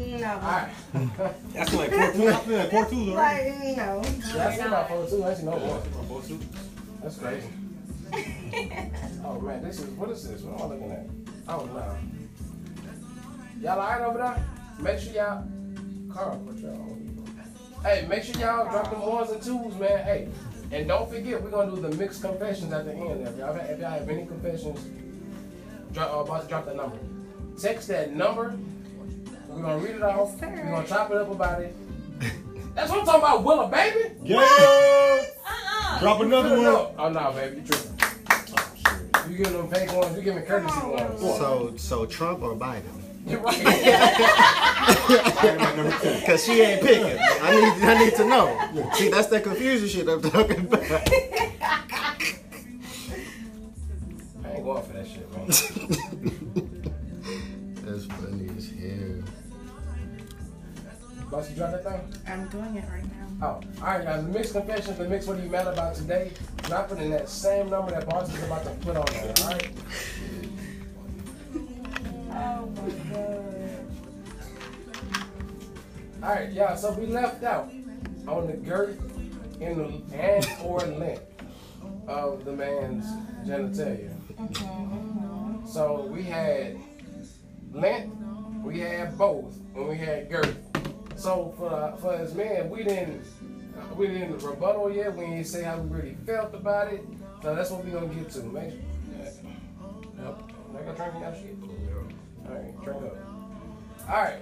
No. Alright. That's like four two. I feel like four twos already. Like, no. Yeah, I see about four two. Actually, no more. Four two. That's crazy. oh man, this is what is this? What am I looking at? Oh no. Y'all alright over there? Make sure y'all. Carl, what y'all? Hey, make sure y'all drop them ones and twos, man. Hey, and don't forget we're gonna do the mixed confessions at the end. If y'all, if y'all have any confessions, drop, uh, about to drop that number. Text that number. We're gonna read it off. Yes, sir. We're gonna chop it up about it. That's what I'm talking about, Willa, baby. Yeah. Uh-uh. Drop another one. No. Oh no, baby, you tripping. You giving them fake ones, you giving courtesy Come ones. So, so Trump or Biden? You're right. Number two. Cause she ain't picking. I need, I need to know. See, that's that confusion shit I'm talking about. I ain't going for that shit, man. Boss, you drop that thing? I'm doing it right now. Oh, all right, guys. The mixed confessions, the mix what are you mad about today? It in that same number that Boss is about to put on there, all right? Oh my god. All right, yeah. So we left out on the girth in the and or length of the man's genitalia. Okay. So we had length, we had both, and we had girth. So for for as men, we didn't uh, we didn't rebuttal yet. We didn't say how we really felt about it. So that's what we gonna get to. Make Yep. Make a drink of your shit. All right, drink up. All right.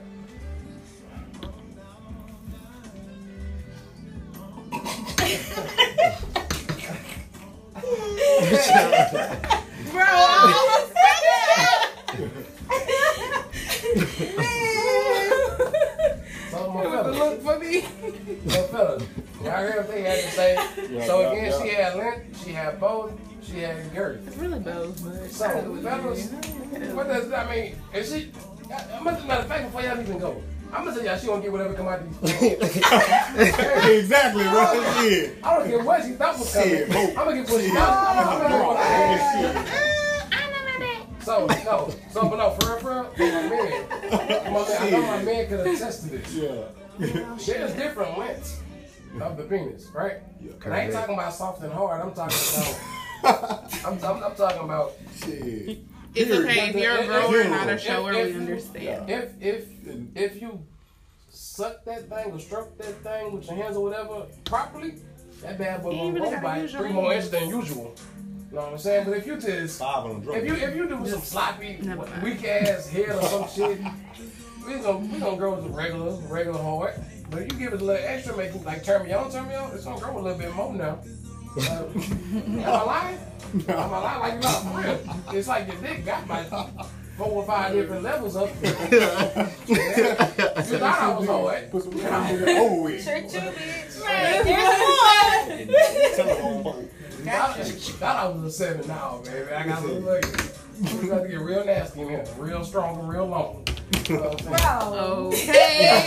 Bro, I almost So, my Oh, said that. fellas, Look for me. so fellas, y'all heard what they had to say. so yeah, again, yeah. she had length, she had both, she had girth. It's really both, but. So, fellas, what does that mean? Is she? I'm gonna matter of fact, before y'all even go, I'm gonna tell y'all she gonna get whatever come out of these. exactly, bro. Shit. I don't care what she thought was coming. Shit, I'm gonna get what she thought. I'm gonna- I'm I'm gonna- Shit. So no, so but no, for real, for real, for my man, my man, I know my man could attest to this. Yeah. There's different lengths of the penis, right? And I ain't talking about soft and hard. I'm talking about. I'm, I'm, I'm talking about Shit. It's okay if you're a grower, If- not a if- shower, if we you- understand. if if if you suck that thing or stroke that thing with your hands or whatever properly, that bad boy You gonna grow by three more hands. inches than usual. You know what I'm saying? But if you just Five on the if you if you do some sloppy Never mind. weak ass head or some shit, we gonna we gonna grow with the regular regular hard. But if you give it a little extra, make it like turn me on, turn me on, it's gonna grow a little bit more now. Uh, am I lying? Am I lying? Like no, for real. It's like your dick got like four or five different levels of. you thought I was hard. Put some over with. Trick you, bitch. Right, there's one. Tell the whole part. You thought, I was a seven now, baby. I got a little lucky. We got to get real nasty in here, real strong and real long. You know what I'm saying? Oh. Okay.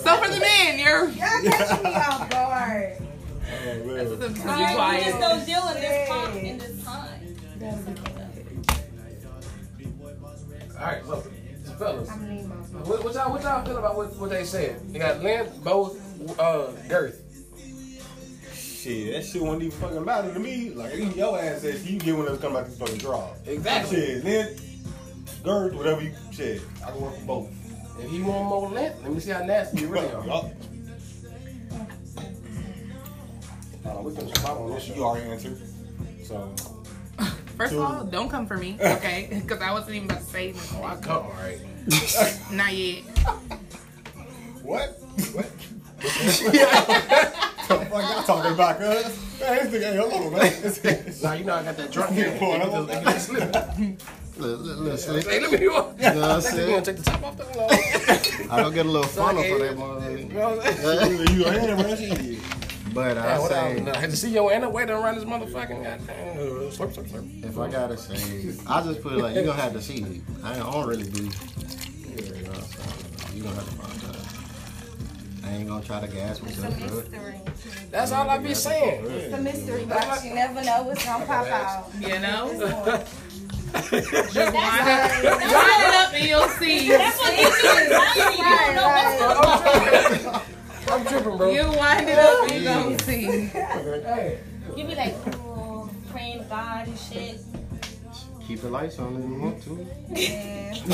so for the men, you're. Y'all catching me off guard. Oh, man. Be All right, we quiet. just don't deal in this time. In this time. All right, so, so fellas, I'm gonna need my what, what y'all what y'all feel about what, what they said? You got length, both, uh, girth. Shit, that shit won't even fucking matter to me. Like, you- your ass says you get one that's come out this fucking draw. Exactly. Shit, then, girth, whatever you shit. I can work for both. If he want more length, let me see how nasty you really are. Yup. Uh, we can spot on this You already answered. So, First of all, don't come for me, okay? Because I wasn't even about to say anything. Oh, I come, all right. Not yet. what? What? the fuck y'all talking about, cuz? Man, this nigga ain't hello, man. Now you know I got that drunk here. Slick. Hey, let me do it. You know what I'm You saying? gonna take the top off the no. I don't get a little funnel for that motherfucker. know what you a hand, man. But Yeah, I say, I, I had to see your Anna waiting around this motherfucking goddamn uh, slurp, slurp, slurp. if I gotta say, I just put it like, you're gonna have to see me. I don't really be. You know what You're gonna have to find out. I ain't gonna try to gas It's a myself up. mystery. That's all I be saying. It's a mystery box. You never know what's gonna pop out. You know? Just wind it, it up and you'll see. That's what gives you anxiety. You don't know what's going on. I'm tripping, bro. You wind it up and you gonna see. Hey, You be like, oh, praying to God and shit. Keep the lights on if you want to. Yeah.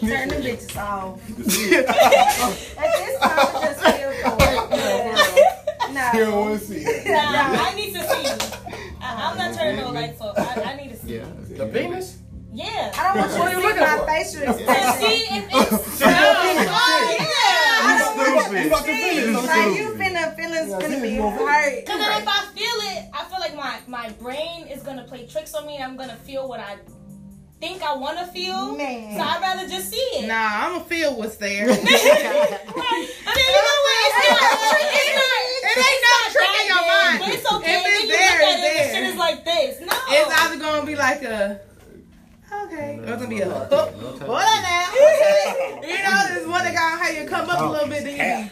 turn them bitches off. At this time, I just feel for You No. don't want to see it. Nah, I need to see you. I, I'm not turning no lights off. I, I need to see. Yeah. the penis? Yeah. I don't want What are you you to see looking my for? facial To expression. see if it's No. oh, yeah. I don't Stupid. You about to finish, you don't like you? you finna feelings Yeah, finna see, be you hurt. Cause then if I feel it, I feel like my my brain is gonna play tricks on me, and I'm gonna feel what I think I want to feel. Man. So I'd rather just see it. Nah, I'm gonna feel what's there. I mean, you know what? It's not. It's not. It ain't no not trick in your big, mind. But it's okay. If Then it's you there, look at it's it, and there. shit is like this. No. It's either gonna be like a okay, or it's gonna be a hook. No Hold on now. you know, there's one that got how you come up a little bit. Then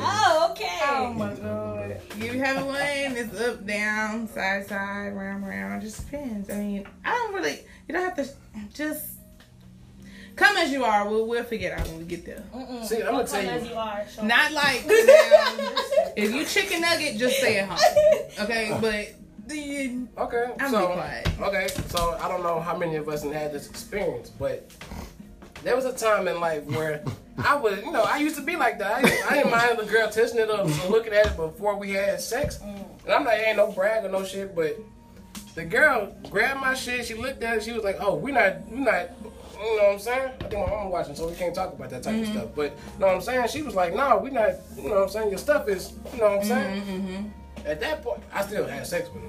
Oh, okay. Oh my god. you, you have one, it's up, down, side, side, round, round. It just depends. I mean, I don't really. You don't have to just come as you are. We'll we'll figure it out when we get there. Mm-mm. See, I'm gonna Don't come tell you- as you are. Not like now, if you chicken nugget, just stay at home. Okay, but the Okay, I'm so okay, so I don't know how many of us have had this experience, but there was a time in life where I was, you know, I used to be like that. I, I didn't mind the girl touching it up, or looking at it before we had sex, and I'm like, ain't no brag or no shit, but the girl grabbed my shit. She looked at it. She was like, "Oh, we're not, we're not." You know what I'm saying? I think my mom watching, so we can't talk about that type of stuff. But you know what I'm saying? She was like, "No, we not." You know what I'm saying? Your stuff is, you know what I'm saying? At that point, I still had sex with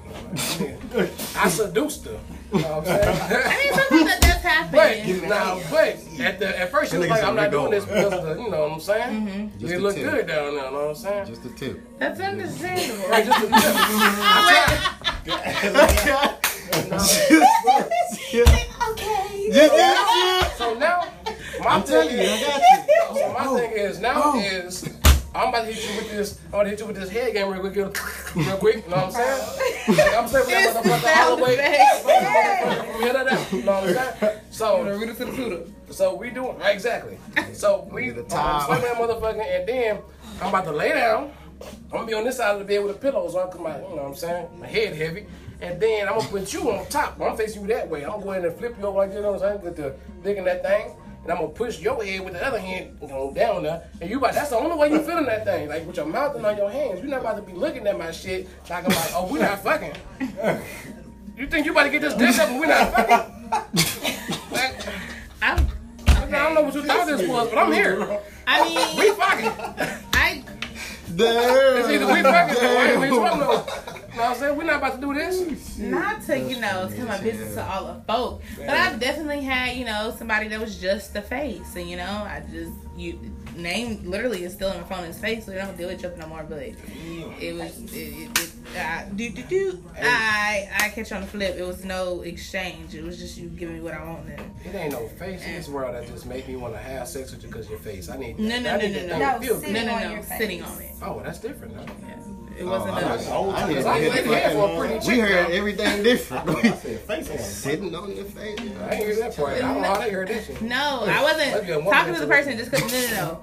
her. I seduced her. You know what I'm saying? I mean, sometimes that does happen. But now, but at the at first she was like, "I'm not doing this because of the, you know what I'm saying? Mm-hmm. Just You the look tip. good down there, you know what I'm saying? Just a tip. That's understandable. Right, just the tip. I Okay. tried. So now, my I'm telling thing you, I is, got you. so my thing is now Oh. is. I'm about to hit you with this. I'm gonna hit you with this head game real quick, real quick. You know what I'm saying? Like, I'm saying It's that the motherfucker all the sound way effect. from here to there. You know what I'm saying? So Rooter to the tutor. So we doing right, exactly. So we The I'm top. swing that motherfucker, and then I'm about to lay down. I'm gonna be on this side of the bed with a pillow, so I come out. You know what I'm saying? My head heavy, and then I'm gonna put you on top. I'm facing you that way. I'm gonna go ahead and flip you over like this. You know what I'm saying? With the dick in that thing. And I'm gonna push your head with the other hand, you know, down there. And you about that's the only way you feeling that thing. Like with your mouth and on your hands. You're not about to be looking at my shit talking like, oh, we're not fucking. You think you about to get this dick up and we're not fucking? Like, I'm, I don't know what you thought this was, but I'm here. I mean, We fucking. I Damn. It's either we fucking or I ain't we fucking. You know what I'm saying? We're not about to do this. not to you know tell my business to all the folk, but I've definitely had you know somebody that was just the face, and you know I just you name literally is still in front of his face, so we don't deal with each other no more. But it was it, it, it uh, do do do. I I catch on the flip. It was no exchange. It was just you giving me what I wanted. It ain't no face in this world that just make me want to have sex with you because your face. I need. No, no, I no, need no, that no. thing No, to feel sit- good. No, no, on no, your face. sitting on it. Oh, that's different. Huh? Yeah, it Oh, wasn't I, a. I, I, Because I I, ain't looking here for a pretty we heard everything different. I said face on. Sitting on your face. I ain't hear that part. I don't know how they heard that shit. No, I wasn't Let's get one talking to the person just because. No, no, no.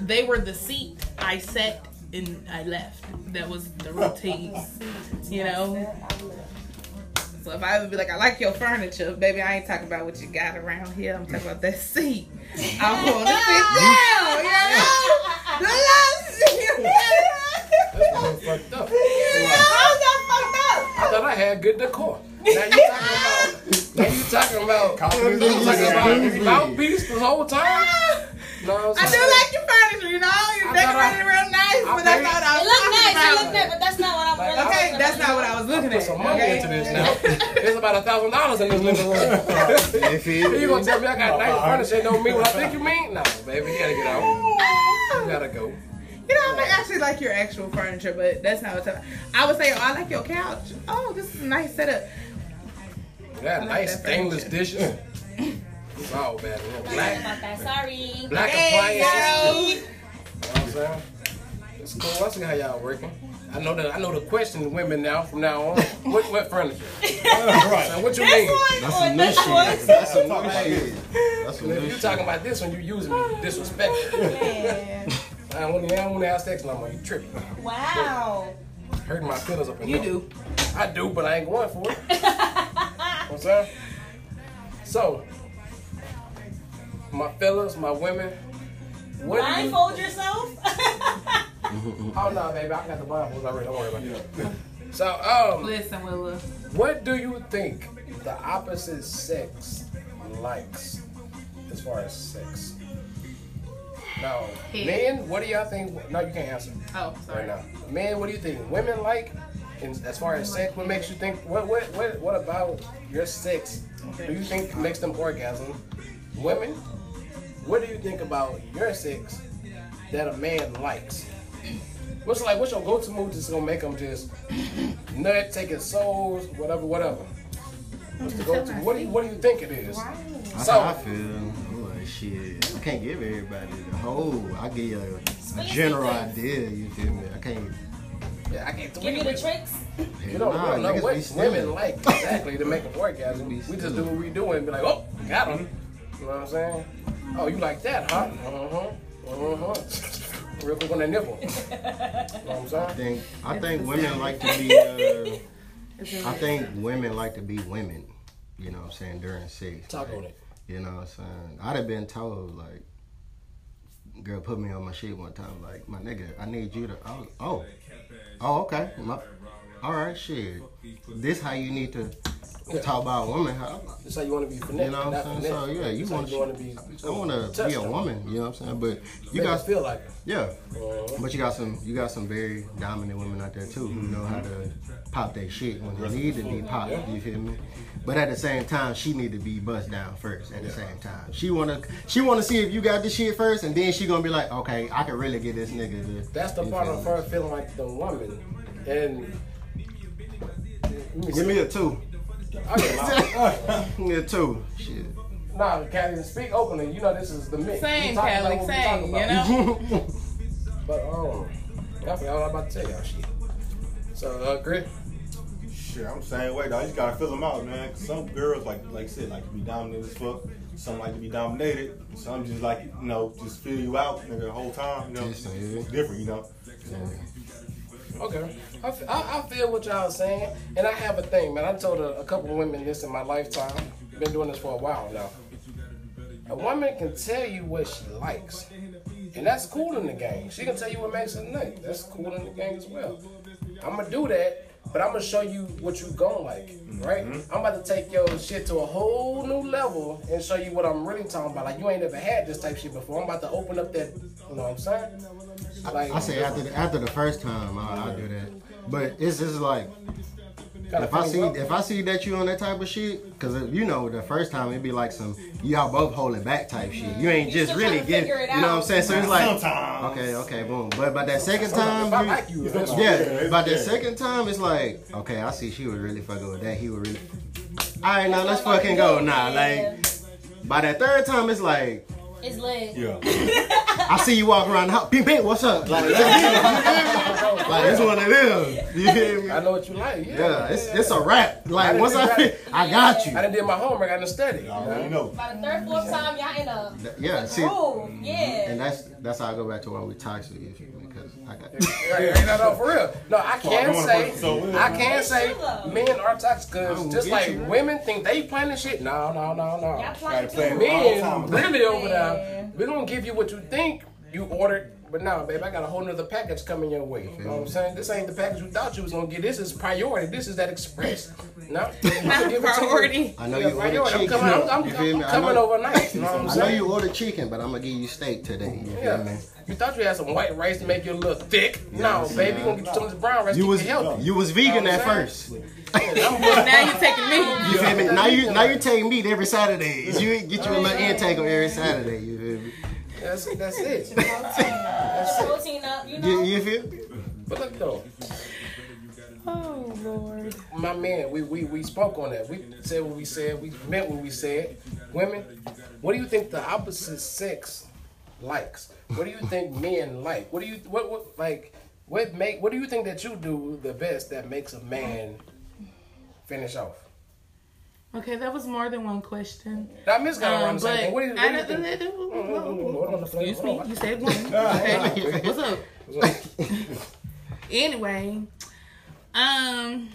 They were the seat. I sat and I left. That was the routine. You know. So if I would be like, I like your furniture, baby, I ain't talking about what you got around here. I'm talking about that seat. I want to sit down. You know. The last That's what fucked up. I thought I had good decor. Now you talking about? Now you talking about? Confidence You talking about mouthpiece the whole time? Ah! No, I'm do like your furniture, you know. You I decorated thought I- real nice, I but that's paid- not what I It was looked talking nice. It about. looked nice, but that's not what I'm really Okay, talking that's not what I was looking Put at. some money okay? into this now. It's about a thousand dollars in this living room. If it, you gonna tell me I got nice furniture? Don't mean what I think you mean? No, baby, you gotta get out. You gotta go. You know, I might actually like your actual furniture, but that's not what's up. I would say, oh, I like your couch. Oh, this is a nice setup. You got like nice stainless furniture. dishes. It's all bad. Black, about that. Sorry. black Hey, appliances. yo. You know what I'm saying? It's cool. I see how y'all working. I know that. I know the question women now. From now on, what what furniture? right. Now, what you This mean? one That's or some new this shit. That's some Talk new about shit. That's some If new you shit. talking about this one, you using me disrespectful. Man. I don't want to. I don't have sex no more. You tripping? Wow. Hurting my feelings up in You there. do. I do, but I ain't going for it. you know what I'm saying? So, my fellas, my women, what do you, Blindfold yourself. Oh no, baby, I got the blindfolds already. Don't worry about that. So, um, Listen, Willa. what do you think the opposite sex likes as far as sex? No, Head. men, what do y'all think? No, you can't answer Oh, sorry. right now. Men, what do you think women like? And as far as sex, what makes you think? What what what, what about your sex? Do you think makes them orgasm? Women, what do you think about your sex that a man likes? What's like? What's your go-to move that's gonna make them just nut, take his souls, whatever, whatever? What's the go-to? What do you What do you think it is? That's So- how I feel. I'm like, shit. I can't give everybody the whole. I give you a, a general idea. You feel me? I can't. Yeah, I can't Give you the tricks. You don't, Nah, don't know niggas what be stealing. women like exactly to make them orgasm. Be We just do what we do and be like, oh, got him. You know what I'm saying? Oh, you like that, huh? Uh-huh. Uh-huh. Real quick on that nipple. You know what I'm? I think. I think women like to be. Uh, I think women like to be women. You know what I'm saying during sex. Talk Like, on it. You know what I'm saying? I'd have been told like, girl put me on my shit one time. Like, my nigga, I need you to. Oh, oh, oh okay. My, all right, shit. This how you need to talk about a woman. How, That's how you want to be finesse. you know what I'm saying? So yeah, you want you want to be. I want to be a woman. You know what I'm saying? But you got feel like it. yeah. Uh-huh. But you got some you got some very dominant women out there too who know how to pop their shit when they need to be popped. You feel me? But at the same time, she need to be bust down first. At the same time, she wanna she wanna see if you got this shit first, and then she gonna be like, okay, I can really get this nigga. To, That's the part of her feeling like the woman. And Give see. me a two. I get. Give me a two. Shit. Nah, Callie, speak openly. You know this is the mix. Same, We Callie, same, you know? But um, I forgot what I was about to tell y'all shit. So, uh, Grit, Shit, I'm the same way, though. You just gotta fill them out, man. 'Cause some girls, like like I said, like to be dominant as fuck. Some like to be dominated. Some just like, you know, just fill you out, nigga, the whole time. You know, it's different, you know. Okay. I I feel what y'all saying, and I have a thing, man. I told a, a couple of women this in my lifetime. Been doing this for a while now. A woman can tell you what she likes, and that's cool in the game. She can tell you what makes her nut. That's cool in the game as well. I'm gonna do that, but I'm gonna show you what you gon' like, right? Mm-hmm. I'm about to take your shit to a whole new level and show you what I'm really talking about. Like you ain't ever had this type shit before. I'm about to open up that, you know what I'm saying? Like, I say after the, after the first time, I, I do that. But it's just like if I see if I see that you on that type of shit, because uh, you know the first time it'd be like some y'all both holding back type shit. You ain't just still really trying getting, you know what I'm saying? So it's like Sometimes. okay, okay, boom. But by that second If I time, like you, you, that's all. yeah, Yeah, by that second time, it's like okay, I see she was really fucking with that. He was really. All right, now let's fucking go doing, now. Like by that third time, it's like It's lit. Yeah. I see you walk around the house. Pink, pink, what's up? Like, like it's one of them. You hear me? I know what you like. Yeah, Yeah, it's it's a wrap. Like I once I didn't I got you. I done did my homework. I done studied. I already know. By the third, fourth time, y'all in a Yeah, see, groove. Yeah. and that's that's how I go back to why we toxic. You feel me? Because I got. Right, no, no, for real. No, I can I say, wanna put it so I weird. can say, It's true, though. men are toxic because just like women think they planning shit. No, no, no, no. Y'all playing play too. me. Men All the time. really over there. Man. We gonna give you what you think you ordered. But now, babe, I got a whole nother package coming your way. You know what I'm saying? This ain't the package you thought you was gonna get. This is priority. This is that express. No, Not Give it to you. priority. I know Yeah, you ordered priority. I'm chicken. coming, I'm, I'm, You feel I'm me? I coming know- overnight. You know what I'm saying? I know you ordered chicken, but I'm gonna give you steak today. You feel Yeah. me? You thought you had some white rice to make you a little thick. No, Yes, baby, man. you gonna get you some of this brown rice. You keep was you healthy. you was vegan Know at first. Now you're taking me. You feel me? Now you now you take meat every Saturday. You get you a little intake on every Saturday. You feel me? That's it. That's it. Protein up, you know. You, you feel? But look though, Oh Lord. my man, we, we we spoke on that. We said what we said. We meant what we said. Women, what do you think the opposite sex likes? What do you think men like? What do you what, what like what make what do you think that you do the best that makes a man finish off? Okay, that was more than one question. Now, Miss got around Um, the same. What do you, I what do you think? Mm, mm, mm, excuse me, you said one. Ah, okay, what's up? Anyway, um,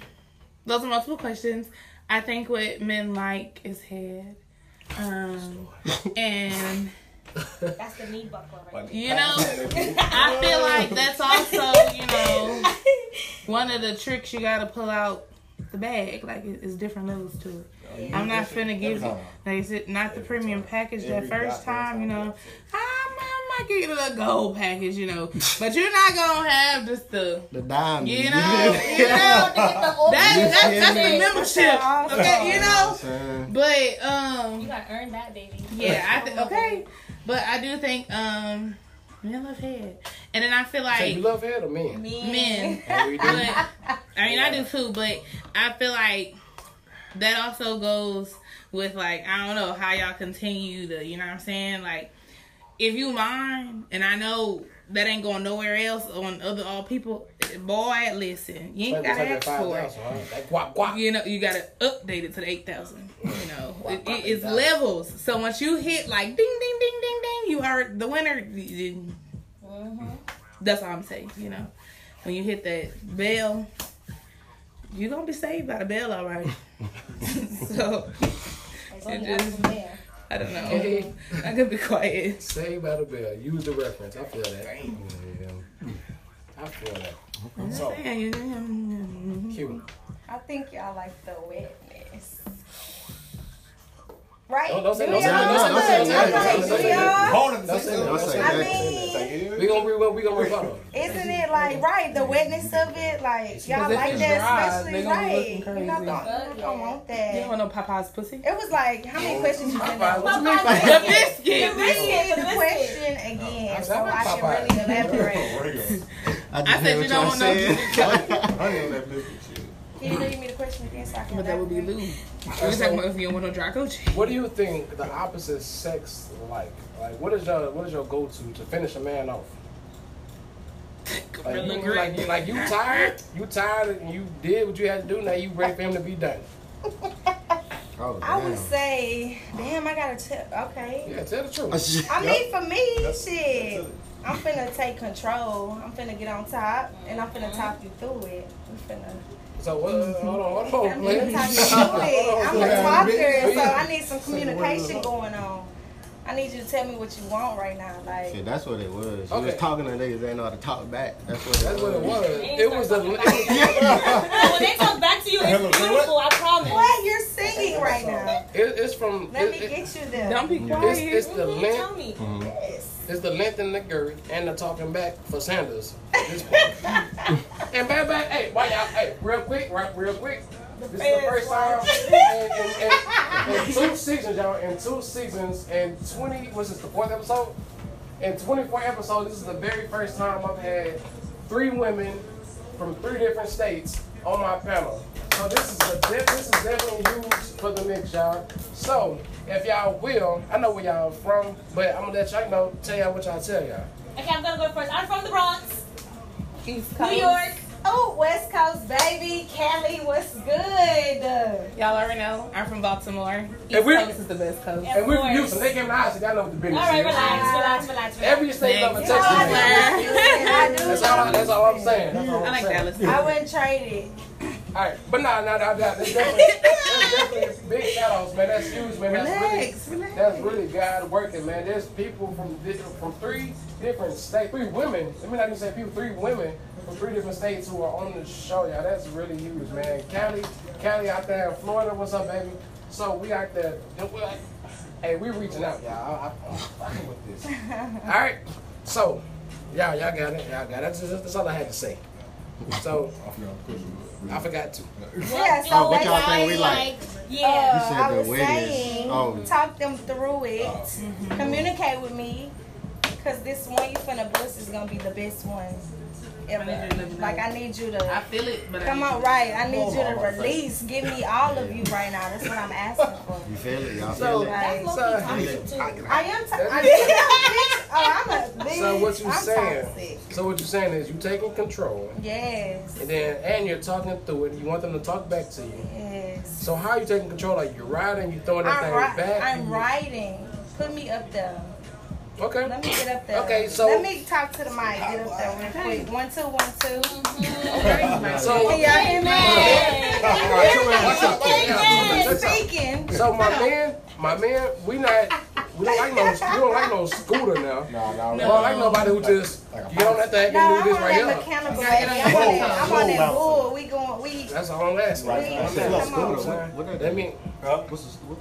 those are multiple questions. I think what men like is head. Um, and That's the knee buckle right you know, I feel like that's also, you know, one of the tricks you gotta pull out the bag. Like it's different levels to it. I'm not finna give you, time. like, is it not the premium package that first goddamn time, you know? I might, I might give you the gold package, you know, but you're not gonna have just the, The diamond, you know, you know, that, that's, that's the membership, okay, you know. But um, You gotta earn that, baby. yeah, I think okay, but I do think um, men love head, and then I feel So like you love head or men? men. Oh, we do. But I mean, I do too. But I feel like that also goes with like I don't know how y'all continue to, you know what I'm saying? Like, if you mind, and I know that ain't going nowhere else on other all people, boy, listen, you ain't gotta that ask for it. 5,000, huh? Guap guap. You know, you gotta update it to the eight thousand. You know, it, it, it's levels. So once you hit like ding, ding, ding, ding, ding, you are the winner. Mm-hmm. That's all I'm saying. You know, when you hit that bell, you're gonna be saved by the bell, all right. so It's It just- I don't know. Hey. I could be quiet. Saved by the bell. Use the reference. I feel that. Yeah. I feel that. So, Q. I think y'all like the wetness. Right? Don't- don't say- Do don't y'all? don't say- don't I'm don't say- like, don't say- y'all? Hold on, Don't say that. Don't say I mean, We gonna re- we gonna rebuttal. isn't it like right the wetness of it? Like y'all like that, dry, especially they gonna be right? looking You know, crazy. don't, don't want You that. don't want no Popeye's pussy. It was like how many questions you been Popeye, on? what you mean The by biscuit. Read the question again so I can really elaborate. I I just said heard you what don't y'all want no Can you read me the question again so I can But that would be elaborate? lube. We talking about if you don't want no dry Gucci. What do you think the opposite sex like? Like, what is your what is your go to to finish a man off? Like Gorilla you, like, you, like you tired, you tired, and you did what you had to do. Now you ready for him to be done. Oh, I would say, damn, I gotta tell. Okay. Yeah, tell the truth. I mean, for me, That's- shit, that's. I'm finna take control. I'm finna get on top, and I'm finna talk you through it. I'm finna, So what? Uh, hold on, hold on, I'm man. finna talk you through it. I'm a talker, so I need some communication going on. I need you to tell me what you want right now. Like, Shit, that's what it was. You Okay. was talking to niggas, they ain't know how to talk back. That's what it That's what it was. was. It was the. when they talk back to you, it's beautiful. I promise. what? You're singing right now. It, it's from. Let it- me get you there. Don't be it's, quiet. it's the Mhm, length. Tell me. Yes. It's the length and the girth and the talking back for Sanders. at This point. and back back, hey, why y'all? Hey, real quick, right, real quick. This is the first time in, in, in, in two seasons, y'all. In two seasons, and twenty, was this the fourth episode? In twenty-four episodes, this is the very first time I've had three women from three different states on my panel. So this is a de- this is definitely huge for the mix, y'all. So if y'all will, I know where y'all from, but I'm gonna let y'all know, tell y'all what y'all tell y'all. Okay, I'm gonna go first. I'm from the Bronx, East New York. Oh, West Coast baby, Cali, what's good? Y'all already know. I'm from Baltimore. East And we- Coast is the best coast. Yeah. And we're from course. Houston, they came to us, so y'all know what the business All right, is. relax, relax, relax. relax. Every state love a Next. Texas I man. do. That's all, I, that's all I'm saying. That's all I I'm like saying. Dallas. I wouldn't trade it. All right, but nah, nah, nah, nah. That's definitely, that's definitely big shout outs, man. That's huge, man. That's Relax, really, relax. that's really God working, man. There's people from different, from three different states, three women. Let me not even say people, three women from three different states who are on the show, y'all. That's really huge, man. Cali, Cali out there in Florida. What's up, baby? So we out there. and we're like, Hey, we reaching out, y'all. I, I'm fucking with this. All right, so y'all, y'all got it. Y'all got it. That's, that's all I had to say. So I forgot to push it. I forgot to. Yeah, so Oh, what y'all think we like? Yeah. uh, I was saying, Oh. talk them through it. Mm-hmm. Communicate with me, cause this one you finna bust is gonna be the best one ever. I need you to let me know. Like I need you to I feel it, but come on, right? I need Hold you to my friend. release. Give me all of you right now. That's what I'm asking for. You feel it? Y'all So- feel it? That's So- low-key toxic. I am. T- I am. Bitch, Oh, I'm a bitch. So what you I'm saying? toxic. So what you saying is you taking control, Yes. and then and you're talking through it. You want them to talk back to you. Yes. So how are you taking control? Like you're riding, you throwing that I'm, thing ri- back. I'm you- writing. Put me up there. Okay. Let me get up there. Okay, so- let me talk to the mic. Get up there real quick. One two one two. So Can y'all hear me? so Speaking. so my man, my man, we not we don't like no we don't like no scooter now. Nah, nah, We don't like nobody who just get on that thing No, and do this on right that here. mechanical Gotta baby. get I'm on on your that. I'm on that bull. We going. We. That's all I'm asking. Right. That's come all. on. What- what That that mean, What's the, what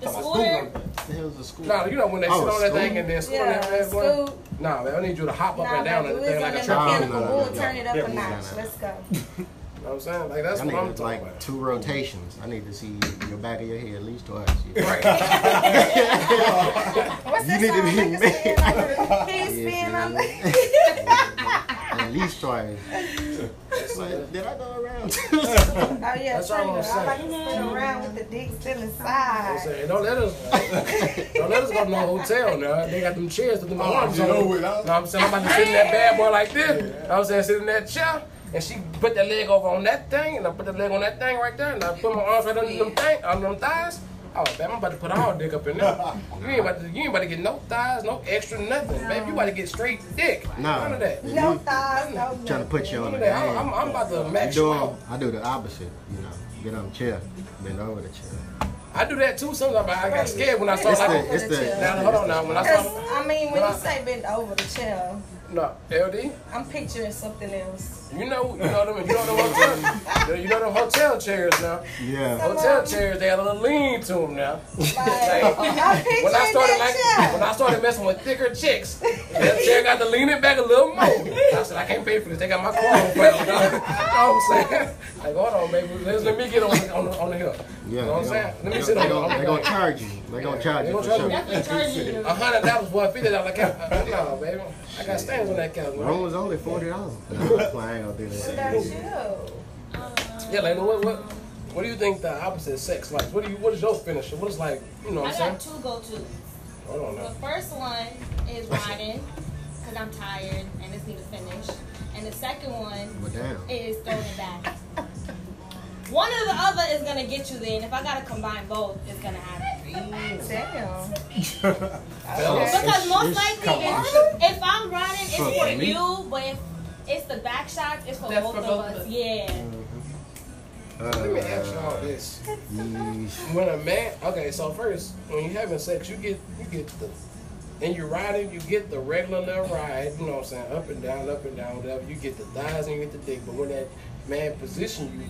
the, The Talking about scooter. the hell's the school? no, you know when they Oh, sit on that scoot. thing and then scoot Yeah, that bad boy. scoot. Nah, man, I need you to hop up Nah, and down baby, that thing like a bull. no. Turn it up a Yeah, notch. no, no. Let's go. You know what I'm saying? Like that's I what need I'm talking like about. two rotations. I need to see your back of your head at least twice. You, Right. What's You that need to be Make it spin mad. under the- Can you spin man. Under? at least twice. Like, did I go around? Oh yeah, That's all turn I'm it. I like to saying. spin around with the dick still I'm inside. saying, don't let us, don't let us go to no hotel now. They got them chairs with them oh, arms you on. know them. it. Know what I'm saying? I'm about to sit in that bad boy like this. Know what I'm saying? Sit in that chair. And she put that leg over on that thing, and I put the leg on that thing right there, and I put my arms right under them thing, on them thighs. Oh, babe, I'm about to put all dick up in there. You ain't about to, you ain't about to get no thighs, no extra nothing, babe. You about to get straight dick. Nah. None of that. No thighs, no. Trying to put you on the of. I'm. I'm, I'm about to You max you do, out. I do the opposite. You know, get on the chair, bend over the chair. I do that too sometimes, but I got scared when I saw It's like. the, it's the, Now, hold on now. When I Cause saw, I mean, when you say bend over the chair, no, LD. I'm picturing something else. You know, you know them, you know them hotel, you know them hotel chairs now. yeah. Hotel chairs, they got a little lean to them now. Like, I'm When I started like, that when. I started messing with thicker chicks, that chair got to lean it back a little more. I said, I can't pay for this. They got my clothes. You know what I'm saying? Like, hold on, baby. Let's, let me get on the, on the, on the hill. Yeah. You know what I'm saying? Let me sit they on, gonna- they the gonna charge you. They gonna charge They you gonna charge me. sure. Definitely charging you. A hundred dollars for a fifty dollar couch. No, baby. I got stands on that couch. Room was only forty dollars. No, I ain't gonna do What that. about you? Um, yeah, like what, what, what do you think the opposite sex like? What do you, what is your finisher? What is like, you know what I I'm saying? two go-tos. Hold on The first one is riding, because I'm tired and just need to finish. And the second one But damn. is throwing it back. One or the other is gonna get you there, and if I gotta combine both, it's gonna happen. Damn. Because most likely, if, if I'm riding, it's For for you, but if it's the back shots, it's for both for of both us. of us. Yeah. Let me ask you all Uh, this. When a man, okay, so first, when you having sex, you get, you get the, and you're riding, you get the regular little ride, you know what I'm saying, up and down, up and down, whatever. You get the thighs and you get the dick, but when that man position you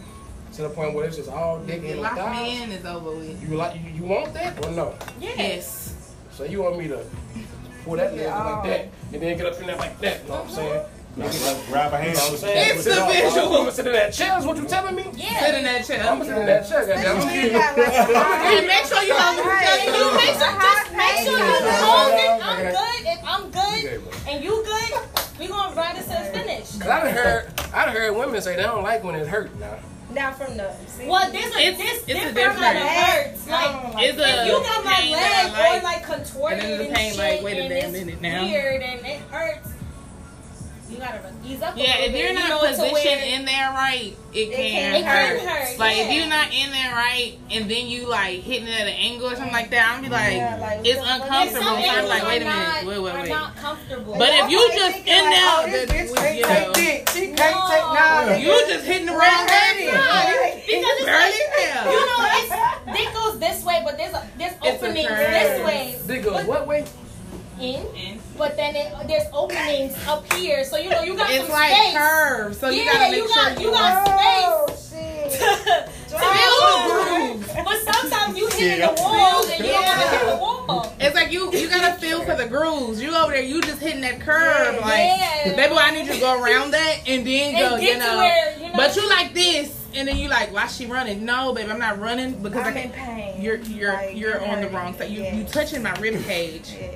to the point where it's just all dick You and lock me thighs, in, it's over with. you like, you, you want that or no? Yes. So you want me to pull that leg like that and then get up in there like that? You know what I'm saying? Like, grab a hand. You know what I'm saying? It's Sit the visual. I'm gonna sit in that chair. Is what you telling me? Yeah. Sit in that chair. I'm gonna sit in that chair. goddamn. You got like a And make sure you hold the Right. You make sure, just make sure you hold it. I'm good. If I'm good and you good, we gonna ride it to the finish. Cause I done heard, I done heard women say they don't like when it hurt. Now, Now from the see, Well, this is It's- this it's a different different- kind of hurts. Like oh It's a if you got my leg that I or like. like contorted And and, then the pain shit, like, wait a and damn it's minute now. weird and it hurts. You gotta ease up. a Yeah, if you're you not know, positioned in there right, it can, can hurt. hurt, Like if you're not in there right, and then you like hitting it at an angle or something like that, I'm be like, Yeah, like, it's what the fuck? And uncomfortable. So I'm like, wait a minute, not, wait, wait, are wait. not comfortable. But if oh, you just thinking in like, there, oh, this that bitch was, can't you take know, dick. She can't No. take nah. you just hitting the wrong Right. because it's like, you know, it's dick goes this way, but there's a there's It's openings this way. dick goes what way? In, In. but then it, there's openings up here, so you know you got It's some like space. curves, so you Yeah, gotta make you sure got- you, you got Oh space. shit. to feel the move. groove. But sometimes you hit Yeah. the wall and you don't want to Yeah. hit the wall. It's like you you gotta feel for the grooves. You over there, you just hitting that curve. Yeah. like, Yeah. baby, I need you to go around that and then And go, you to know. where, you know- But you like this, and then you like, why she running? No, baby, I'm not running because I I'm in can't. pain. You're you're Like, you're on the wrong side. You Yes. you touching my rib cage. Yes.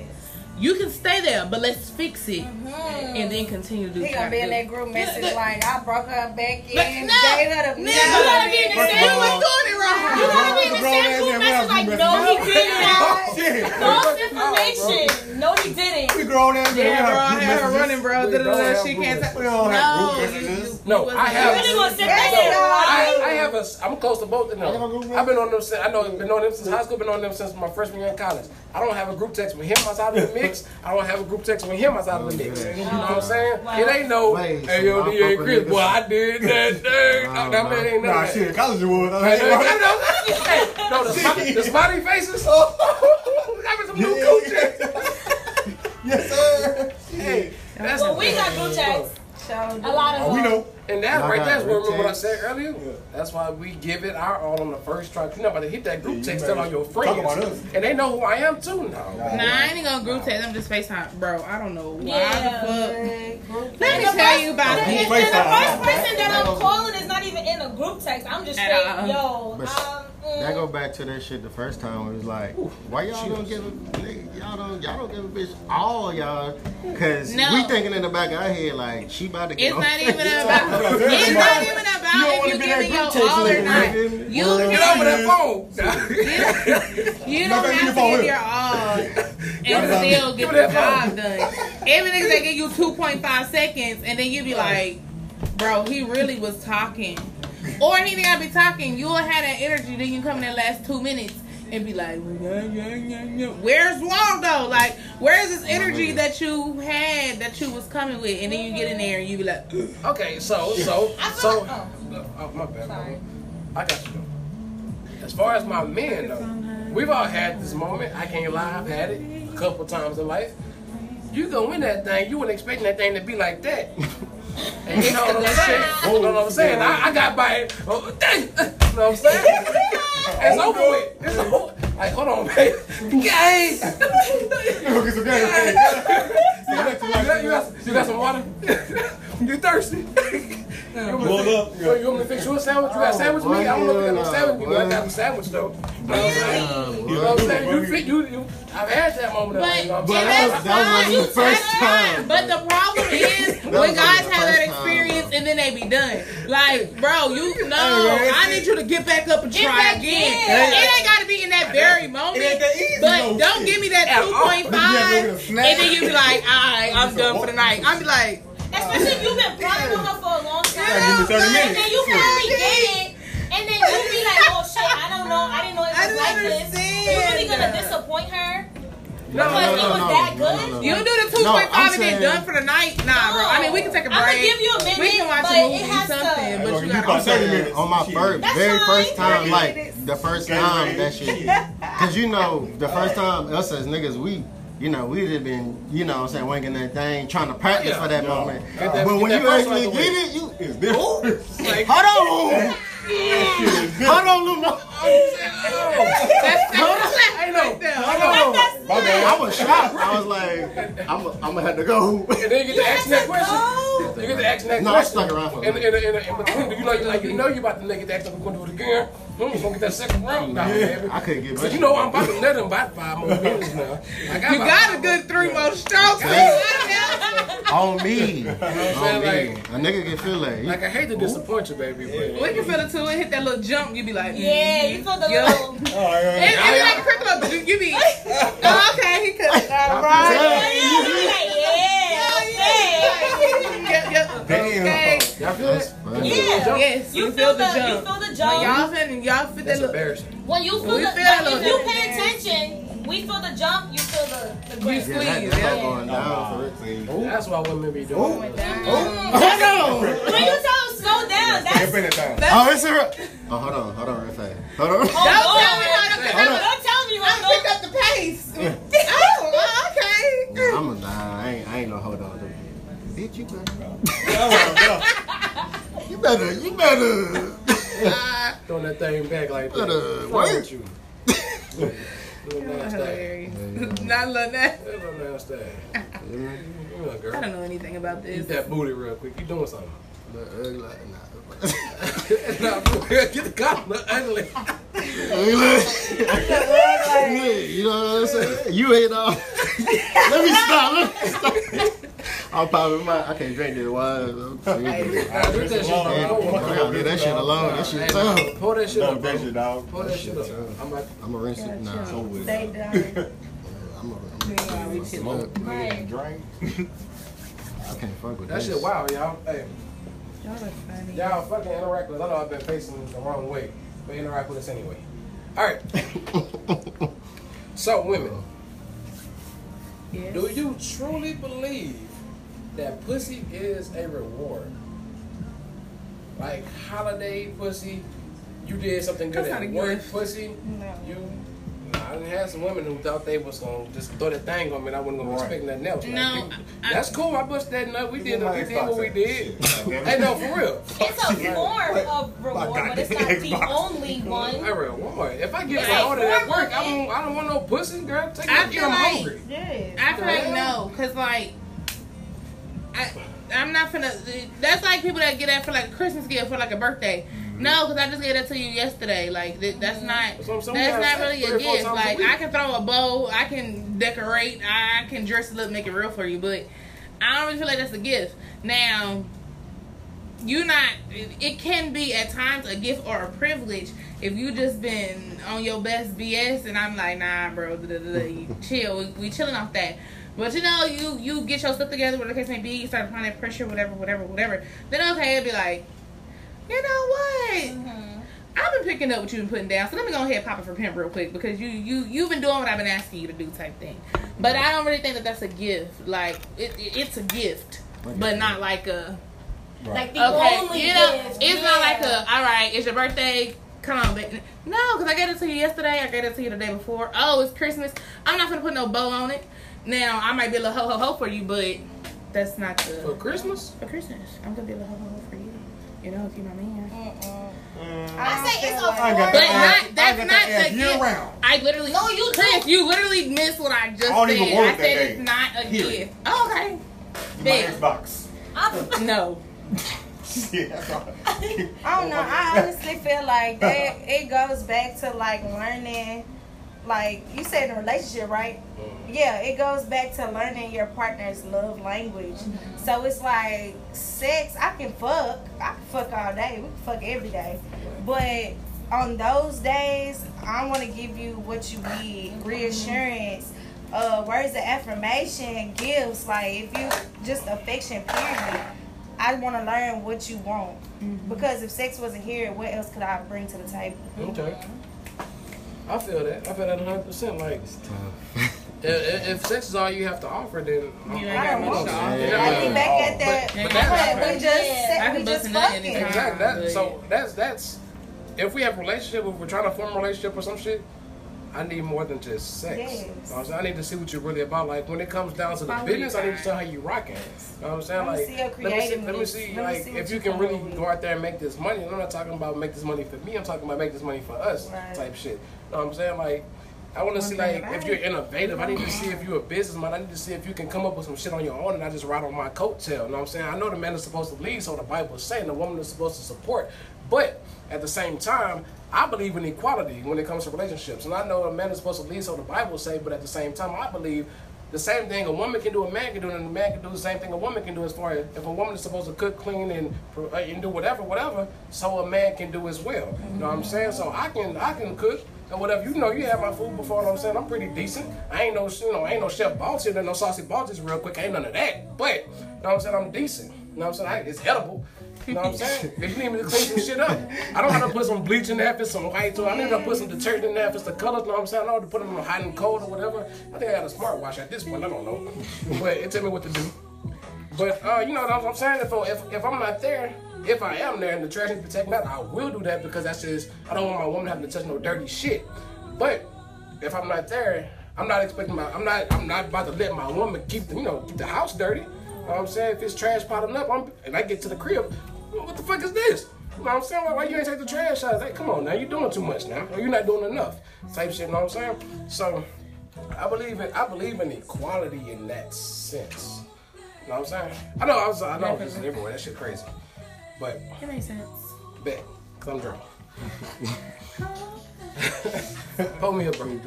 You can stay there, but let's fix it Mm-hmm. and then continue to do. He gonna be in that group message Look, like I broke her back in, But gave no, her the no, no, you gotta be in the First same of way doing it wrong. You gotta be in the same group message like, no, he didn't. False information. No, he didn't. We grown ass men. Yeah, bro, I have had her running, bro. Da, da, da, She can't. We don't have No, group messages. No, I have- You gonna sit there Yes, and you lie? I, I have a. I'm close to both of I have a group them. I've been on them. Since, I know. I've been on them since high school. Been on them since my freshman year in college. I don't have a group text with him outside of the mix. I don't have a group text with him outside of the mix. You know what I'm saying? Wow. It ain't no. Wait, Hey yo, so D.A. my Chris, fuck boy, I did that thing. Nah, That man ain't Nah, none of shit, college it was. I Hey, ain't no, right. no, no, hey, no, the, smiley, the smiley faces. Oh, having some new coochie. Yes, sir. Hey, that's Well, we got group chats. A lot of Oh, we know. And that Y'all right there is what group remember what I said earlier? That's why we give it our all on the first try. You're not about to hit that group you text, better tell all your talk friends. about us. And they know who I am too now. Nah, I ain't gonna group text. I'm just FaceTime, bro. I don't know why Yeah. the fuck. Let And me tell first- you about and, this. the first person that I'm calling is not even in a group text. I'm just At straight, yo, um. That go back to that shit the first time. It was like, why y'all don't give a nigga, y'all don't y'all don't give a bitch all y'all? Cause No. we thinking in the back of our head like she about to get It's on not even about. It's not even You about don't if wanna you be give that me your text all or nigga, not. nigga. You Word. Get over that phone. You don't gonna have to a phone give your it. all and Give still get me the that job done. Even niggas that give you 2.5 seconds and then you be like, bro, he really was talking. Or he didn't gotta be talking. You'll have that energy, then you come in that last two minutes and be like, yeah, yeah, yeah, yeah. Where's Waldo? Like, where's this energy that you had that you was coming with? And then you get in there and you be like, Okay, so, so, so. like- uh, Oh, my bad. Sorry. I got you. As far as my men, though, we've all had this moment. I can't lie, I've had it a couple times in life. You go win that thing, you weren't expecting that thing to be like that. And you know what I'm saying? You know what I'm saying? I, I got by it. Oh, dang. You know what I'm saying? It's over with. It's over. Like, hold on, man. Get some gas. You got, you, got, you some water? you thirsty? Roll up. Yo, you want me to fix you a sandwich? You got a sandwich meat? I don't know if you got no sandwich meat, but I got a sandwich though. You know what I'm saying? You know what I'm saying? You fit, you, you, I've had that moment. But, you know what But saying? that was- that's that was fine. the first time. But the problem is when guys have that experience bro. and then they be done. Like, bro, you know, man, I need you to get back up and try back again. in. It ain't got to be in that very moment. It ain't that easy, But though, don't shit. give me that 2.5 You have to go get a snack. and then you be like, all right, I'm done for the night. I'm be like, Especially if you've been plotting with her for a long time. Yeah, give me 30 And minutes. then you finally get it. And then you be like, oh shit, I don't know. I didn't know it I was don't like this. understand. You really gonna disappoint her? No, Because no, it no, was no. that good? you do the 2.5 No, I'm and then done for the night. Nah, bro. I mean, we can take a break. I'ma give you a minute, we can watch a movie, has to- something. But you You got to 30 minutes. on my first, That's very fine. first time, like the first time that shit, cause you know the first time us as niggas we. You know, we'd have been, you know what I'm saying, winging that thing, trying to practice Yeah. for that Yeah. moment. That- but when you actually get it, you, It's different. Like, hold on! hold on, Luma. That's that's I know. right there. My bad. I was shocked. I was like, I'm, I'm gonna have to go. And then you get to ask that question. You get to ask that question. No, I question. stuck around for a in, minute. in, in, in between, you know, you like you know you about to nigga ask if we're gonna do it again. You gonna get that second round now, baby. I couldn't get So you know I'm about to let him about five more minutes now. I got You got five a good three more strokes. on me. On saying? me. A nigga can feel that. Like I hate to disappoint you, baby, but We can feel it too. It hit that little jump. You be like, Yeah, you feel the Yo. little. All right, all And, right. and like a crick little, you be, oh, okay, he could. All right. Yeah, you be like, yeah, okay. Yep, yep. Damn. Okay. y'all feel That's it? Funny. Yeah. Yes, You you feel feel the the, you jump. feel the When jump. y'all fit, y'all fit that That's little. embarrassing. When you feel We the, feel that when little- you pay attention, we feel the jump, you feel the, the You grip. Yeah, that, squeeze, yeah. going down for it. See. That's why women be doing. Oh, it. Mm-hmm. Hold on. When you tell them slow down, that's Skip anything. Oh, it's a. Oh, hold on, hold on, real fast. Hold on. Oh, Don't tell me how to Hold on. Don't tell me I what picked up the pace. Oh, oh, okay. I'm a nah. I ain't, I ain't no hold on. Bitch, you better. All right, You better. You better. Throwing that thing back like that. Better What's wrong work. with you? Little nasty. hilarious. Not love that. Little nasty. Come I don't know anything about Eat this. that booty real quick. You doing something? Look ugly, nah. Nah, Get the compliment ugly. Hey, look. Look, You know what I'm saying? You ain't all. Let me stop. Let me stop. I'm popping my. I can't drink this wine. Hey, I'm nah, drink that shit Yeah, though. leave that shit alone. That shit Hey, tough. Pour that shit Dumb up, that shit, dog. Pour that shit up. I'm gonna rinse it. Nah, So with Stay done. I'm a, Yeah, we chill. smoke, Right. drink. I can't fuck with that this. shit wild, y'all. Hey, Y'all are funny. y'all fucking interact with us. I know I've been facing the wrong way, but interact with us anyway. All right. So, women, Yes. do you truly believe that pussy is a reward? Like holiday pussy, you did something good That's not at a work gift. pussy, No. you. Nah, I done had some women who thought they was gonna just throw that thing on me and I wasn't gonna Right. expect nothing else. No, you- I- that's cool. I bust that nut. We did, we did what we did. shit. hey, no, for real. It's a form of reward, but it's not the Xbox. only I one. reward. If I get It's my a order at work, I don't, I don't want no pussy, girl. Take I feel I'm like- hungry. Yes. I feel like no, cause like I I'm not gonna. That's like people that get that for like a Christmas gift for like a birthday. No, cause I just gave that to you yesterday. Like th- that's mm-hmm. not That's what I'm saying. that's not really a three or four gift. Like week. I can throw a bow, I can decorate, I can dress it up, make it real for you, but I don't really feel like that's a gift. Now you not it, can be at times a gift or a privilege if you just been on your best BS and I'm like nah bro da, da, da, da, you chill we, we chilling off that but you know you you get your stuff together whatever the case may be you start applying that pressure whatever whatever whatever then okay it'd be like you know what Mm-hmm. I've been picking up what you've been putting down so let me go ahead and pop it for pimp real quick because you you you've been doing what I've been asking you to do type thing but I don't really think that that's a gift like it, it it's a gift but not like a Like the Okay, only you know, gift. it's not like a all right. It's your birthday. Come on, baby. No, because I gave it to you yesterday. I gave it to you the day before. Oh, it's Christmas. I'm not gonna put no bow on it. Now I might be a little ho ho ho for you, but that's not the For Christmas? for Christmas. I'm gonna be a little ho ho ho for you. You know, if you're my man. Mm-mm. I say it's a feel like- I got But that. not that's I got not that ass the year gift. round. I literally No, you Chris, don't. you literally missed what I just I said. even I said it's day. not a Period. gift. Oh, okay. My Big. Xbox. I'm, No. Yeah. I don't know. I honestly feel like that it goes back to like learning, like you said in a relationship, right? Mm-hmm. Yeah, it goes back to learning your partner's love language. Mm-hmm. So it's like sex. I can fuck. I can fuck all day. We can fuck every day, but on those days, I want to give you what you need: mm-hmm. reassurance. Uh, words of affirmation, gifts, like if you just affection, period. I want to learn what you want because if sex wasn't here, what else could I bring to the table? Okay. I feel that. I feel that 100%. Like, Tough. if, if sex is all you have to offer, then. You ain't I got don't much want to to. offer. Yeah. I think back at that. But- but but that's- we just Yeah. set, I we can just bust a nut fucking. Exactly. That, so that's that's if we have a relationship, if we're trying to form a relationship or some shit, I need more than just sex. Yes. You know I'm saying? I need to see what you're really about. Like when it comes down to the Quality business, I need to time. see how you rocking. You know what I'm saying? Let Like see let me see, let me see Let me like see if you you can really up go out there and make this money. And I'm not talking about make this money for me. I'm talking about make this money for us Right. type shit. You know what I'm saying? Like I want to see like if you're innovative. I need to see if you're a businessman. I need to see if you can come up with some shit on your own and not just ride on my coattail. You know what I'm saying? I know the man is supposed to lead, so the Bible is saying the woman is supposed to support. But at the same time, I believe in equality when it comes to relationships. And I know a man is supposed to lead, so the Bible say, but at the same time, I believe the same thing a woman can do, a man can do, and a man can do the same thing a woman can do as far as if a woman is supposed to cook, clean, and, uh, and do whatever, whatever, so a man can do as well. You know what I'm saying? So I can I can cook and whatever. You know, you had my food before. You know I'm saying? I'm pretty decent. I ain't no, you know, I ain't no chef boss here, no saucy balls real quick. I ain't none of that. But you know what I'm saying? I'm decent. You know what I'm saying? I, it's edible. You know what I'm saying? If you need me to clean some shit up, I don't have to put some bleach in there if it's some white it. I need to put some detergent in there if it's the colors. You know what I'm saying? I don't have to put them on hot and cold or whatever. I think I got a smart smartwatch at this point. I don't know. But it tell me what to do. But uh, you know what I'm saying? If, if if I'm not there, if I am there and the trash needs taken out, I will do that because that's just I don't want my woman having to touch no dirty shit. But if I'm not there, I'm not expecting my I'm not I'm not about to let my woman keep the you know keep the house dirty. You know what I'm saying? If it's trash piling up, I'm, and I get to the crib, what the fuck is this? You know what I'm saying? Why, why you ain't take the trash out? Hey, come on now, you're doing too much now. Or you're not doing enough. Type shit, you know what I'm saying? So I believe in I believe in equality in that sense. You know what I'm saying? I know I was I know is everywhere. That shit crazy. But It makes sense. bet, cause I'm drunk. Pull me up, bro.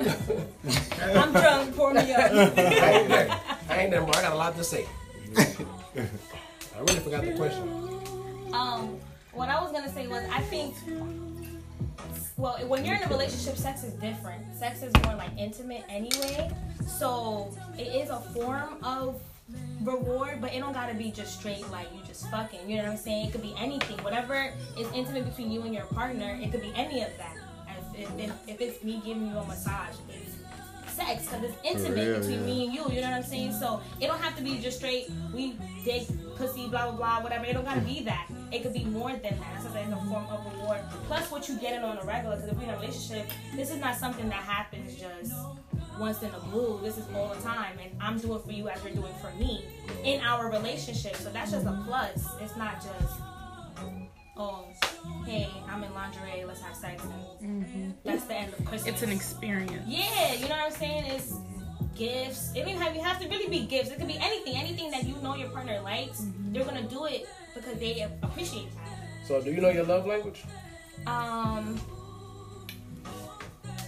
I'm drunk. Pour me up. I ain't there. I ain't there, bro. I got a lot to say. I really forgot the question. Um, what I was gonna say was, I think, well, when you're in a relationship, sex is different. Sex is more like intimate anyway, so it is a form of reward, but it don't gotta be just straight like you just fucking. You know what I'm saying? It could be anything, whatever is intimate between you and your partner. It could be any of that. If, if, if it's me giving you a massage, it's sex because it's intimate real, between yeah. me and you. You know what I'm saying? So it don't have to be just straight. We dick, pussy, blah blah blah, whatever. It don't gotta be that. It could be more than that. So it's a form of reward. Plus, what you get it on a regular. Because if we're in a relationship, this is not something that happens just once in a blue. This is all the time, and I'm doing for you as you're doing for me in our relationship. So that's just a plus. It's not just oh, hey, I'm in lingerie, let's have sex. And That's the end of Christmas. It's an experience. Yeah, you know what I'm saying? It's gifts. It doesn't have you have to really be gifts. It could be anything, anything that you know your partner likes. They're gonna do it because they appreciate that. So, do you know your love language? Um,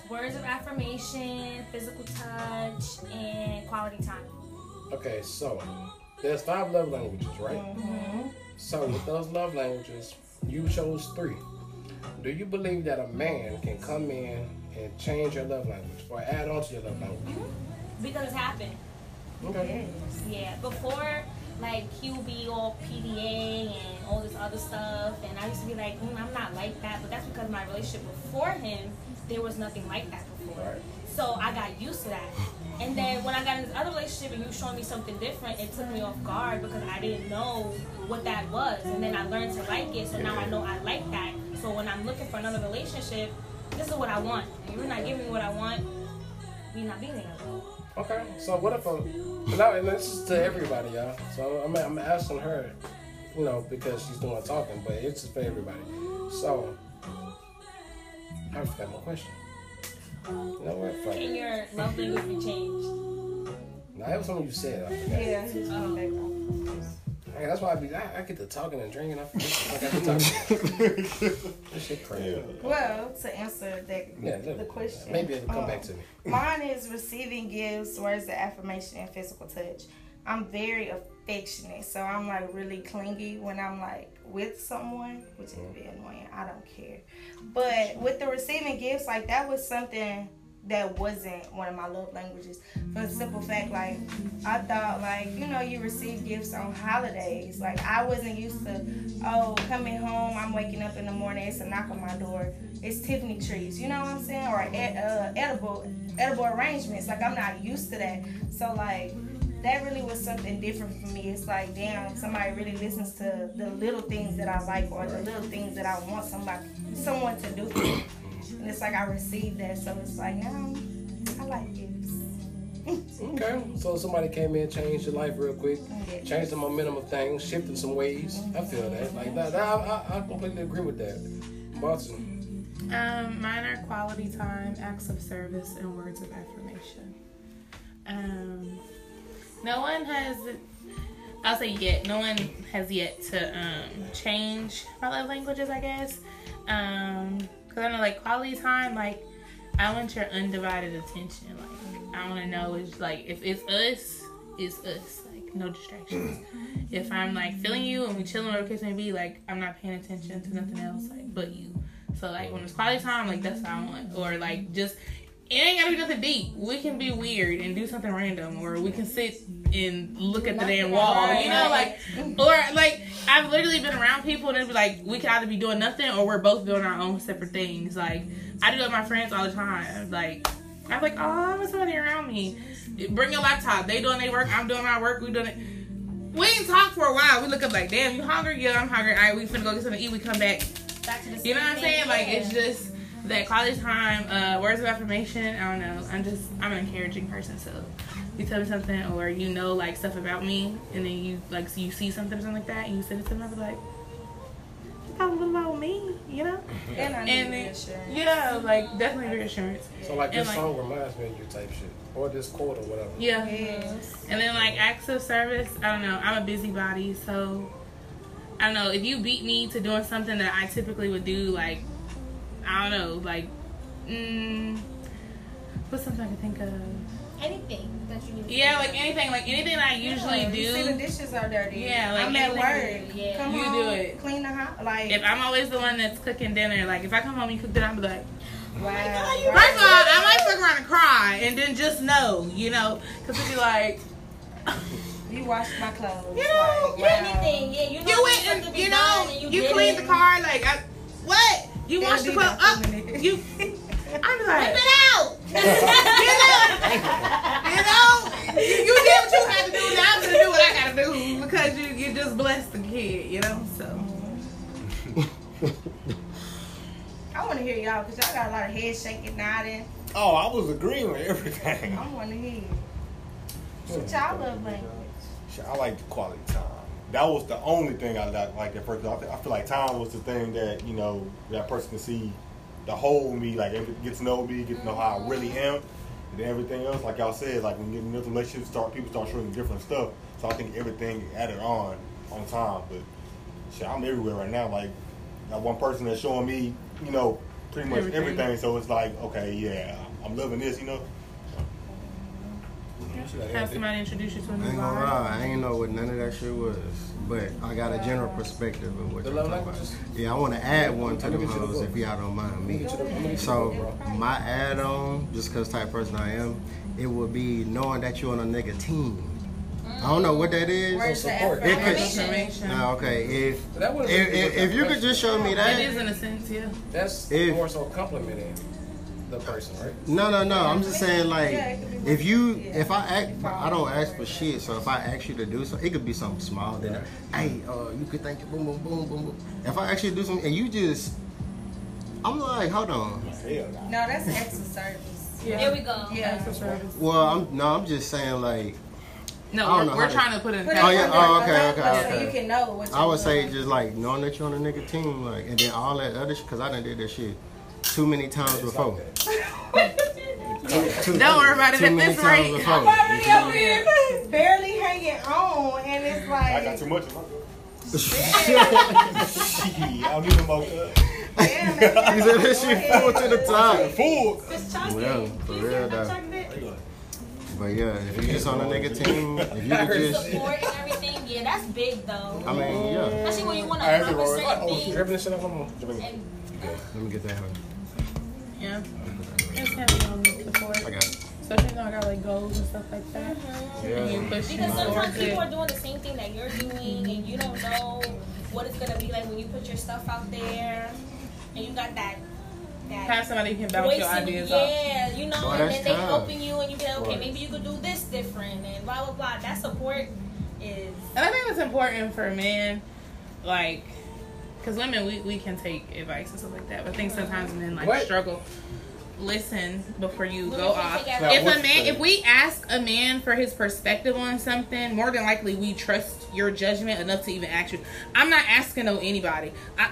words of affirmation, physical touch, and quality time. Okay, so there's five love languages, right? Mm-hmm. So, with those love languages, you chose three. Do you believe that a man can come in and change your love language or add on to your love language? Because it's happened. Okay. Yeah, before like he would be all PDA and all this other stuff, and I used to be like, mm, I'm not like that, but that's because my relationship before him, there was nothing like that before. So I got used to that. And then when I got in this other relationship and you showing me something different, it took me off guard because I didn't know what that was. And then I learned to like it, so now I know I like that. So when I'm looking for another relationship, this is what I want. And you're not giving me what I want, we not being together. Okay. So, what if a. Now, and this is to everybody, y'all. So, I'm, I'm asking her, you know, because she's doing talking, but it's for everybody. So, I forgot my question. You know what? Fuck Can it. your love language be changed? Now, that was something you said. I forgot. Yeah, he's coming. Hey, that's why I be. I, I get to talking and drinking. I forget. Like I be talking. this shit crazy. Well, to answer that Yeah, look, the question, Maybe it'll come um, back to me. Mine is receiving gifts, words of affirmation, and physical touch. I'm very affectionate, so I'm like really clingy when I'm like with someone, which is a bit annoying. I don't care. But with the receiving gifts, like that was something that wasn't one of my love languages. For the simple fact, like I thought, like you know, you receive gifts on holidays. Like I wasn't used to, oh, coming home, I'm waking up in the morning, it's a knock on my door, it's Tiffany trees. You know what I'm saying? Or ed- uh, edible, edible arrangements. Like I'm not used to that. So like that really was something different for me. It's like, damn, somebody really listens to the little things that I like or the little things that I want somebody, someone to do for me. And it's like I received that, so it's like now I like gifts. Okay. So somebody came in, changed your life real quick, changed the momentum of things, shifted some ways. I feel that. Like that. that I, I, I completely agree with that. Boston. Um, mine are quality time, acts of service, and words of affirmation. Um, no one has, I'll say yet, no one has yet to um, change my love languages, I guess. Um, cause I know like quality time, like I want your undivided attention. Like I want to know is like if it's us, it's us. Like no distractions. if I'm like feeling you and we chilling, whatever the case may be, like I'm not paying attention to nothing else, like but you. So like when it's quality time, like that's what I want. Or like just it ain't gotta be nothing deep. We can be weird and do something random, or we can sit and look at the damn wall. You know, like or like I've literally been around people and it'd be like we can either be doing nothing or we're both doing our own separate things. Like I do that with my friends all the time. Like I'm like, oh, I want somebody around me. Bring your laptop. They doing their work. I'm doing my work. We doing it. We ain't talk for a while. We look up like, damn, you hungry? Yeah, I'm hungry. All right, we finna go get something to eat. We come back. Back to the You know what I'm saying? thing, Like it's just that quality time, uh, words of affirmation. I don't know. I'm just I'm an encouraging person. So you tell me something, or you know like stuff about me, and then you like so you see something or something like that, and you send it to me. I be like, you talking about me, you know? And I need And then, reassurance. yeah, like definitely reassurance. So like And, this like- song reminds me of you type shit, or this quote or whatever. Yeah. Yes. And then like acts of service, I don't know. I'm a busybody, so I don't know. If you beat me to doing something that I typically would do, like I don't know, like mm, what's something I can think of? anything that you need. Yeah, like anything, like anything I usually Yeah, you See the do. dishes are dirty. Yeah, like I'm at work. Yeah. Come You home, do it. Clean the house. Like If I'm always the one that's cooking dinner, like if I come home and cook dinner, I'm like, wow. First of all, I might fuck around and cry, and then just know, you know, because it'd be like, You washed my clothes. You know, like, wow. anything. Yeah, you know. you went supposed to and be you know, you, did cleaned it. the car, like, I, what? You They'll washed the clothes up? for a minute. You, I'm like, Rip it out. you know, you, you did what you had to do. Now I'm gonna do what I gotta do because you you just blessed the kid, you know. So I want to hear y'all because y'all got a lot of head shaking, nodding. Oh, I was agreeing with everything. I want to hear. What y'all love language? Shit, I like the quality time. That was the only thing I liked like at first. I feel, I feel like time was the thing that you know that person can see the whole me, like get to know me, get to know how I really mm-hmm. am, and then everything else, like y'all said, like when you get in a relationship, start people start showing different stuff. So I think everything added on on time. But shit, I'm everywhere right now. Like that one person that's showing me, you know, pretty much Everything. everything. So it's like, okay, yeah, I'm loving this, you know. Have somebody introduce you to a I new ain't gonna lie, I ain't know what none of that shit was. But I got a general perspective of what The you're talking about. Yeah, I want to add one to them the hoes if y'all don't mind me. Get you the- I'ma get you So the book, bro. my add on, just cause type of person I am, it would be knowing that you're on a nigga team. I don't know what that is. Where's the support. It could- Information. Nah, okay, if That if, if, if you could just show me that, that. is in a sense, yeah. That's If- more so complimenting the person, right? No, no, no. I'm just saying, like, Yeah, it could be if you, if I act, I don't ask for shit. So if I ask you to do something, it could be something small. Then, hey, uh, you could think, boom, boom, boom, boom, boom. If I actually do something and you just, I'm like, hold on. No, that's extra service. There we go. Yeah. Well, I'm no, I'm just saying, like, No, we're, we're how to- trying to put in. Put it Oh, yeah. Oh, the- okay, okay, So okay. you can know what I would you're say just like knowing that you're on a nigga team, like, and then all that other shit, cause I done did that shit too many times It's before. Too- Don't worry about it too at this times rate. before. Already over here, barely hanging on, and it's like I got too much in my cup. Shit, I don't need no more damn, man, You said that shit full to the top. Full. Just chocolate. Well, for real, though. But yeah, if you just on a nigga team, if you could just, Support and everything. Yeah, that's big though. I mean, yeah. Especially when you want to I accomplish certain things. Grabbing this shit up, come on. And Let me get that one. Yeah. It's heavy on me before. I got it. Especially when I got like goals and stuff like that. Mm-hmm. And you Yeah. push Because sometimes towards people are doing the same thing that you're doing, and you don't know what it's gonna be like when you put your stuff out there, and you got that that Have somebody you can bounce voice your in- ideas off. yeah, you know, Boy, and that's then they tough. helping you, and you can okay, maybe you could do this different, and blah blah blah. That support is And I think it's important for men, like, because women, we, we can take advice and stuff like that. But I think sometimes men, like, What? struggle. Listen before you Women go off. take If a man, if we ask a man for his perspective on something, more than likely we trust your judgment enough to even ask you. I'm not asking no anybody. I,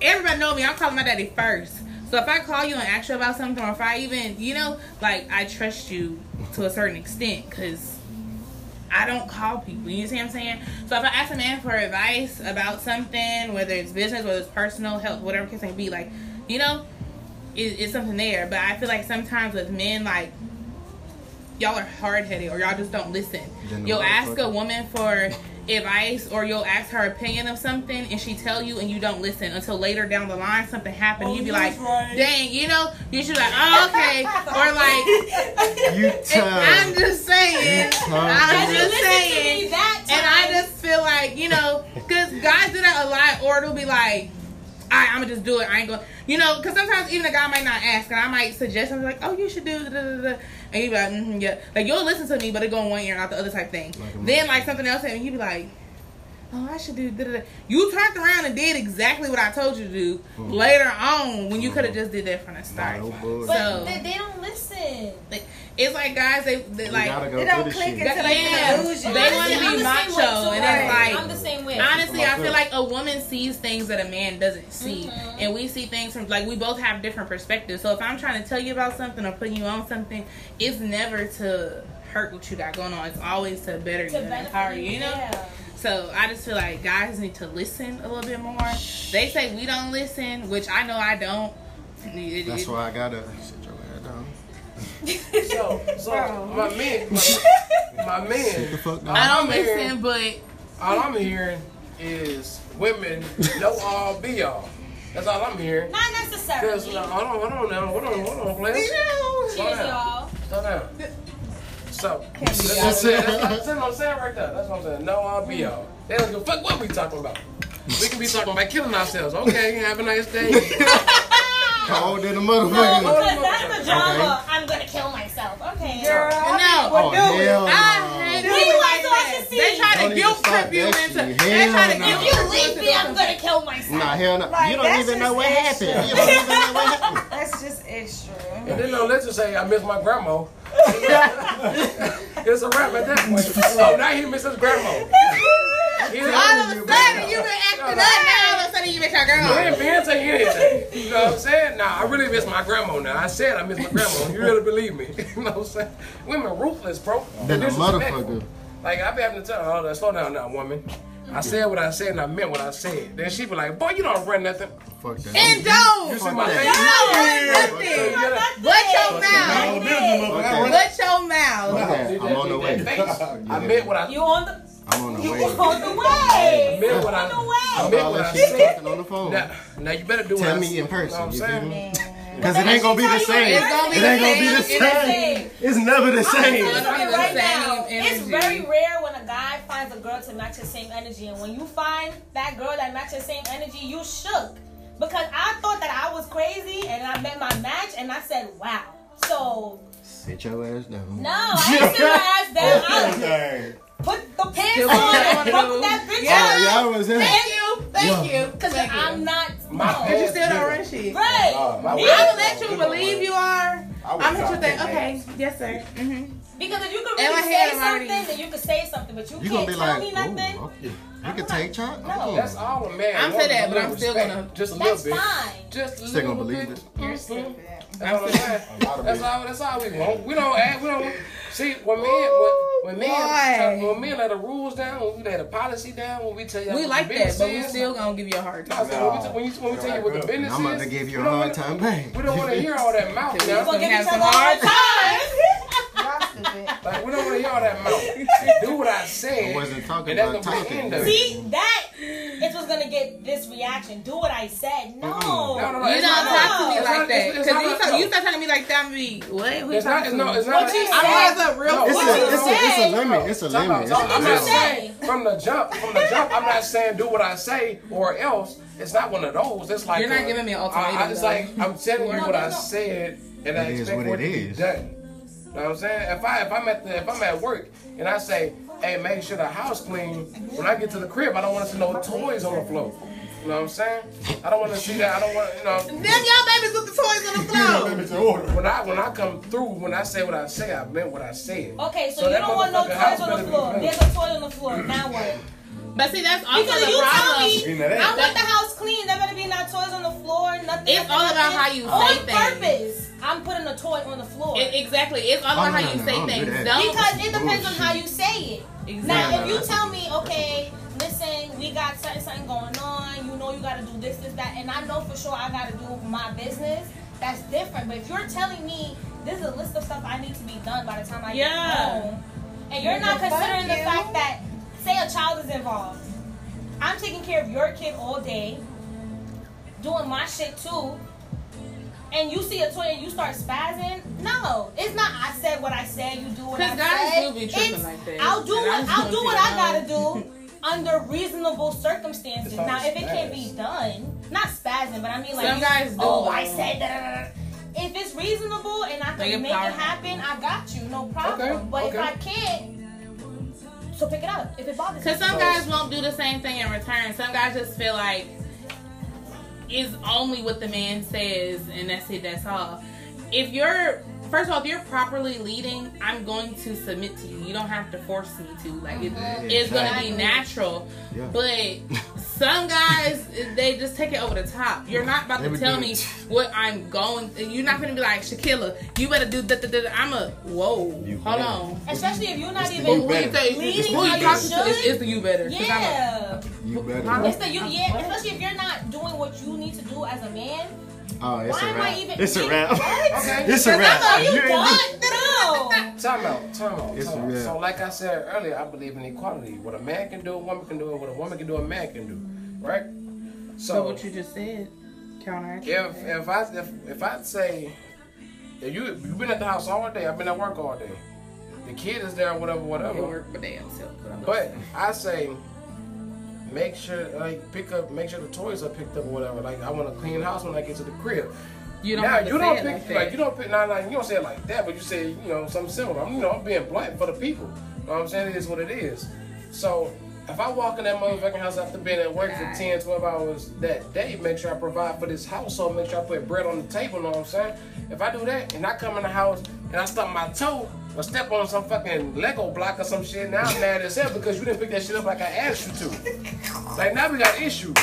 everybody know me. I'm calling my daddy first. So if I call you and ask you about something, or if I even, you know, like I trust you to a certain extent, because I don't call people. You see what I'm saying? So if I ask a man for advice about something, whether it's business, whether it's personal, health, whatever case may be, like, you know, it, it's something there. But I feel like sometimes with men, like, y'all are hard headed or y'all just don't listen. You'll ask a woman for advice or you'll ask her opinion of something and she tell you and you don't listen until later down the line something happened. Oh, you'd be like, dang, you know, you should be like, oh, okay. or like, You and I'm just saying. I'm just listen to me saying. that And I just feel like, you know, because guys do that a lot, or it'll be like, all right, I'm gonna just do it. I ain't gonna, you know, because sometimes even a guy might not ask, and I might suggest something like, oh, you should do, da, da, da, da. and you be like, mm-hmm, yeah, like you'll listen to me, but it go in one ear and out the other type thing. Like then like something else, and you be like. Oh, I should do. Da, da, da. You turned around and did exactly what I told you to do later on when you could have just did that from the start. No bullshit. but so- they, they don't listen. Like, it's like guys, they, they like gotta go It through don't click shit. until they Yeah. get illusion. They wanna be the same macho, way, too. and it's like- I'm the same way. Honestly, I feel like a woman sees things that a man doesn't see, Mhm. and we see things from like we both have different perspectives. So if I'm trying to tell you about something or putting you on something, it's never to hurt what you got going on. It's always to better you and empower you. You know. Yeah. So I just feel like guys need to listen a little bit more. They say we don't listen, which I know I don't. It- That's it- why I gotta sit your ass down. So, so my men, my, my men, the fuck. I don't I'm listen, but all I'm hearing is women know all be all. That's all I'm hearing. Not necessarily. uh, hold on, hold on now, hold on, hold on, please. Cheers, Slow down. y'all. Slow down. So, be that's what I'm saying. That's, that's what I'm saying right there. That's what I'm saying. No, all be all. They don't give a fuck what we talking about. We can be talking about killing ourselves. Okay, have a nice day. Cold in the No, because that's the drama. I'm gonna kill myself. Okay. Girl, I oh, No. Oh, do it. hell I no. hate We like that. see. They try Don't to guilt trip you into. shit. They try to Hell guilt no. If you you leave me, I'm gonna kill myself. Nah, hell no. Like, you don't even know what extra. happened. You don't even know what happened. That's just extra. And then no, let's just say I miss my grandma. it's a wrap at that point. Oh, now he misses grandma. He All of a sudden, you been acting up. Now all of a sudden, you miss your grandma. I girl. ain't been saying anything. You know what I'm saying? Nah, I really miss my grandma now. I said I miss my grandma. You really believe me? you know what I'm saying? Women ruthless, bro. Then a motherfucker. Like I be having to tell her, oh, slow down now, woman. I said what I said and I meant what I said. Then she be like, boy, you don't run nothing. Fuck that. And don't. You see my that. face? Nothing. You gotta- But your mouth. this is motherfucker. Okay. But your mouth. I'm on the way. I meant what I You on the I'm on the you way. on the way. I meant what On the I way. I I'm meant all what I shit said. on the phone. Now, now you better do what Tell me in person, You know what I'm saying? Me? Because it ain't gonna be the same. It's gonna be It ain't gonna be the same. same. It's never the I'm gonna you same. It's right now. It's very rare when a guy finds a girl to match the same energy, and when you find that girl that matches the same energy, you shook because I thought that I was crazy, and I met my match, and I said, "Wow." So Sit your ass down. no, I didn't sit my ass down. I Dang. put the pants on and wanna broke do. that bitch Yeah. Out. y'all was in. Thank you. Thank you. Because I'm not. My you pants still don't different. run shit. Right. Uh, I I will let you believe you are. I would I'm let you stop think, that. okay, yes, sir. Mm-hmm. Because if you could In really say head, I'm already- something, then you could say something, but you, You can't be tell like, me nothing. okay. You can take charge. No. Oh. That's all a man. I'm wants saying that, is but I'm still gonna- just a little That's bit. fine. Just a Still little gonna believe bit. it. You're stupid. That's what I'm saying. A lot of That's all. That's all we want. We don't add. We don't. See when men when, when men boy. when men lay the rules down, when we lay the policy down, when we tell you We what like the that, but we is, still gonna give you a hard I time. said, when, we t- when, you, when we tell you what the business is, I'm about to give you a hard time back. We don't want to hear all that mouth. We're gonna give have each some a hard hard time. Y'all stupid. Like we don't want to hear all that mouth. Do what I said. I wasn't talking and that's about gonna be the talking. it. See, that is what's gonna get this reaction. Do what I said. No. No, no, no. You it's don't not- talk to me it's like not- that. it's- it's Because you, like- start- you start talking to me like that, I'm be, what? Who It's not. It's to no. It's not. What you I'm said. always up real No, It's a, it's, a, it's a limit. It's a limit. talk- It's a I'm not limit. saying from the jump. From the jump, I'm not saying do what I say or else. It's not one of those. It's like You're not a- giving me an ultimatum, I, it's though. like I'm telling you what I said, and I expect what what it it to be is. done. You know what I'm saying? If I if I'm at the if I'm at work and I say, hey, make sure the house clean. When I get to the crib, I don't want to see no toys on the floor. You know what I'm saying? I don't want to see that. I don't want you know. Them y'all babies with the toys on the floor. Let me order. When I when I come through, when I say what I say, I meant what I said. Okay, so, So you don't want no toys on the floor. There's a toy on the floor. Now what? But see, that's also Because the you tell me Speaking of that. I want the house clean. There better be not toys on the floor. Nothing. It's nothing, all about nothing. how you on say things. purpose. I'm putting a toy on the floor. It, exactly. It's all Oh, about no, how no, you no, say don't things. Don't. because it depends on how you say it. Exactly. Now, if you tell me, okay, listen, we got something, something going on, you know you gotta do this, this, that, and I know for sure I gotta do my business, that's different. But if you're telling me this is a list of stuff I need to be done by the time I Yeah. get home, and you're not considering the you. fact that, say a child is involved, I'm taking care of your kid all day, doing my shit too, and you see a toy and you start spazzing, no, it's not. I said what I said. You do what I Because guys said. do be tripping It's- like that. I'll do And what I'll do what I gotta do under reasonable circumstances. It's all Now, if it can't be done, not spazzing, but I mean like Some you- guys do, Oh, I said that. If it's reasonable and I can make it happen, I got you, no problem. Okay, But if. I can't, so pick it up. If it bothers Because you. Because some guys won't do the same thing in return. Some guys just feel like it's only what the man says and that's it, that's all. If you're, first of all, if you're properly leading, I'm going to submit to you. You don't have to force me to. Like, it, it's going to be natural. Yeah. But some guys, they just take it over the top. You're not about to They would tell me what I'm going. You're not going to be like, Shakila, you better do that. that, that. I'm a, whoa, You hold better. on. Especially if you're not It's even Who, who you better. Leading who how you you talking to? It's, should? it's the you better. 'cause I'm a- Yeah. You better. It's the you, yeah. Especially if you're not doing what you need to do as a man, Oh, it's Why a wrap. even? It's a wrap. Okay. It's a wrap. Are you You ain't done? do- No. Time out, time out, It's time out. So, like I said earlier, I believe in equality. What a man can do, a woman can do it. What a woman can do, a man can do. Right? So So, what you just said, counteract. if if I if, if I say if you you've been at the house all day, I've been at work all day. The kid is there, whatever, They whatever. work for damn self. But I say, make sure like pick up, make sure the toys are picked up or whatever. Like I want a clean house when I get to the crib. you don't now you say don't pick like like, you don't pick not like you don't say it like that, but you say you know something similar. I'm, you know I'm being blunt for the people. You know what I'm saying? It is what it is. So if I walk in that motherfucking house after being at work for Right. 10, 12 hours that day, make sure I provide for this household, make sure I put bread on the table, you know what I'm saying? If I do that and I come in the house and I stump my toe or step on some fucking Lego block or some shit, now I'm mad as hell because you didn't pick that shit up like I asked you to. Like now we got issues.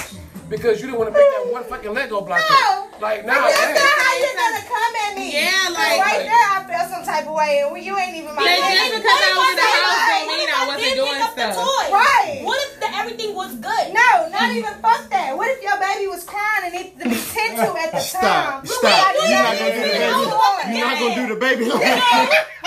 Because you didn't want to pick that one fucking Lego block No. up. Oh, like now, That's not how you're gonna come at me. Yeah, like- right there, I feel some type of way, and you ain't even my Yeah, just because I was in the house Right. don't mean I wasn't doing pick up the stuff. Right. What if the, everything was good? No, not even fuck that. What if your baby was crying and needed to be tend to at the time? Stop. Stop. You You're not do gonna do the that. baby. You're not gonna do the baby like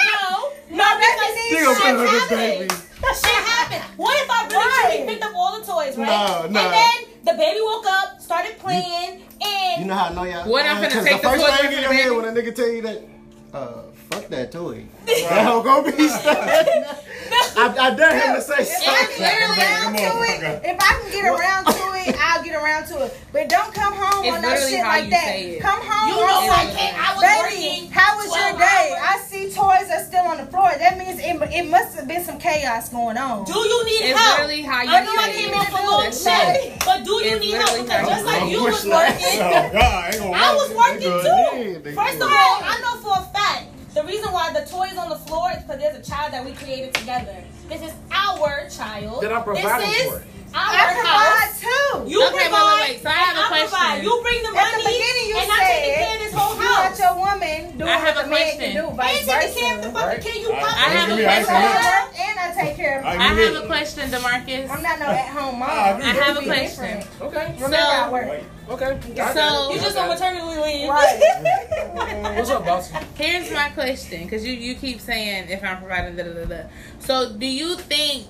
No. No, baby needs They gonna shit put it with the happening. baby. Shit happened. What if I really Right. truly picked up all the toys, right? No, no. And then the baby woke up, started playing, and You know how I know y'all? What, I'm gonna take the the first thing from in the your head baby? when a nigga tell you that, uh, fuck that toy. That hoe gonna be stuck. I, I dare him to say If I can get something. around to it, if I can get around to it, I'll get around to it. But don't come home It's on no shit like that. Come home you on know I some- can't. I was Baby, working. how was your day? hours. I see toys are still on the floor. That means it, it must have been some chaos going on. Do you need It's help? literally how you I know I say came it. off a little That's shit, but do you It's need help? literally Because just like you was Oh working, I ain't gonna I lie. was working too. go ahead, they First of all, I know for a fact the reason why the toy is on the floor is because there's a child that we created together. This is our child. That I'm providing this is for. Our I provide house. too. You Okay, provide. wait, wait. So I have and a provide. You bring the At money, the beginning, you and I'm taking said care of this whole you want house. your woman doing I have what a the man can question. do, And vice care of the versa. fucking kid. You I- come I have a Give me ice I on question. work and I take care of I I my agree. have a question, Demarcus. I'm not no at-home mom. Ah, I. I have a question. different. Okay. Remember, I So- work. Okay. So- You just I on got maternity leave. Right. What's up, boss? Here's my question, because you you keep saying if I'm providing da da da da. So do you think,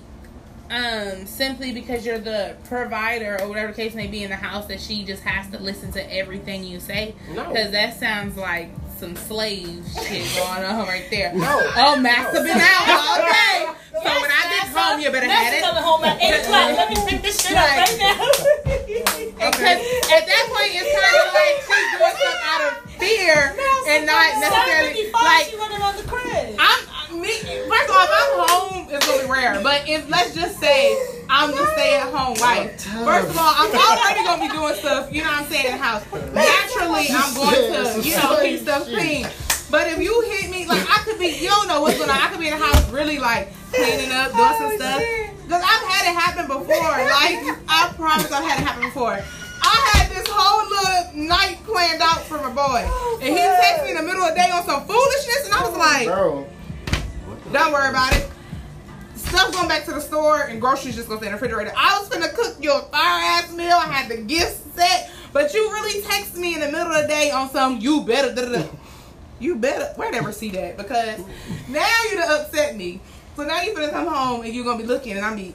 um, simply because you're the provider or whatever the case may be in the house, that she just has to listen to everything you say? No. Because that sounds like some slave shit going on right there. No. Oh, Master been out all day. So when I get home, you better Master have it. coming home at 8 o'clock. Let me pick this shit up Right. right now. Because at that point, it's kind of like she's doing stuff out of fear and not necessarily 7:55, like she running on the crib. I'm me. First of all, if I'm home, it's really rare. But if let's just say I'm the stay-at-home wife, first of all, I'm already gonna be doing stuff. You know what I'm saying in the house. Naturally, I'm going to you know keep stuff clean. But if you hit me, like I could be, you don't know what's going on. I could be in the house really like cleaning up, doing some stuff. Cause I've had it happen before. Like I promise, I've had it happen before. I had this whole little night planned out for my boy, and he texted me in the middle of the day on some foolishness, and I was like. Don't worry about it. Stuff going back to the store and groceries just gonna stay in the refrigerator. I was gonna cook you a fire ass meal. I had the gift set, but you really text me in the middle of the day on some you better da, da, da. you better where never see that because now you done upset me. So now you finna come home and you're gonna be looking and I'm be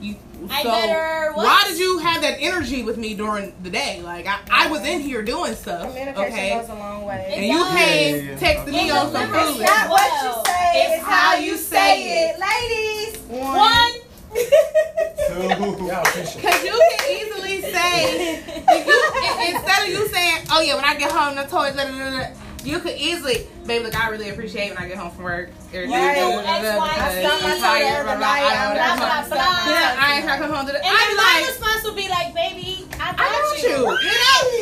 you I so better what? why did you have that energy with me during the day? Like I, I was in here doing stuff. Communication Okay. goes a long way. And you came Yeah. texting me on some delivers foolish. Not what you say, It's it's how you say it. Ladies, One. Two. Cause you can easily say, if you, in- instead of you saying, "Oh yeah, when I get home, the toys," da, da, da, da," you could easily, baby, look, I really appreciate when I get home from work. You Right. do X, Y, Z. because I'm tired, I know. Yeah, I ain't trying to come home to the. And I then be my like, response would be like, baby, I got, I got you. You know,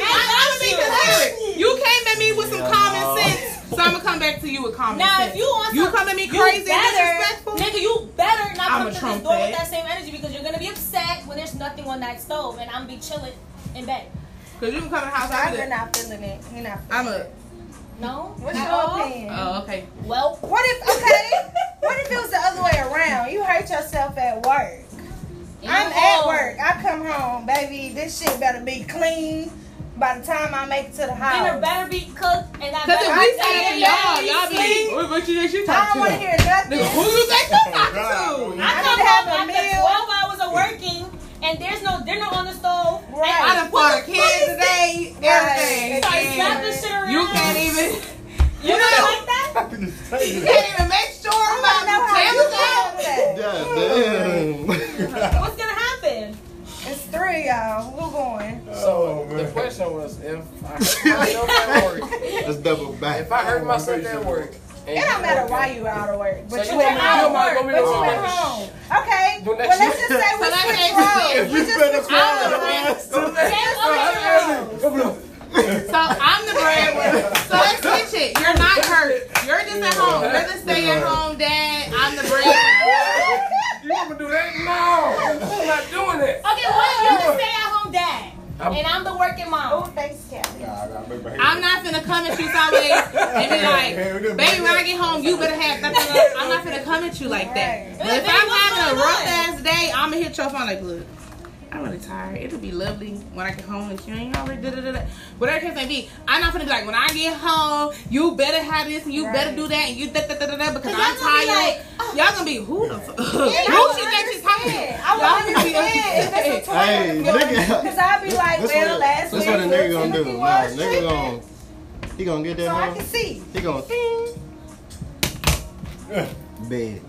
I, I'm gonna be you. considerate. You came at me with some Yeah, common no. sense, so I'm gonna come back to you with common Now, sense. Now, if you want you some- come at me you crazy and better, disrespectful, nigga, you better not I'm come a to this trumpet. door with that same energy because you're gonna be upset when there's nothing on that stove and I'm be chilling in bed. cause you can come in the house. I be You're like, not feeling it. You're not I'm feeling a. it. No. What's At your opinion? Oh, okay. Well, What if, okay, what if it was the other way around? You hurt yourself at work. you I'm know, at work. I come home, baby. baby, this shit better be clean by the time I make it to the house. Dinner better be cooked and I better we be say it for y'all, y'all be. What, what you think she I don't want to to? hear nothing. Nigga, who you think you talking to? I I come need to have home a after meal. 12 hours of working and there's no dinner on the stove. Right. I And done what fought a the kid fuck is today. Everything. Start Yeah. slapping shit around. You can't even. You know like that? You can't even make sure I about don't know how you the handle that. God damn. What's gonna happen? It's three, y'all. Who going? So Oh, the question was if I hurt myself at work, Let's double back. if I hurt myself at work, and It don't matter why you out of work, but So you you at might- home. you might go But be you the at one. home. Okay. Do Well, that let's shit. just say we So let's switch say roles. We You just better switch call roles. her ass. Take over your roles. So I'm the breadwinner. So let's switch it. You're not hurt. You're just at home. You're the stay at home dad. I'm the breadwinner. You want me to do that? No, I'm not doing that. Okay, what if you're the stay-at-home dad I'm- and I'm the working mom. Oh, mom? thanks, Kathy. Nah, I gotta make my head- I'm not finna come at you sideways and be like, baby, when I get home, you better have. Da, da, da. I'm not finna come at you like that. But if I'm having a rough ass day, I'ma hit your phone like, look. I'm really tired. It'll be lovely when I get home and you ain't already da da da da. Whatever the case may be, I'm not gonna be like when I get home, you better have this and you better Right. do that and you da da da da da because Cause I'm y'all gonna be tired. like, oh. Y'all gonna be who the fuck? I Who don't she think she's talking to? understand. I Y'all won't gonna be understand if it's a Hey, twin nigga. Because I'll be like, This well, what- last This week what a nigga gonna do. Timothy Nah, was nigga tripping. gonna he gonna get that So I home. can see. He gonna bed.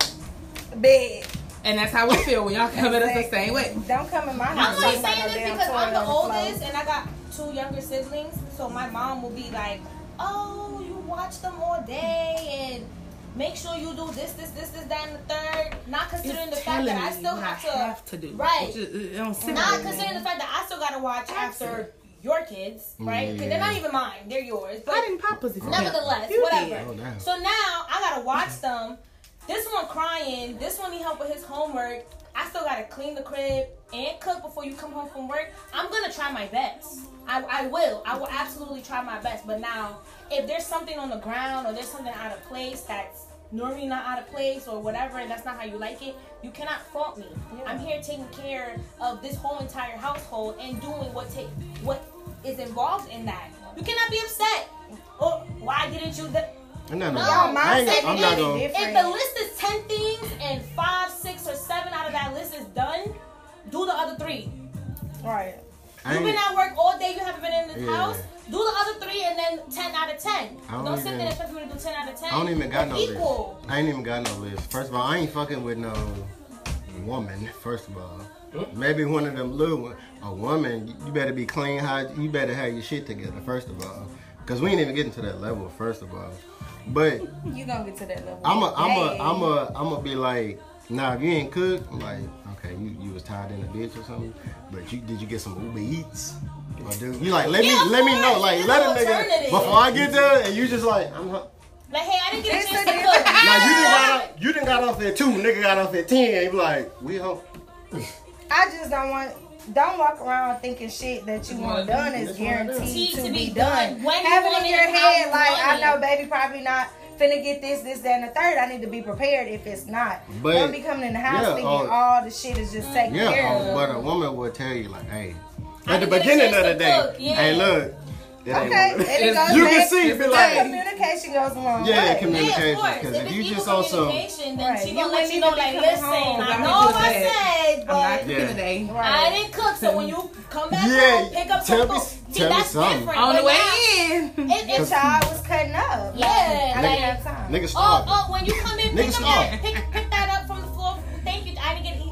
Bed. And that's how we feel when y'all come at us the same way. Don't come in my house. I'm house. only saying this because I'm the on floor. oldest and I got two younger siblings. So my mom will be like, "Oh, you watch them all day and make sure you do this, this, this, this, that, and the third. Not considering the fact that I still have to, have to do. right? It just- it don't Not right with me. considering the fact that I still gotta watch after your kids, mm, right? Because they're not even mine; they're yours. But I didn't pop pussy. Nevertheless, You whatever. Oh. So now I gotta watch them. This one crying. This one need help with his homework. I still gotta clean the crib and cook before you come home from work. I'm gonna try my best. I, I will. I will absolutely try my best. But now, if there's something on the ground or there's something out of place that's normally not out of place or whatever, and that's not how you like it, you cannot fault me. I'm here taking care of this whole entire household and doing what take what is involved in that. You cannot be upset. Oh, why didn't you? Th- No, no, No, Y'all I ain't, mindset I'm not gonna. if the list is 10 things and five, six, or seven out of that list is done, do the other three. Right. You've been at work all day, you haven't been in this Yeah. house. Do the other three and then 10 out of 10. I don't Don't, sit even- there and expect me to do 10 out of 10. I don't even got no equal. list. I ain't even got no list. First of all, I ain't fucking with no woman. First of all, maybe one of them little one. A woman, you better be clean. How you better have your shit together. First of all, because we ain't even getting to that level. First of all, but You gonna get to that level. I'm a, I'm a, Hey. I'm a, I'm gonna be like, nah, if you ain't cook, I'm like, okay, you, you was tied in a bitch or something, but you did you get some Uber Eats? Or do you like let Yeah, me let me know like course, let a nigga before I get there and you just like I'm hu- Like, hey, I didn't get a It's chance to cook. now you didn't got off you didn't got off at two nigga got off at ten and you be like we home I just don't want. Don't walk around thinking shit that you want done is That's what I guaranteed To to be be done. done. Have it in your head like I know, baby, probably not finna get this, this, that, and the third. I need to be prepared if it's not. But- don't be coming in the house yeah, thinking oh. all the shit is just taken care yeah of. but a woman will tell you like hey I at the didn't get a beginning of the to day yeah. hey look it Okay, it- and it goes you back. can see it be like communication goes along. Yeah, way. commu- Yeah, of Communication, course. 'cause If if you just also some- communication, then Right. she You gonna let you know, even like, be coming listen, home. I I'm know not what I doing said, I'm not but Yeah. today. Right. I didn't cook. So when you come back Yeah, home, pick up tell some me- food. See, tell me that's something. different. On the way in. It, The it's child was cutting up. Yeah, I like- didn't have time. nigga Oh, starving oh, when you come in, pick up that, pick, pick that up from the floor. Thank you. I didn't get eat.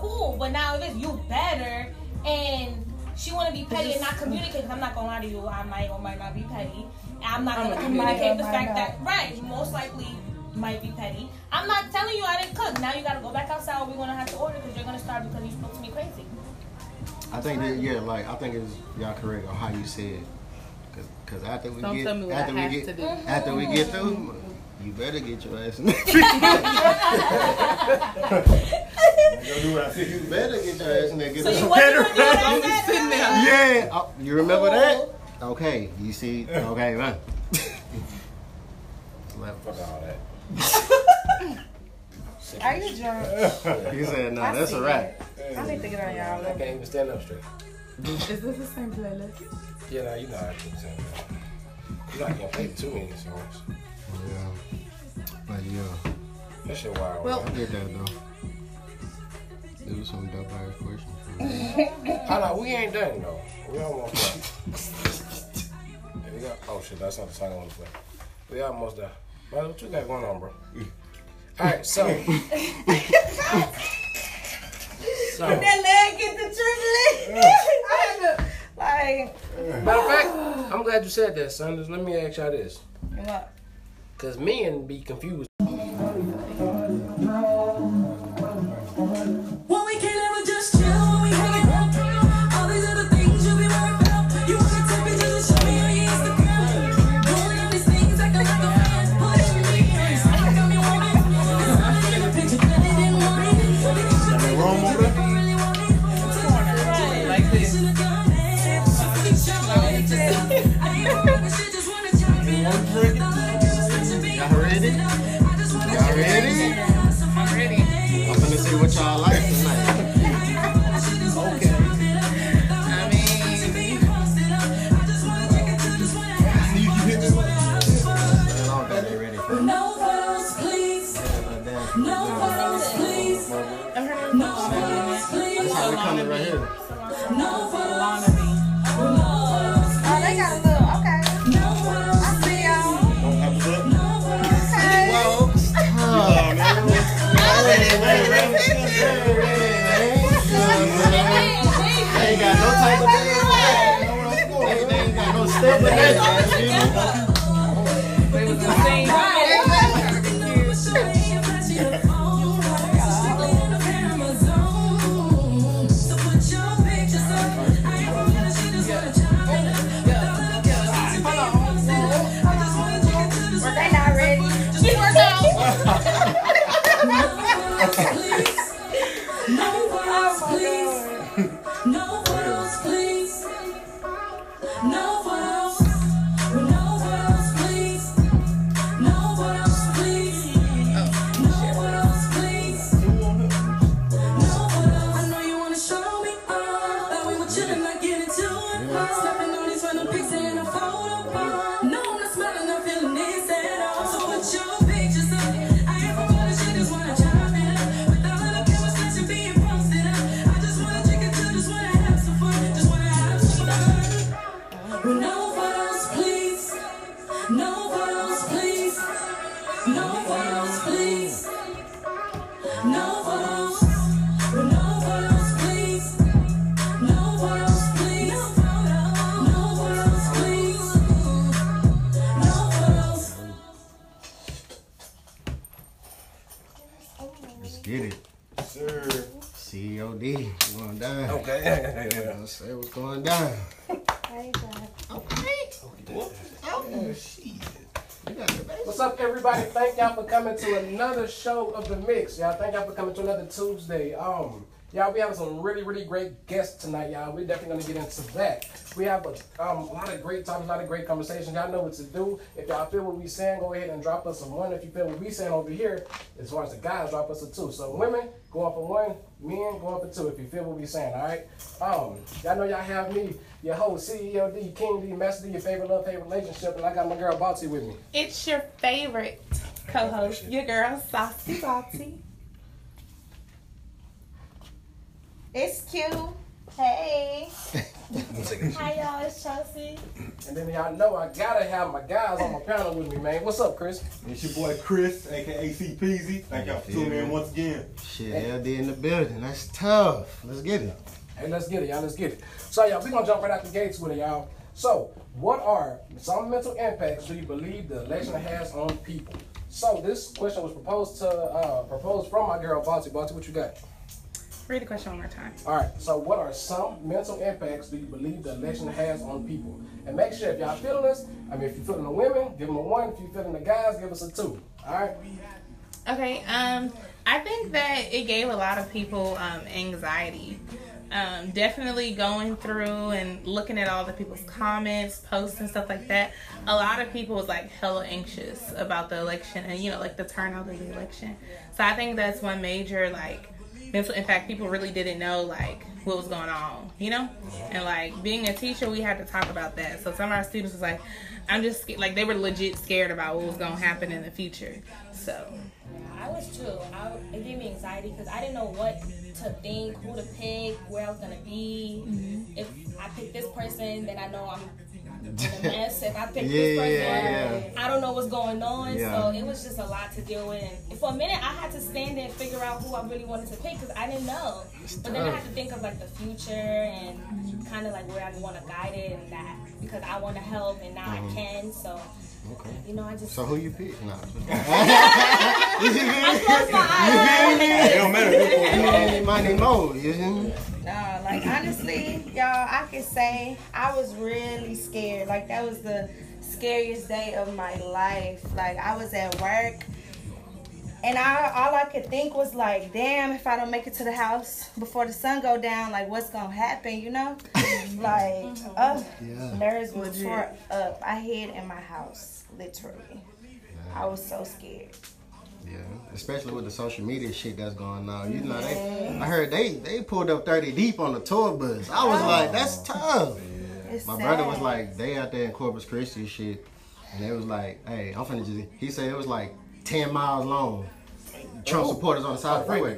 Cool, but now if it's you better and she want to be petty and not communicate, 'cause I'm not gonna lie to you, I might or might not be petty. I'm not gonna I might communicate the fact not. that right, most likely might be petty. I'm not telling you I didn't cook. Now you gotta go back outside. We're gonna have to order because you're gonna starve because you spoke to me crazy. I think that yeah, like I think it's y'all correct on how you said, cause, cause after we Don't get tell me what after we get after we get through, you better get your ass in the Go do what I said. You better get your ass in there. Get So you some wasn't better gonna do what I I'm said? just sitting there. Yeah, oh, you remember that? Oh. Okay, you see, okay, man. Left. Fuck all that. Are you drunk? He said, "No, I that's a wrap." Yeah. I need to get on y'all I can't even stand up straight. Is this the same playlist? Yeah, nah, you know how I keep saying that. You know I can't play too many songs. Yeah. But yeah, That shit wild. Well- I did that though. It was some dope ass questions. Hold on, we ain't done though. We almost done. Here we go. Oh shit, that's not the song I want to play. We almost done. Man, what you got going on, bro? Alright, so. so, matter That leg get the trembling. I had to, like, of fact, I'm glad you said that, son. Just Let me ask y'all this. what? Cause men be confused. To another show of the mix. Y'all, thank y'all for coming to another Tuesday. Um, y'all, we have some really, really great guests tonight, y'all. We're definitely gonna get into that. We have a, um, a lot of great topics, a lot of great conversations. Y'all know what to do. If y'all feel what we saying, go ahead and drop us a one. If you feel what we saying over here, as far as the guys, drop us a two. So women, go up a one. Men, go up a two. If you feel what we saying, all right. Um, y'all know y'all have me, your host, CEO D, King D, Master D, your favorite love, favorite relationship, and I got my girl Botsy with me. It's your favorite co-host, your girl Saucy Botsy. It's cute. Hey. Hi y'all, it's Chelsea. And then y'all know I gotta have my guys on my panel with me, man. What's up, Chris? It's your boy Chris, aka C Peasy. Thank y'all for tuning in once again. Shit, LD in the building. That's tough. Let's get it. Hey, let's get it, y'all. Let's get it. So, y'all, we gonna jump right out the gates with it, y'all. So, what are some mental impacts do you believe the election has on people? So, this question was proposed to uh, proposed from my girl Bonty. Bonty, what you got? Read the question one more time. All right. So, what are some mental impacts do you believe the election has on people? And make sure if y'all feeling this, I mean, if you're feeling the women, give them a one. If you're feeling the guys, give us a two. All right. Okay, um, I think that it gave a lot of people um, anxiety. Um, definitely going through and looking at all the people's comments, posts, and stuff like that. A lot of people was like hella anxious about the election and you know like the turnout of the election. So I think that's one major like mental impact, people really didn't know like what was going on, you know. And like being a teacher, we had to talk about that. So some of our students was like, "I'm just sca-" like they were legit scared about what was gonna happen in the future." So I was too. I, it gave me anxiety because I didn't know what to think, who to pick, where I was gonna be. Mm-hmm. If I pick this person, then I know I'm in a mess. If I pick Yeah, this person, yeah, I don't know what's going on. Yeah. So it was just a lot to deal with. And for a minute, I had to stand there and figure out who I really wanted to pick because I didn't know. But then I had to think of like the future and kind of like where I want to guide it and that because I want to help and now I can. So. You know, I just. So who you pick? Nah. I closed my eyes. It don't matter. Any money more, you hear me? No, like honestly, y'all, I can say I was really scared. Like that was the scariest day of my life. Like I was at work and I all I could think was like, damn, if I don't make it to the house before the sun go down, like what's gonna happen, you know? like, oh, Yeah. nerves was tore up. I hid in my house, literally. I was so scared. Yeah, especially with the social media shit that's going on. You know, they, I heard they they pulled up 30 deep on the tour bus. I was like, that's oh. tough. It's My brother was like, they out there in Corpus Christi shit, and it was like, hey, I'm finna just. He said it was like 10 miles long. Trump oh. supporters on the side of the freeway.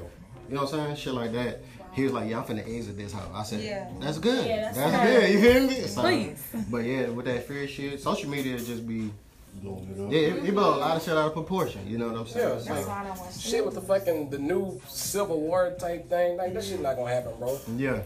You know what I'm saying? Shit like that. He was like, yeah, I'm finna exit this house. I said, Yeah. that's good. Yeah, that's that's good. You hear me? So, Please. But yeah, with that fear shit, social media just be. Yeah, it, it blow a lot of shit out of proportion. You know what I'm saying? Yeah, it's So- That's why I don't want. Shit with the fucking the new Civil War type thing, like that shit not gonna happen, bro. yeah.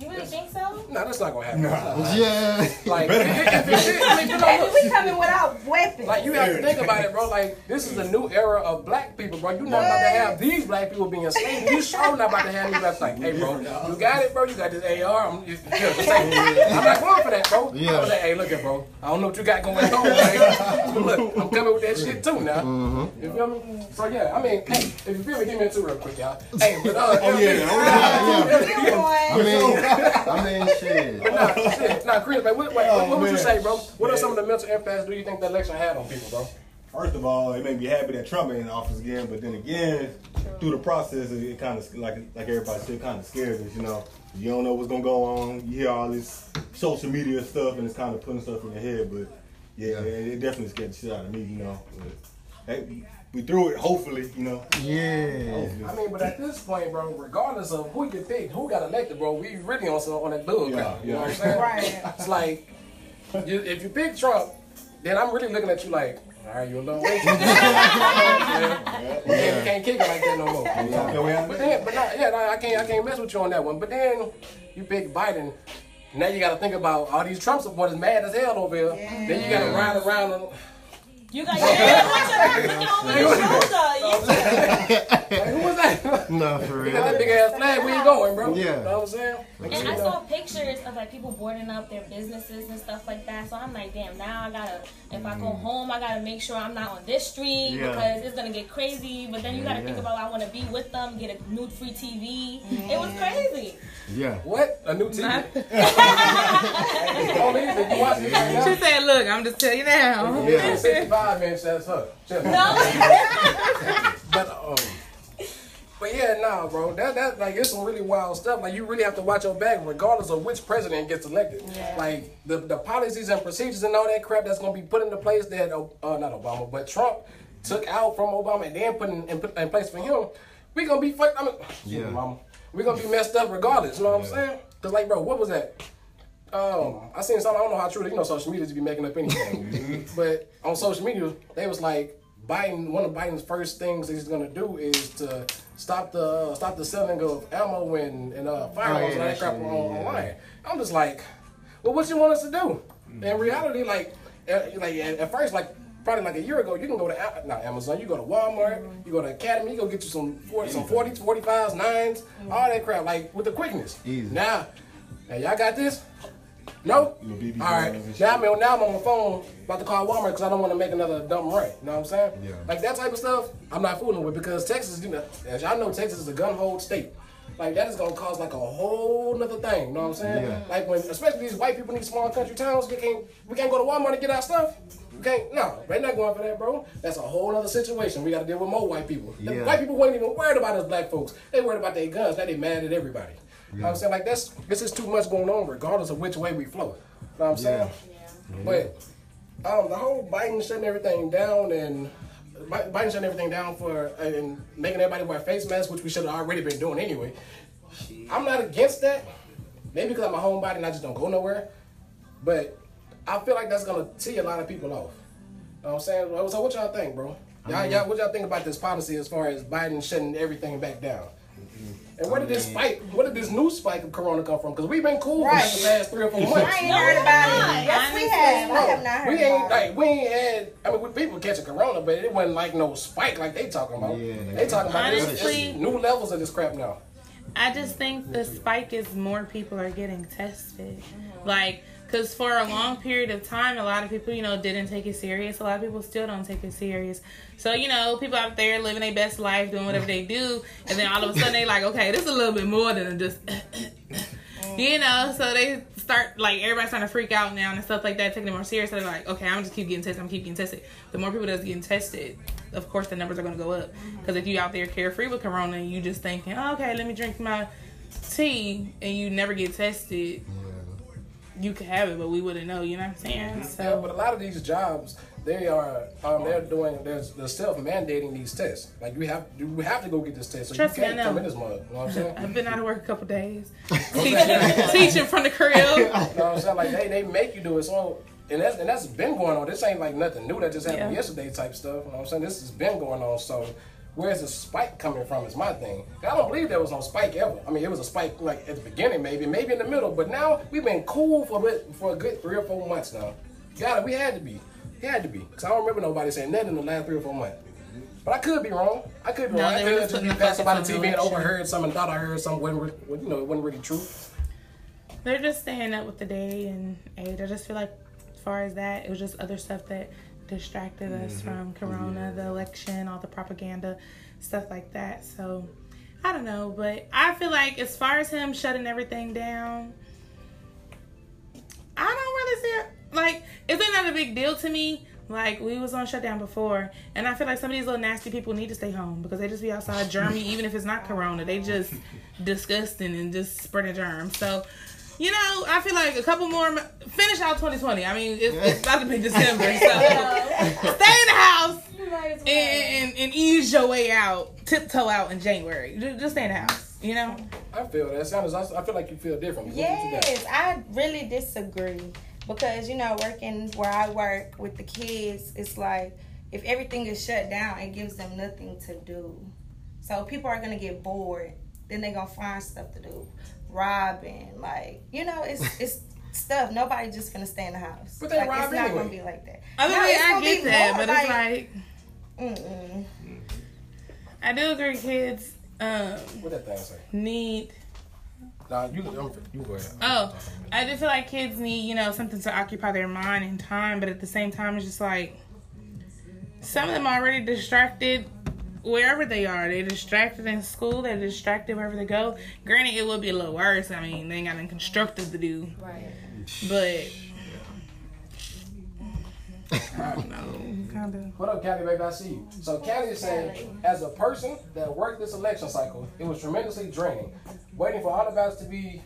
You really think so? No, that's not gonna happen. Nah, Yeah. Like, if, if, if, shit- I mean, you know, Baby, we coming without weapons. like you have to think about it, bro. Like this is a new era of black people, bro. You're not about to have these black people being enslaved. You sure not about to have these black like, hey, bro, you got it, bro. You got this AR. I'm, you, you know, just say, I'm not going for that, bro. Yeah. I'm like, hey, look at, bro. I don't know what you got going on. Like, look, I'm coming with that shit too now. Mm-hmm. You feel me? So yeah, I mean, hey, if you feel me, give me into real quick, y'all. Hey, but uh, Oh yeah, oh yeah. Come on. I mean, I mean, shit. But nah, shit, nah, Chris, like, what, what, Oh, what would you say, bro? What are some of the mental impacts do you think the election had on people, bro? First of all, it made me happy that Trump ain't in office again. But then again, through the process, it, kind of like like everybody said, kind of scares us. You know, you don't know what's gonna go on. You hear all this social media stuff, and it's kind of putting stuff in your head. But yeah, it, it definitely scared the shit out of me. You know, but, hey, we through it. Hopefully, you know. Yeah. Hopefully. I mean, but at this point, bro, regardless of who you pick, who got elected, bro, we really on some on that bull Yeah, crap. You know yeah. what I'm saying? Right. It's like, you, if you pick Trump, then I'm really looking at you like, all right, you a little racist. yeah. You can't kick it like that no more. Yeah, But then, but not, yeah, no, I can't, I can't mess with you on that one. But then you pick Biden. Now you got to think about all these Trump supporters mad as hell over here. Then you got to ride around. And, You got your hand looking over your shoulder. Who was that? No, for You got that big ass flag. Where you going, bro? Yeah. You know what I'm saying? And I saw pictures of like people boarding up their businesses and stuff like that. So I'm like, damn, now I gotta, if I go mm. home, I gotta make sure I'm not on this street Yeah. because it's gonna get crazy. But then you gotta Yeah, think yeah. about, I wanna be with them, get a nude free TV. It was crazy. Yeah. What? A new TV? Not- Oh, man, did you watch this right She said, "Look, I'm just telling you now." Yeah. 65 inch, that's her. Just- No. But, um, but yeah, nah, bro. That that like it's some really wild stuff. Like you really have to watch your back, regardless of which president gets elected. Yeah. Like the the policies and procedures and all that crap that's gonna be put into place that uh not Obama, but Trump took out from Obama and then put in, in, in place for him. We gonna be fucked. I mean, Yeah. Mama. We gonna be messed up regardless. You know what I'm saying? Cause like, bro, what was that? Um, I seen something. I don't know how true. You know, social media to be making up anything. but on social media, they was like Biden. One of Biden's first things that he's gonna do is to stop the uh, stop the selling of ammo and and uh, firearms yeah, and that crap on, yeah. online. I'm just like, well, what you want us to do? In reality, like, uh, like at, at first, like. Probably like a year ago, you can go to not Amazon, you go to Walmart, you go to Academy, you go get you some 40, some 40s, 45s, 9s, all that crap, like with the quickness. Easy. Now, now y'all got this? No? You know, BB All right. Now I'm, now I'm on my phone about to call Walmart because I don't want to make another dumb run. You know what I'm saying? Yeah. Like that type of stuff, I'm not fooling with because Texas, you know, as y'all know, Texas is a gun hold state. like that is gonna cause like a whole nother thing. You know what I'm saying? Yeah. Like when, especially these white people in these small country towns, we can't we can't go to Walmart and get our stuff. We can't. No, they're not going for that, bro. That's a whole other situation. We got to deal with more white people. The Yeah. white people weren't even worried about us black folks. They worried about their guns. Now they mad at everybody. You know what I'm saying? Like that's this is too much going on, regardless of which way we flow. You know what I'm saying? But um, the whole Biden shutting everything down and Biden shutting everything down for and making everybody wear face masks, which we should have already been doing anyway. I'm not against that. Maybe because I'm a homebody and I just don't go nowhere. But I feel like that's gonna tee a lot of people off. You know what I'm saying? So what y'all think, bro? Y'all, y'all, what y'all think about this policy as far as Biden shutting everything back down? And where did this spike? Where did this new spike of Corona come from? Because we've been cool Right. for the last three or four months. I ain't heard about it. Yes, we have. I have not heard we ain't about it. like we ain't had. I mean, we, people catching corona, but it wasn't like no spike like they talking about. Yeah, they talking about this, Honestly- this new levels of this crap now. I just think the spike is more people are getting tested. Like, because for a long period of time, a lot of people, you know, didn't take it serious. A lot of people still don't take it serious. So, you know, people out there living their best life, doing whatever they do. And then all of a sudden they like, okay, this is a little bit more than just, you know, so they start, like, everybody's trying to freak out now and stuff like that, taking it more serious. So they're like, okay, I'm just keep getting tested. I'm keep getting tested. The more people that's getting tested, of course, the numbers are going to go up. Because if you out there carefree with corona and you just thinking, oh, okay, let me drink my tea, and you never get tested, you could have it, but we wouldn't know. You know what I'm saying? Yeah, So but a lot of these jobs, they are um, they're doing they're, they're self mandating these tests. Like you have you have to go get this test, so Trust me, you I can't come know. in this mug. You know what I'm saying? I've been out of work a couple days, teaching, teaching from the crib. You know what I'm saying? Like they, they make you do it. So and that's and that's been going on. This ain't like nothing new that just happened Yeah. yesterday type stuff. You know what I'm saying? This has been going on. So where's the spike coming from is my thing. I don't believe there was no spike ever. I mean it was a spike like at the beginning maybe, maybe in the middle, but now we've been cool for a bit, for a good three or four months now. Got it, we had to be. We had to be. Cause I don't remember nobody saying nothing in the last three or four months. But I could be wrong. I could be No, wrong. I could just be passing by the TV and overheard something, and thought I heard something, wasn't, you know, it wasn't really true. They're just staying up with the day and age. I just feel like, as far as that, it was just other stuff that distracted us mm-hmm. from Corona, the election, all the propaganda, stuff like that. So, I don't know, but I feel like as far as him shutting everything down, I don't really see it. Like, it's not a big deal to me. Like, we was on shutdown before, and I feel like some of these little nasty people need to stay home because they just be outside germy, even if it's not corona. They just disgusting and just spreading germs. So, you know, I feel like a couple more, finish out 2020. I mean, it's, it's about to be December, so stay in the house and, and, and ease your way out, tiptoe out in January. Just, just stay in the house, you know? I feel that. Sounds. I I feel like you feel differently. What did you got? Yes, I really disagree because you know, working where I work with the kids, it's like if everything is shut down, it gives them nothing to do. So people are gonna get bored. Then they're gonna find stuff to do, robbing, like you know, it's it's stuff. Nobody just gonna stay in the house. But they like, rob It's not anyway. gonna be like that. I mean, No, it's I get that, more but it's like, Mm-mm. I do agree kids um, What that thing say? need Nah, you I'm, you go ahead. Oh, I just feel like kids need, you know, something to occupy their mind and time, but at the same time, it's just like some of them are already distracted wherever they are. They're distracted in school, they're distracted wherever they go. Granted, it will be a little worse. I mean, they ain't got nothing constructive to do, Right. but I don't know, kind of. What up, Callie, baby? I see you. So Callie is saying, as a person that worked this election cycle, it was tremendously draining. Waiting for all the ballots to be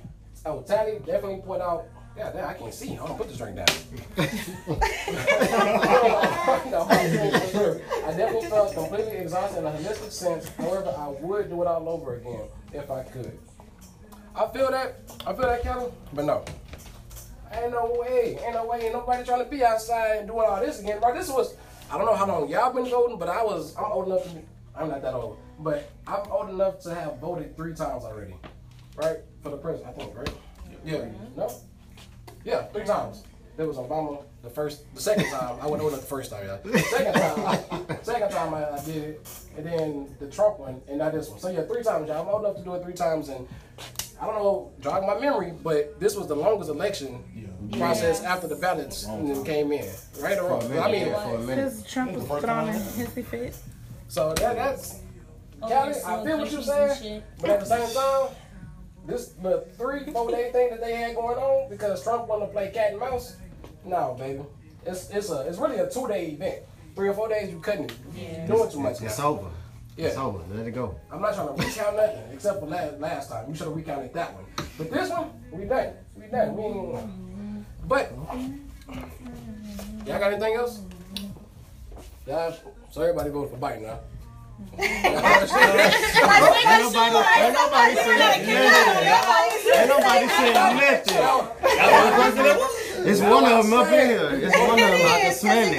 oh, tallied, definitely point out. Yeah, damn, I can't see. Hold on, put this drink down. No, I definitely felt completely exhausted in a holistic sense. However, I would do it all over again if I could. I feel that. I feel that, Callie. But no. Ain't no way. Ain't no way. Ain't nobody trying to be outside and doing all this again. Bro, this was, I don't know how long y'all been voting, but I was, I'm old enough to be, I'm not that old, but I'm old enough to have voted three times already. Right? For the president, I think, right? Yeah. No? Yeah, three times. There was Obama the first, the second time. I wasn't old the first time, yeah. The second time, second time I, I did it, and then the Trump one, and now this one. So yeah, three times, y'all. I'm old enough to do it three times, and I don't know, jog my memory, but this was the longest election process after the ballots came in, right or wrong. I mean, for a minute. Because Trump was put on a hissy fit. so that, that's. Oh, Callie, you're I feel what you're saying, shit. but at the same time, this the three four day thing that they had going on because Trump wanted to play cat and mouse. No, baby, it's it's a it's really a two day event. Three or four days you cutting it. You doing too much. It's now. over. It's over. Let it go. I'm not trying to recount nothing except for last last time. You should have recounted that one. But this one, we done. We done. We ain't, but y'all got anything else? Y'all, so everybody voted for Biden now. Ain't nobody, ain't nobody saying nothing. Ain't nobody saying nothing. It's one of them up in here. It's one of them. I can smell it.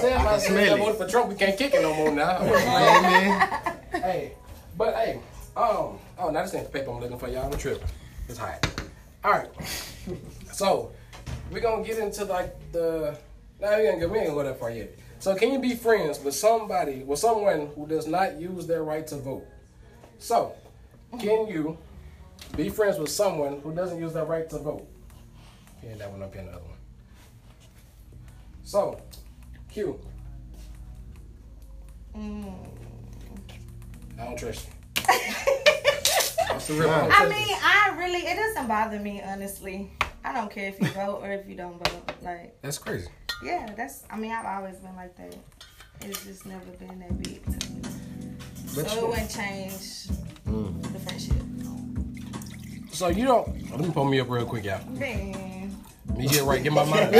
Sam, I smell it. voted for Trump. We can't kick it no more now. Hey, but hey, um, oh, now this ain't the paper I'm looking for. Y'all, I'm tripping. It's hot. All right. So we're gonna get into like the. Now gonna we ain't gonna go that far yet. So can you be friends with somebody with someone who does not use their right to vote? So can you be friends with someone who doesn't use their right to vote? Yeah, that one up here, another one. So, Q. I don't trust you. Mm. That's the real. I don't I trust mean. I really, it doesn't bother me, honestly. I don't care if you vote or if you don't vote. Like, That's crazy. yeah, that's, I mean, I've always been like that. It's just never been that big to me. But So you- it wouldn't change mm. the friendship. So you don't. Let me pull me up real quick, y'all. Man. Let me get right. Get my mind.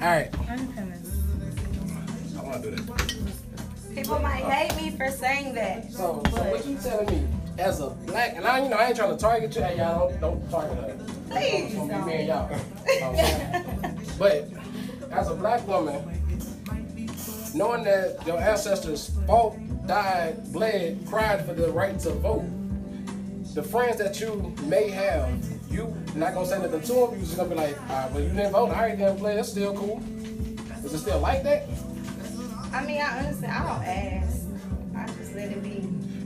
All right. I want to do that. People might hate me for saying that. So, so what you telling me as a black? And I, you know, I ain't trying to target you. Hey, y'all don't don't target her. Please be me and y'all. You know what I'm saying? but as a black woman, knowing that your ancestors fought, died, bled, cried for the right to vote, the friends that you may have, you not gonna say nothing to them. You just gonna be like, ah, well, you didn't vote. I already didn't play. That's still cool. Is it still like that? I mean, I understand. I don't ask. I just let it be.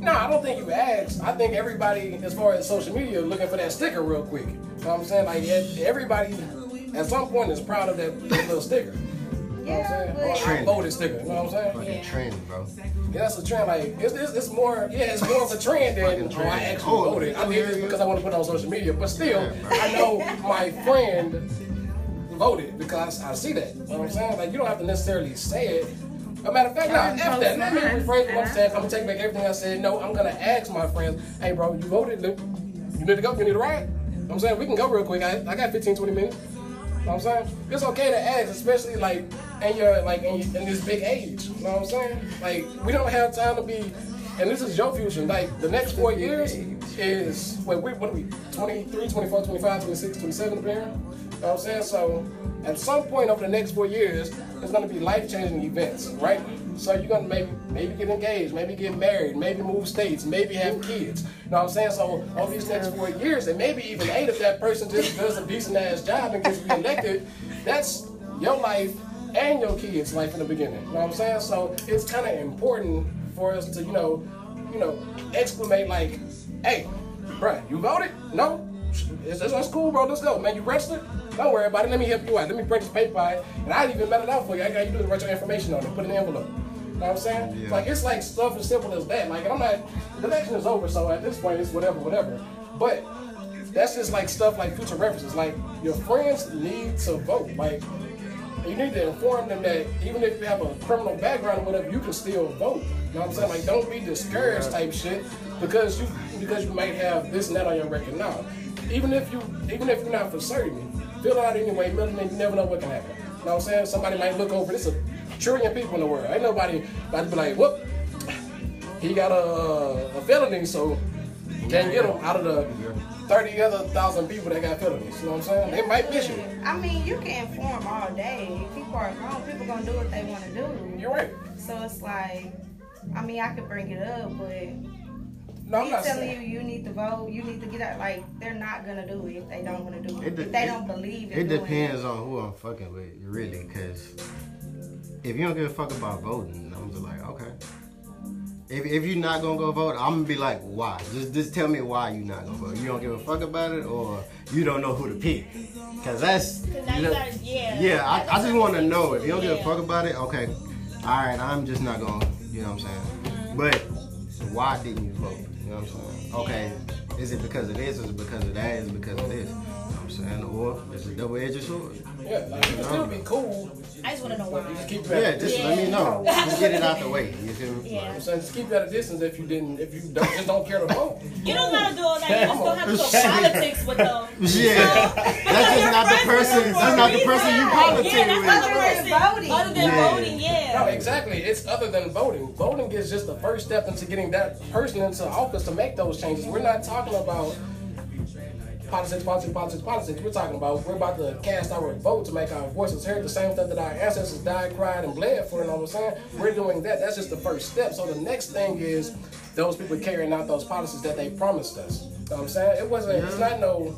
No, I don't think you asked. I think everybody, as far as social media, looking for that sticker real quick. You know what I'm saying? Like everybody, at some point, is proud of that, that little sticker. You know what I'm Yeah, saying? Or I Trend. voted sticker. You know what I'm saying? Fucking trend, bro. Yeah, that's a trend. Like it's, it's, it's more. Yeah, it's more of a trend than Fucking oh, I trend. actually Oh, voted. I did this because I want to put it on social media. But still, Yeah. I know my friend voted because I see that. You know what I'm saying? Like you don't have to necessarily say it. A matter of fact, no, F that. Let me rephrase what I'm saying. I'm gonna take back everything I said. No, I'm gonna ask my friends, hey bro, you voted. You need to go, you need to ride. You know what I'm saying? We can go real quick. I, I got 15, 20 minutes. You know what I'm saying? It's okay to ask, especially like in your like in, in this big age. You know what I'm saying? Like we don't have time to be and this is your future. Like the next four years is wait, we what are we 23, 24, 25, 26, 27 appearing? You know what I'm saying? So at some point over the next four years, there's gonna be life changing events, right? So you're gonna maybe maybe get engaged, maybe get married, maybe move states, maybe have kids. You know what I'm saying? So over these next four years, and maybe even eight, if that person just does a decent ass job and gets reelected, that's your life and your kids' life in the beginning. You know what I'm saying? So it's kind of important for us to, you know, you know, exclamate like, "Hey, bruh, you voted? No, it's, it's, it's cool, bro. Let's go, man. You registered? Don't worry about it. Let me help you out. Let me print this paper out, and I even mail it out for you. I got you do is write your information on it, put it in the envelope. You know what I'm saying? Yeah. Like it's like stuff as simple as that. Like and I'm not. The election is over, so at this point it's whatever, whatever. But that's just like stuff like future references. Like your friends need to vote. Like you need to inform them that even if you have a criminal background or whatever, you can still vote. You know what I'm saying? Like don't be discouraged type shit because you because you might have this net on your record now. Even if you even if you're not for certain, fill out anyway, mail you never know what can happen. You know what I'm saying? Somebody might look over this a trillion people in the world. Ain't nobody about to be like, whoop, he got a, a felony, so can't get him out of the 30 other thousand people that got felonies. You know what I'm saying? They might miss you. I mean, you can inform all day. People are grown. People gonna do what they want to do. You're right. So it's like, I mean, I could bring it up, but No, I'm me not telling saying. you you need to vote, you need to get out. Like they're not gonna do it if they don't want to do it. It de- if they it- don't believe in It doing depends on who I'm fucking with, really, because if you don't give a fuck about voting, I'm just like, okay. If, if you're not gonna go vote, I'm gonna be like, why? Just just tell me why you're not gonna vote. You don't give a fuck about it, or you don't know who to pick. Cause that's Cause you you know- gotta, yeah. yeah. I, I just want to know if you don't give a fuck about it. Okay, all right, I'm just not gonna. You know what I'm saying? But why didn't you vote? You know what I'm saying? Okay, is it because of this? Is it because of that? Is it because of this? You know what I'm saying? Or it's a double-edged sword. Yeah, like, you can still be cool, I just want to know but you just why. keep Yeah, that. just let me know. Just get it out the way. You feel me? Yeah. I'm saying just keep you at a distance if you didn't, if you don't, just don't care to vote. You don't gotta do all that. You just don't have to talk politics with them. Yeah, that's just not the person. That's not the person you politic Yeah, that's not the person. Voting. Other than Yeah. voting, yeah. No, exactly. It's other than voting. Voting is just the first step into getting that person into office to make those changes. We're not talking about politics, politics, politics, politics. We're talking about we're about to cast our vote to make our voices heard. The same stuff that our ancestors died, cried, and bled for. You know what I'm saying? We're doing that. That's just the first step. So the next thing is those people carrying out those policies that they promised us. You know what I'm saying? It wasn't. It's not no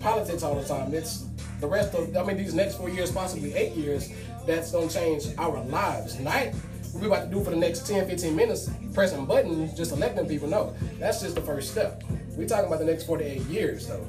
politics all the time. It's the rest of, I mean, these next four years, possibly eight years, that's gonna change our lives. Not what we about to do for the next 10, 15 minutes, pressing buttons, just electing people. No, that's just the first step. we talking about the next four to eight years, though.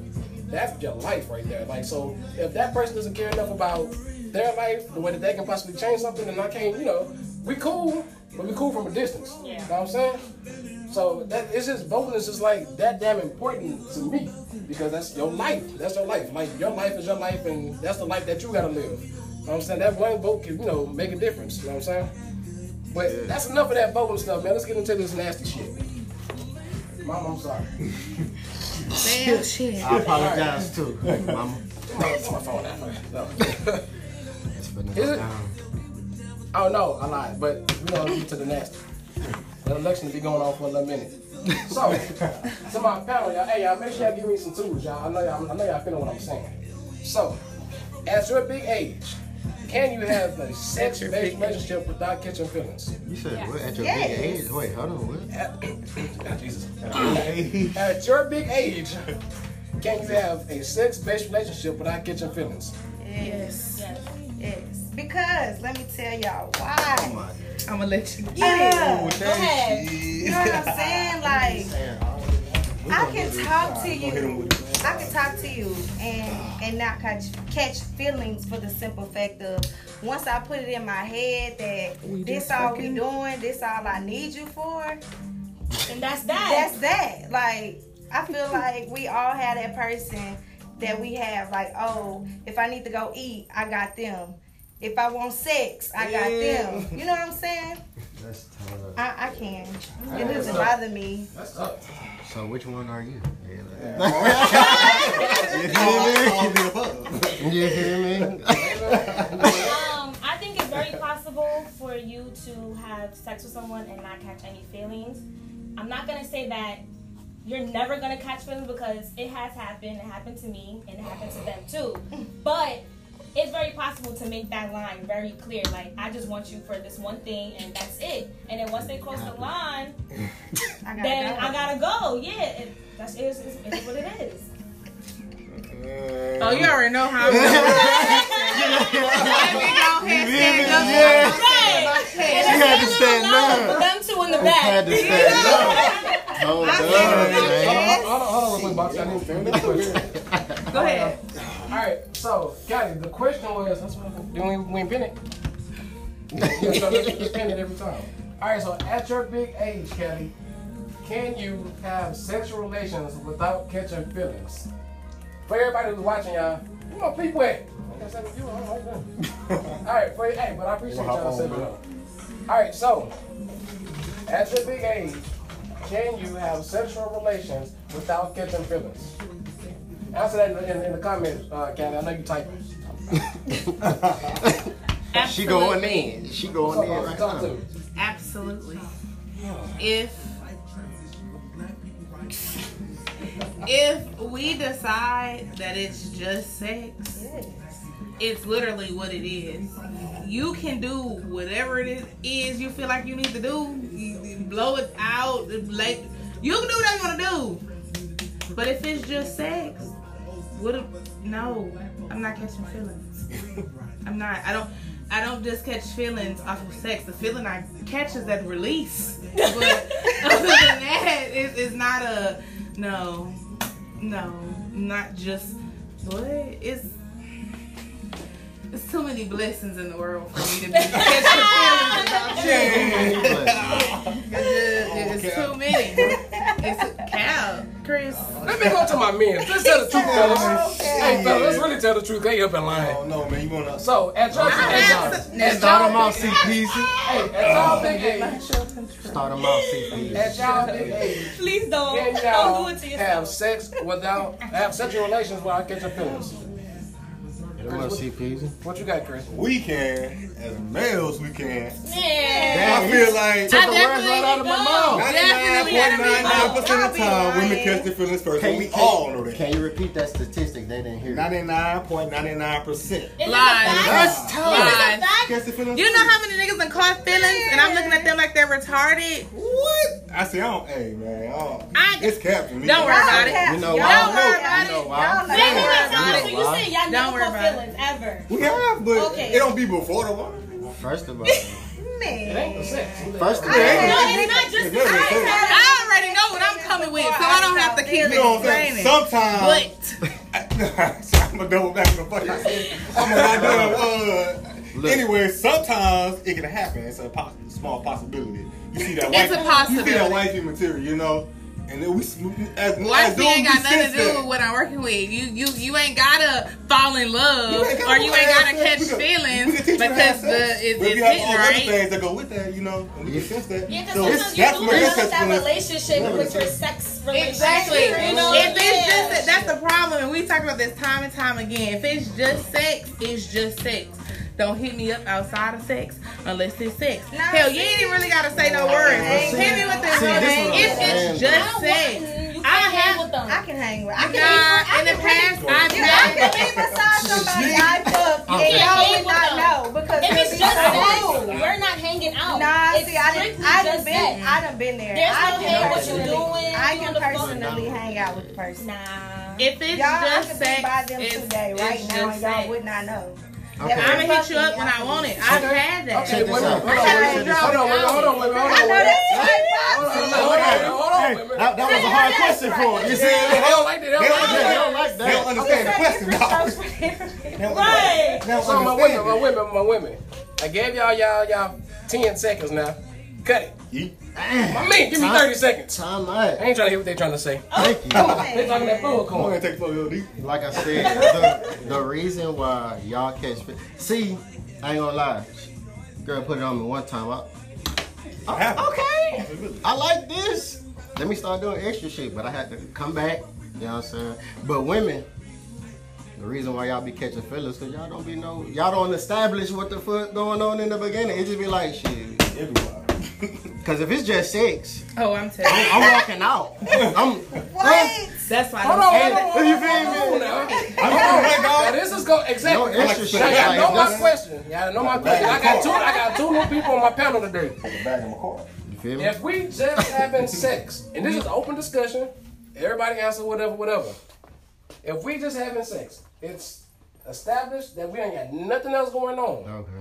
That's your life right there. Like, so if that person doesn't care enough about their life, the way that they can possibly change something, then I can't, you know, we cool, but we cool from a distance. Yeah. You know what I'm saying? So that it's just voting is just like that damn important to me because that's your life. That's your life. Like your life is your life, and that's the life that you gotta live. You know what I'm saying? That one vote can you know make a difference. You know what I'm saying? But that's enough of that voting stuff, man. Let's get into this nasty shit. Mom, I'm sorry. Damn shit. I apologize too, mama. It's my phone. No. It's finna Is go it? down. Oh no, I lied. But we gonna get to the nasty. The election will be going on for a little minute. So, to my panel, y'all, hey y'all, make sure y'all give me some tools, y'all. I know y'all, I know y'all feeling what I'm saying. So, at your big age, can you have a sex-based relationship without catching feelings? You said what? At your Yes. big age? Wait, hold on. What? At, Jesus. At your big age, can you have a sex-based relationship without catching feelings? Yes. Yes. Yes. Because let me tell y'all Oh why. my I'm gonna let you. Yeah. Go ahead. You know what I'm saying? Like I can talk to Go hit him you. With it. I can talk to you and and not catch catch feelings for the simple fact of once I put it in my head that We this all fucking- we doing, this all I need you for, And that's that. that's that. Like I feel like we all have that person that we have. Like oh, if I need to go eat, I got them. If I want sex, I got them. You know what I'm saying? That's tough. I, I can. It doesn't bother me. That's up. So which one are you? All the above. You hear me? Um, I think it's very possible for you to have sex with someone and not catch any feelings. I'm not gonna say that you're never gonna catch feelings because it has happened. It happened to me and it happened to them too. But it's very possible to make that line very clear. Like I just want you for this one thing and that's it. And then once they cross the line, I then go. I gotta go. Yeah, it, that's it is, it is what it is. Oh, you already know how. I'm gonna- Right. She had to stand up. Them two in the Had back. to stand up. Hold on, man. Hold on, hold on, real quick, Box. I need to finish this. Go ahead. All right, so, Gotti, the question was, that's what I'm. We, we pin it. Yeah, so pin it every time. All right, so at your big age, Kelly, can you have sexual relations without catching feelings? For everybody who's watching, y'all, where my people at? Like I said, you, I'm right there. All right, for, hey, but I appreciate Well, y'all on, saying man. no. All right, so at your big age, can you have sexual relations without catching feelings? Answer that in, in, in the comments, uh, Kelly. I know you typing. She going in. She going in Talk, right talk to now. me. Absolutely. If if we decide that it's just sex, it's literally what it is. You can do whatever it is, you feel like you need to do. Blow it out, like you can do what you want to do. But if it's just sex, what? if- No, I'm not catching feelings. I'm not. I don't. I don't just catch feelings off of sex. The feeling I catch is that release. But other than that, it, it's not a no, no, not just what it's. It's too many blessings in the world for me to be catching feelings about oh, you. It's, just- it's too Chris. Let me go to my men. Let's tell the truth, fellas. Okay. Hey, fellas, let's really tell the truth. They up in line. Oh no, man, you wanna? So at y'all, at y'all, at Start them y'all, off CPZ. hey, at y'all big age, Start them off CPZ. at y'all big age, Please don't. can Don't y'all do it to have yourself. sex without have sexual relations without catching feelings? Them up What you got, Chris? We can, as males, we can. Yeah. I feel like Took the words right out of my mouth. Definitely had to be 99.9% of the I'll time, women catch their feelings first. Can and you, we all know that. can you repeat that statistic? They didn't hear. 99.99%. Is Lies. fact? That's Is tough. it a Lies. Catch their feelings You know how many niggas done caught feelings, and I'm looking at them like they're retarded. What? I say, I don't, hey, man. I don't, I- it's cap to me. Don't worry about it. You know why? Don't worry about it. why? Y'all like- Wait, wait, worry about it. You say y'all Don't never worry caught about it. ever? We have, but Okay. it don't be before the one. First of all, It ain't the Man. sex. first of all, No, it's not just It the never sex. I already know what I'm coming with, so I don't have to keep You know what I'm saying? explaining. Sometimes. But I'm gonna double back on the fuck I said. I'm gonna not uh, Look. Anyway, sometimes it can happen. It's a poss- small possibility. You see that white. It's white, a You see that possibility. wifey material, you know, and then we as, as Wifey dudes, ain't got nothing to do that. with what I'm working with. You you you ain't gotta fall in love You gotta or you ain't gotta sex. catch We can- feelings we can teach you have because the sex. it, But it's we have hitting all other right. things that go with that, you know, and we can sense that. Yeah, because so sometimes you that's do where it develop catch that feelings. relationship with your sex relationship. Exactly. You know? if it's Yeah. just that's the problem, and we talk about this time and time again. If it's just sex, it's just sex. Don't hit me up outside of sex unless it's sex. Nah, Hell, you ain't even really gotta say no words. see- Hit me with the see, this name. If saying, it's just I sex. I can't hang have- with them. I can hang with. I can Nah, in the past, I've You know, I can be beside somebody I fuck and y'all would not them. know because If it's just so sex, we're not hanging out. Nah, it's see, I done, strictly I done been. I done been there. There's I no can hey, what you personally- doing? I can on the personally hang out with the person. Nah. If it's Y'all, I just could be sex, by them today, right now, and y'all would not know. Okay. I'm gonna hit you up when I want it. I've Okay. had that. Okay, wait a minute. Hold on, Check wait a this minute. out. Hold on, wait a minute. Hold on, wait a minute. Hold I on, know wait a minute. that's right, Hold on, Bob. hold on, hold on, hold on, Hey, wait a minute. that, that was a hard question for him. You see, They they don't like that. They don't like don't that. like They don't that. understand the question, dog. They don't Right. they don't So my understand women, my it. women, my women. I gave y'all y'all y'all ten seconds now. Cut it. Yeet. My man, give me thirty seconds. Time out. I ain't trying to hear what they trying to say. Thank you. They talking that food I'm corn. gonna take the little. Like I said, the, the reason why y'all catch fi- see, I ain't gonna lie. Girl put it on me one time. I, It happens. okay, I like this. Let me start doing extra shit, but I had to come back. You know what I'm saying? But women, the reason why y'all be catching feelings because y'all don't be no, y'all don't establish what the fuck going on in the beginning. It just be like shit. Everybody. Because if it's just sex, Oh, I'm telling you. I'm walking out. I'm. What? That's why. Hold I on, don't- hold on, you feel me? hold on now. I'm going back, Now dog. this is go exactly. No extra shit. Now, y'all know my question. Y'all know my question. I got two. I got two new people on my panel today. Put the bag in my car. you feel me? If we just having sex, and this is open discussion, everybody answer whatever, whatever. If we just having sex, it's established that we ain't got nothing else going on. Okay.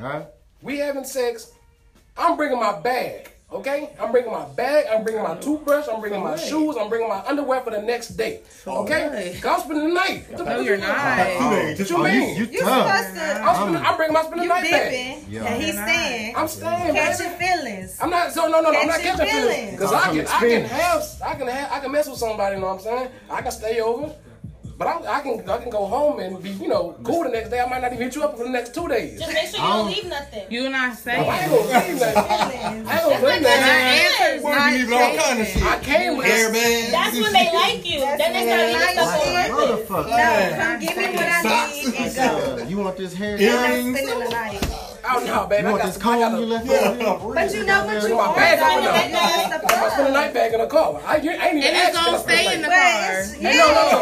All right. We having sex. I'm bringing my bag. Okay, I'm bringing my bag. I'm bringing my toothbrush. I'm bringing my shoes. I'm bringing my underwear for the next day. Okay, what? Cause I'm spending the night. What No, you're you- not. What you mean? you, You you supposed to. I'm, spending, I'm bringing my spending You the night bag. dipping, Yeah. he's You're not. staying. I'm staying, Catching baby. feelings. I'm not so no no no. I'm not Catching catching feelings feelings. because I can I can have I can have I can mess with somebody. You know what I'm saying? I can stay over, but I, I can I can go home and be you know cool the next day. I might not even hit you up for the next two days. Just make sure you don't leave nothing. You're not I saying. ain't gonna leave nothing. I Feelings. ain't gonna leave nothing. answer is Boy, not you need all kind of changing. shit. I came with Hair this. That's when they like you. That's then they start they leaving like stuff you. on. Motherfucker. No, come give me what I need and go. You want this hair? And I'm Earrings. Spending the night. Oh no, baby. You I want got this some- I comb got you left Yeah, over here? for But you know what you My are, bag though. on the- That's the I'm spending the problem. night bag in the car. I, you, I ain't even And it's gonna stay in the spend But car. it's, No, no, no.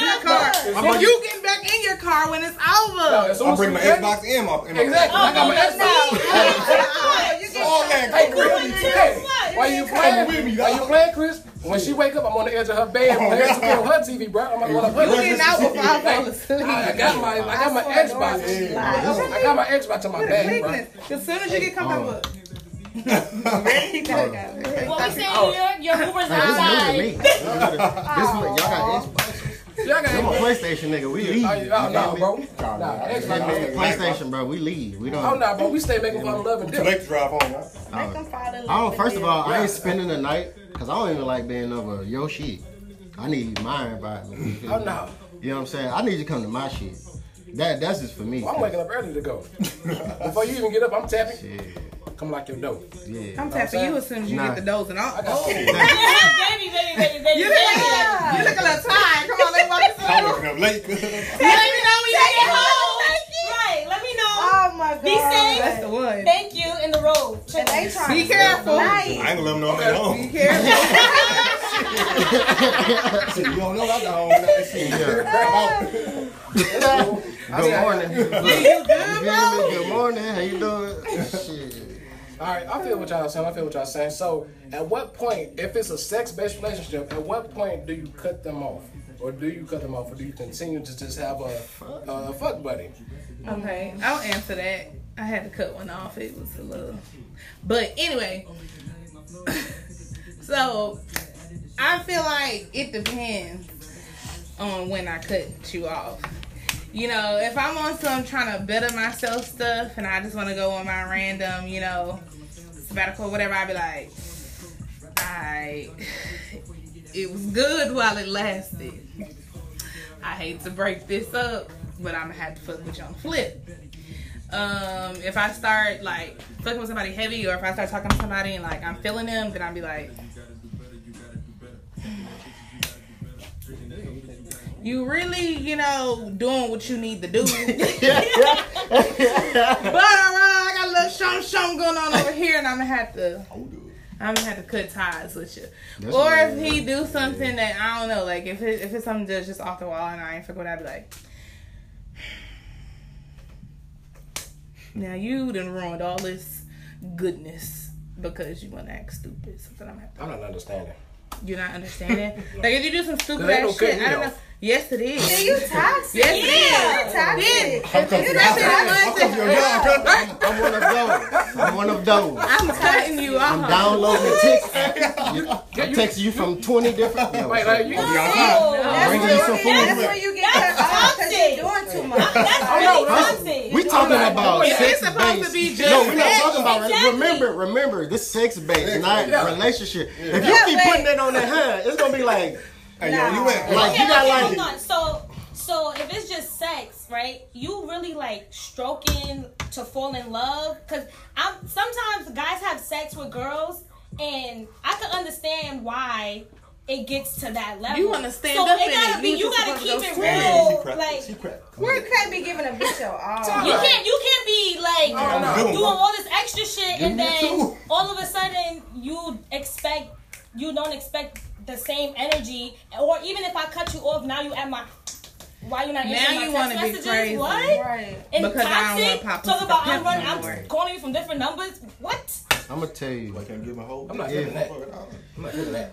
Your car. I'm Well, you getting back in your car when it's over. as soon I'll as bring my ready- Xbox in my in my Exactly. Oh, I got my No, Xbox. no. You All that Hey. Chris. Hey, while you playing, with me, while dog. you playing, Chris? When she wake up, I'm on the edge of her bed. Oh, playing God. on her TV, bro. I'm gonna put You getting out before I fall asleep. I got my, I got my Xbox. I got my Xbox in my bag, bro. As soon as you get comfortable. Oh. What we saying, oh. your, your Uber's Hey, this outside. new to me. This new to- this new- y'all got Xbox. Yeah, I got I'm a PlayStation nigga. We leave. Oh, You oh, no, bro. Nah, Nah, nah, Xbox. PlayStation, bro. We leave. We don't. Oh, no, bro. We stay making fun of love and Too dip. late drive home, huh? Make them fall in love I don't. First of all, I ain't spending the night. Cause I don't even like being over your shit. I need my environment. you Oh no. You know what I'm saying? I need you to come to my shit. That that's just for me. Well, I'm waking up early to go. Before you even get up, I'm tapping. Shit. Come like your dough. Yeah. I'm tapping you as soon as you Nah. get the dose and all. I got Oh. baby, baby, baby, baby, You baby. look, like, you look a little tired. Come on, let's walk this I'm way. waking up late. Let me know when you get home. Right, let me know. Oh my god. Be safe. That's the one. Thank you in the road. And they trying Be to careful. I ain't gonna let them know I'm at home. Be careful. Shit, you don't know I got home without shit. I'm. Good morning. you good, You bro? Good morning. How you doing? Shit. All right, I feel what y'all saying. I feel what y'all saying. So, at what point, if it's a sex-based relationship, at what point do you cut them off, or do you cut them off, or do you continue to just have a, a fuck buddy? Okay, I'll answer that. I had to cut one off. It was a little, but anyway. so, I feel like it depends on when I cut you off. You know, if I'm on some trying to better myself stuff and I just want to go on my random, you know, sabbatical, whatever, I'd be like, I, it was good while it lasted. I hate to break this up, but I'm gonna have to fuck with you on the flip. Um, if I start like fucking with somebody heavy, or if I start talking to somebody and like I'm feeling them, then I'll be like, you really, you know, doing what you need to do. but uh, I got a little shum shum going on over here, and I'm gonna have to. I'm gonna have to cut ties with you. That's or if he do something that I don't know, like if it, if it's something that's just off the wall and I ain't fucking with, I'd be like, now you done ruined all this goodness because you wanna act stupid. Something I'm, I'm not understanding. you're not understanding. like if you do some stupid ass no shit, I don't know. Off. Yes, it is. You toxic. Yes, it You're is. toxic. I'm coming You for got your that job. I'm coming for your. I'm one of those. I'm one of those. I'm cutting you off. I'm downloading the text. You- I'm texting you from 20 different. No, Wait, like, you, Oh, That's Bring where you some food. That's where you get cut off because you're doing too much. That's no, really toxic. We talking about It ain't sex supposed to be just no, we're not talking about. Exactly. Remember, remember, this sex based, not relationship. If you Yeah, keep putting that on the hand, it's gonna be like, Hey, yo, you went. Like, okay, you got okay, like- hold on. So, so if it's just sex, right? You really like stroking to fall in love? Cause I'm sometimes guys have sex with girls, and I can understand why it gets to that level. You wanna stand so up it gotta it. be. You You gotta keep go it straight. She real. crap. Like She crap. You can't be giving a bitch your all. you can't. You can't be like no. doing all this extra shit, and then too. all of a sudden you expect you don't expect the same energy, or even if I cut you off, now you at my. Why you not Now answering my you text wanna be messages? crazy. What? Right. And Because I don't toxic? wanna pop Talk about I'm running. pimp I'm calling you from different numbers. What? I'm gonna tell you. I can't give a hoe. I'm not Yeah. feeling that. I'm not feeling that.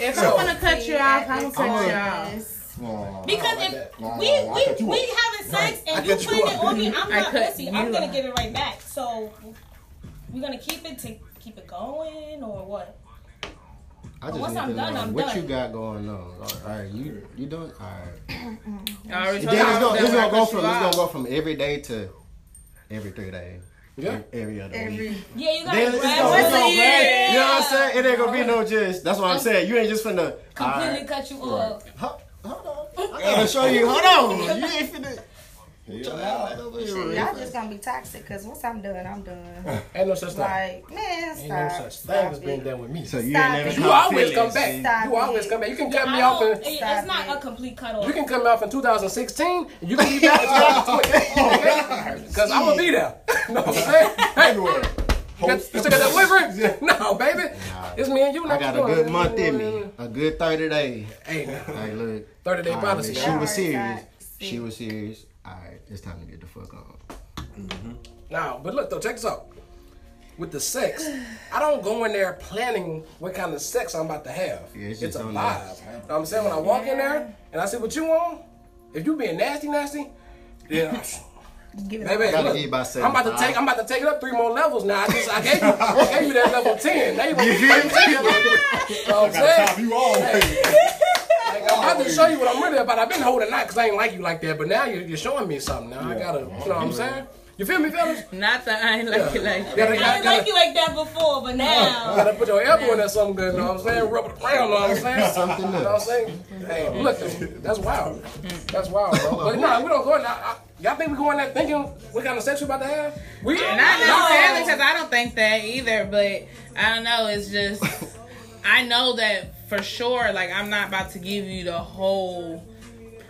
If So- I want to cut you off, I'm gonna cut you off. Aw. Because like if that. We we we having sex I and you cut you putting it on me, I'm not cut pussy. I'm gonna give it right back. So we're gonna keep it to keep it going or what? I just Once need I'm to done, know I'm what done. you got going on. All right, you you doing? All right. I already Then told it's you I gonna, was it's done gonna go when from cut it's gonna off. go from every day to every three days. Yeah. Every other week. Every Yeah, you gotta Then it's grab gonna, it's once a gonna year. grab- You know what I'm saying? It ain't gonna be no just. That's what I'm saying. You ain't just finna. Completely alright, cut you off. Hold, hold on. I gotta show you. Hold on. You ain't finna. Yeah. shit, y'all just gonna be toxic because once I'm done, I'm done. Ain't no such thing. Like, man, Ain't no stop. such stop thing as it. being done with me. So you Stop ain't never it. You caught always come feelings, back. see? Stop You always it. come back. You can Yeah, cut me I off don't, in. it- Stop it's not it. a complete cut off. You can cut me off in 2016, and you can be back in 2020. Because I'm gonna be there. No, I'm saying. Hey, you Everywhere. got, you still got that liver? No, baby. It's me and you. I not got you a doing good it. month in me. A good 30 days. Hey, Hey, look. 30 day All right, policy. She man. was serious. Alright, She was serious. All right, it's time to get the fuck on. Mm-hmm. Now, but look though, check this out. With the sex, I don't go in there planning what kind of sex I'm about to have. Yeah, it's it's just a on vibe. that. Know what I'm saying? When I walk in there and I see what you want, if you being nasty, nasty, then I, Give it Baby, look, seven, I'm about to take I'm about to take it up three more levels now. I just I gave you I gave you that level ten. Now you want to take it. Know what I'm Gotta saying? top you always. Like, I'm about to show you what I'm really about. I've been holding out because I ain't like you like that, but now you're, you're showing me something. Now I gotta, you know what I'm saying? You feel me, fellas? Not that I ain't like you like Gotta, that. I gotta, didn't like gotta, you like that before, but now. gotta put your elbow in there something good, you know what I'm saying? Rub it around, you know what I'm saying? Something You know what I'm saying? Hey, look, that's wild. That's wild, bro. But no, we don't go in there. I- Y'all think we go in there thinking what kind of sex we about to have? We Not necessarily because I don't think that either, but I don't know. It's just I know that for sure. Like I'm not about to give you the whole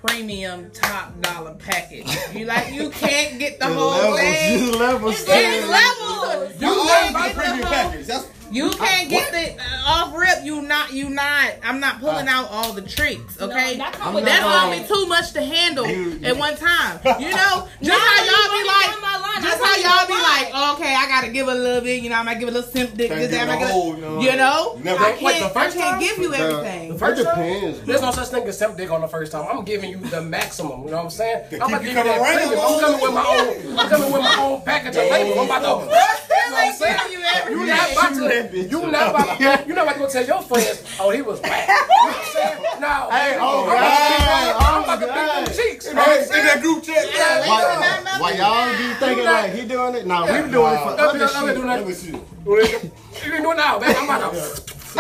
premium top dollar package. You like you can't get the whole levels, thing. you levels. It's stand. levels. You You always can't buy get the premium whole. package. That's You can't get the uh, off rip. You not. You not. I'm not pulling out all the tricks. Okay. that come I'm with not That's gonna- gonna be too much to handle You- at one time. You know, just how you y'all be like, down my line. just how y'all be mind. like, okay, I gotta give a little bit. You know, I might give a little simp dick. Can't This, give that, I the might give whole, a- no. you know, Never. I Wait, the can't, I can't time? give you The- everything. It First time? depends. bro. There's no such thing as simp dick on the first time. I'm giving you the maximum. You know what I'm saying? I'm keep about to give you that coming premium. I'm coming with my own. I'm coming with my own package of labels. I'm about to. You know what I'm saying? You everything. You not about to. You not about to. You not about to go tell your friends. Oh, he was whack. You know what I'm saying? No. Hey, oh, oh, I'm about to beat God, them- I'm oh, about to beat them cheeks. In know what I'm that, group chat. Why, why y'all be thinking like he doing it? Nah, we doing it for other Let me- let me shit. Let me see. You can do it now, man. I'm about to.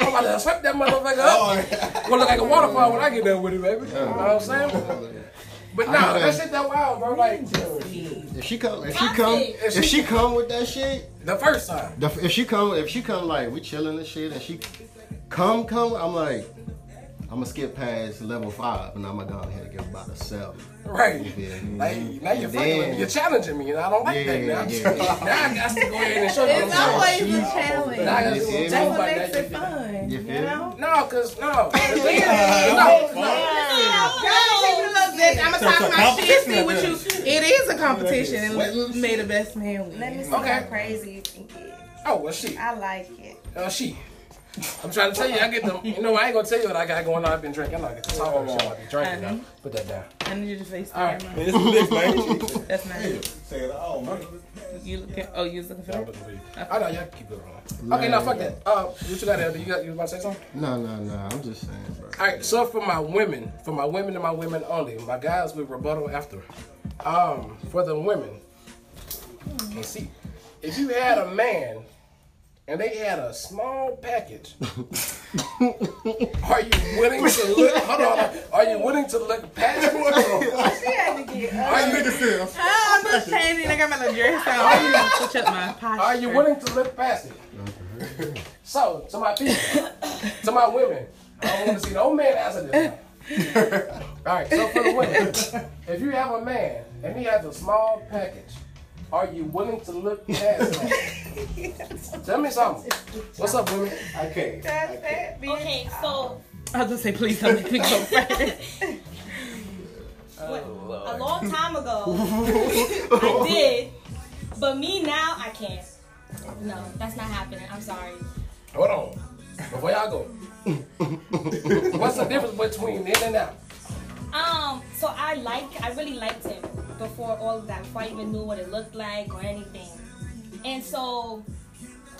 I'm about to sweep that motherfucker up. Oh, Gonna look like a waterfall when I get done with it, baby. You know what I'm saying? But nah, gotta- that shit that wild, bro. Like If she come, if she come, If if she- she come with that shit, the first time. the, if she come, if she come like we chilling and shit, and she come, come, I'm like, I'm gonna skip past level five, and I'm gonna go ahead and give about a seven. Right. Yeah. Like now you're fucking with me. You're challenging me, and I don't like Yeah, that. Now, yeah. now I got to go ahead and show you. It's what I'm always saying. a Now I challenge. got to You do feel me? what That's I'm what talking makes about. it fun. You You feel me? know. No, cause no. The thing is- no, no. I'm gonna So talk it's a my competition shit with out you. It is a competition, and let- may the best man win. Let me see Okay. how crazy you can get. Oh well, she. I like it. Uh, she. I'm trying to tell you, I get them. You know, I ain't gonna tell you what I got going on. I've been drinking. I'm not gonna talk about shit I be drinking. Now. Put that down. I need you to face the All right. camera. Man, it's some dicks, man. That's nice. Say it all, man. You looking? Oh, you was looking for I that? know y'all keep it on. Okay, now fuck that. Uh, what you got, Elder? You got you was about to say something? No, no, no. I'm just saying, bro. All right, so for my women, for my women and my women only, my guys will rebuttal after. Um, for the women, and see, if you had a man and they had a small package, are you willing to look? Hold on, are you willing to look past it? She had to get up. Are you, Nigga said, Oh, I'm just changing. I got my little dress on. I'm gonna switch up my posture. are you willing to look past it? So, to my people, to my women, I don't want to see no man answer this. All right, so for the women, if you have a man and he has a small package, are you willing to look past that? Tell me something. What's up, women? I can't. That's that, bitch. Okay, so I'll just say, please don't make me go first. what, oh, a long time ago, I did, but me now I can't. No, that's not happening. I'm sorry. Hold on. Before y'all go, what's the difference between in and out? Um, so I like, I really liked him before all of that, before I even knew what it looked like or anything. And so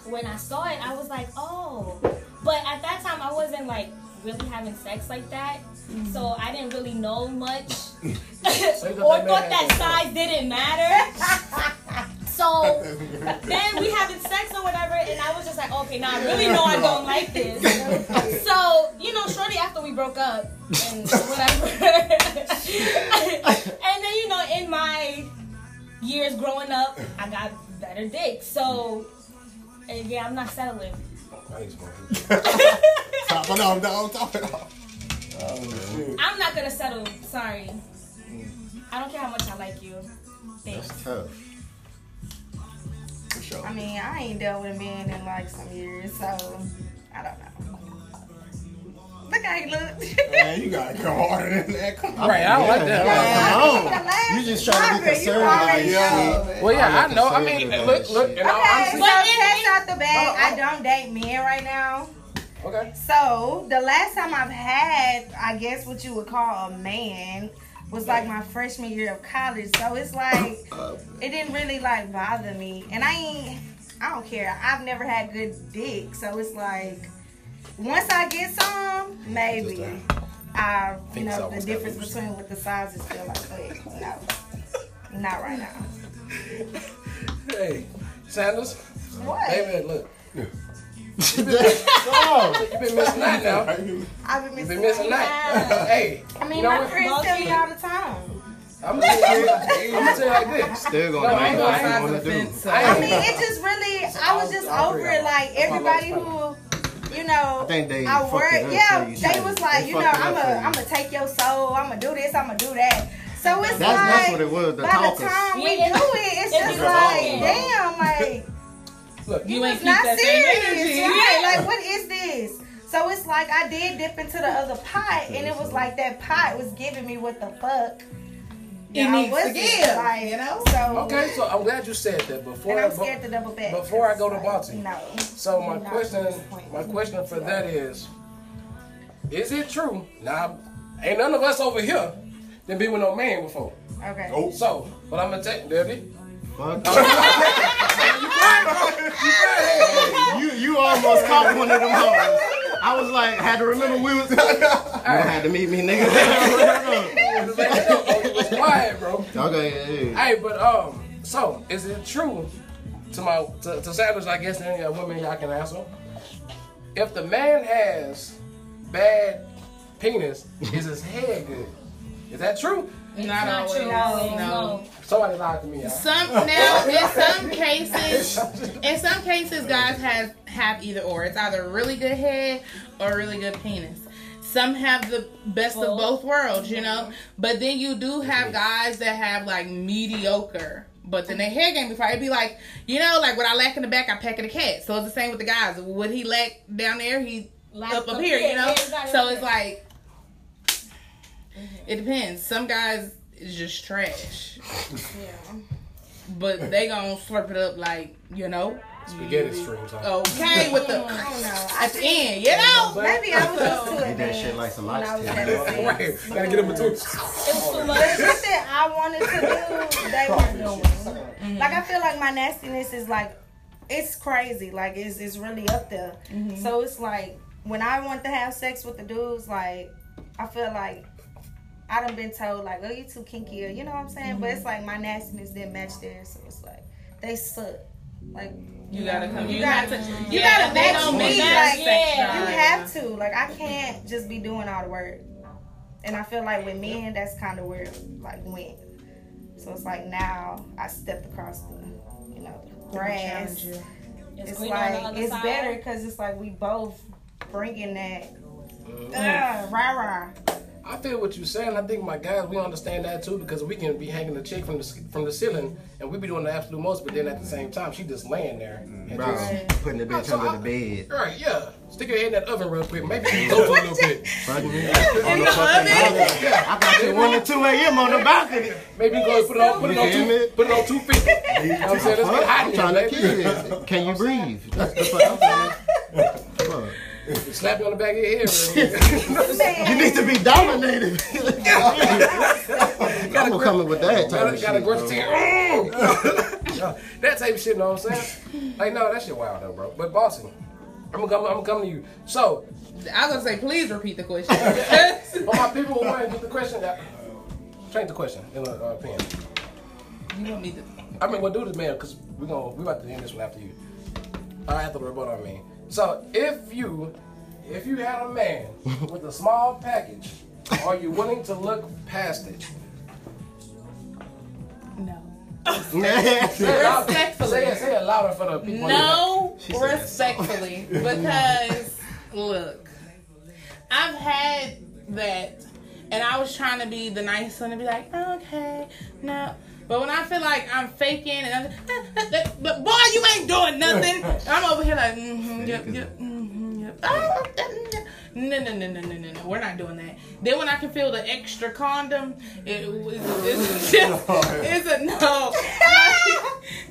when I saw it, I was like, oh. But at that time, I wasn't like really having sex like that, mm-hmm. so I didn't really know much, or thought that had size didn't matter. So then we having sex or whatever, and I was just like, okay, now I really know I don't like this. So you know, shortly after we broke up and whatever, and then you know, in my years growing up, I got better dick. So and yeah, I'm not settling. I ain't smoking. Stop. No, I'm down. Stop it off. Oh, shit. I'm not gonna settle. Sorry. I don't care how much I like you. Thanks. That's tough. For sure. I mean, I ain't dealt with a man in like some years, so I don't know. Look how he look. Man, you gotta go harder than that. Come on. Right, I don't like that. Come on. You just trying to be Margaret, you conservative. already Yeah. know. Well, yeah, I I'm know. I mean, conservative look, look, shit. and all Okay, honesty, so But in- out the bag. Oh, oh. I don't date men right now. okay. So the last time I've had, I guess what you would call a man, was like my freshman year of college. So it's like it didn't really like bother me, and I ain't. I don't care. I've never had good dick, so it's like once I get some, maybe I, you think know, the difference loose. between what the sizes feel like. But no, Not right now. Hey, Sanders. What? Baby, look. Oh, You been missing that now. I've been You missing, been missing that. hey, I mean, you know my what? friends tell me all the time. I'm gonna tell you, I'm gonna tell you like this. still gonna I do ain't gonna you sides wanna do. I I mean, it just really, I was just over it. Like everybody who, you know, I think they I work. up Yeah, for they too. was like, They you know, I'm up a, for you. I'm gonna take your soul. I'm gonna do this. I'm gonna do that. So it's That's- that's like, what it was, the by talkers. the time we Yeah, do it, it's it's just the like, damn, like Look, You you ain't keep not that serious, energy. right? Like, what is this? So it's like I did dip into the other pot, and it was like that pot was giving me what the fuck. It I needs to wasn't, give, like, you know? So okay, so I'm glad you said that before. and I'm scared to double back. before I go to Like, Balti. No. So my question, at this point. my question for that is, is it true? Now, ain't none of us over here that been with no man before. Okay. Oh, So, but I'm gonna take, Debbie. Fuck. you you almost caught one of them hoes. I was like, had to remember we was. you had to meet me, nigga. oh, you was quiet, bro. okay, yeah, yeah. Hey, but um, so is it true to my to, to Sanders? I guess any uh, women y'all can answer. If the man has bad penis, is his head good? Is that true? Not, Not always. true. No. No. Somebody lied to me. Y'all. Some now in some cases, in some cases, guys have have either or. It's either really good head or really good penis. Some have the best of Both. both worlds, you know. But then you do have guys that have like mediocre. But then their head game before it'd be like, you know, like what I lack in the back, I pack in the cat. So it's the same with the guys. What he lack down there, he Like up up up here, here, you know. yeah, exactly. So it's like, Mm-hmm. it depends. Some guys is just trash Yeah. but they gonna slurp it up like you know. Spaghetti streams. Huh? Okay, with the I don't know. At the end, you know. Maybe I was used to it. Did that shit like some when I was oxtail. Right, gotta get in between. It was too The much. shit that I wanted to do, they weren't doing. Mm-hmm. Like I feel like my nastiness is like, it's crazy. Like it's it's really up there. Mm-hmm. So it's like when I want to have sex with the dudes, like I feel like I done been told like, oh you too kinky, or you know what I'm saying. But it's like my nastiness didn't match theirs, so it's like they suck. Like You gotta come. You You, gotta- have to. you yeah, gotta match me, like, that yeah. You have to. Like I can't just be doing all the work. And I feel like with men, that's kind of where it, like went. So it's like now I stepped across the, you know, the grass. Challenge you. It's greener on the like it's side. better because it's like we both bringing that. Uh, rah rah. I feel what you're saying. I think my guys, we understand that too because we can be hanging the chick from the from the ceiling and we be doing the absolute most, but then at the same time, she just laying there. And Bro, just, putting the bitch So under I- the bed. right, yeah. Stick your head in that oven real quick. Maybe you can go to a little bit. Fucking me. On the fucking I got you 1 and 2 a.m. on the balcony. Maybe you go put it on, put it on two, me? put it on two feet. You know what I'm saying? Let's get hot I'm in trying to here, baby. kill. Can you breathe? That's the fuck I'm saying. Fuck. Slap you on the back of your head. real. You need to be dominated. I'm gonna come in with that type Gotta, of gotta shit, grip bro. that type of shit, know what I'm saying? Like, no, that shit wild though, bro. But bossy, I'm gonna come, I'm gonna come to you. So, I was gonna say, please repeat the question. for my people who want to get the question, that, change the question in a uh, pen. you want me to? I mean, we'll do this, man, because we're gonna we about to end this one after you. Uh, after the rebuttal, I mean. So, if you, if you had a man with a small package, are you willing to look past it? No. Say Respectfully. Say it, say it louder for the people. No, respectfully, because look, I've had that, and I was trying to be the nice one and be like, okay, no. But when I feel like I'm faking, and I'm, but boy, you ain't doing nothing. I'm over here like, mm-hmm, yep, yep, mm-hmm, yep. Oh, no, no, no, no, no, no, no. We're not doing that. Then when I can feel the extra condom, it was it's just it's a no.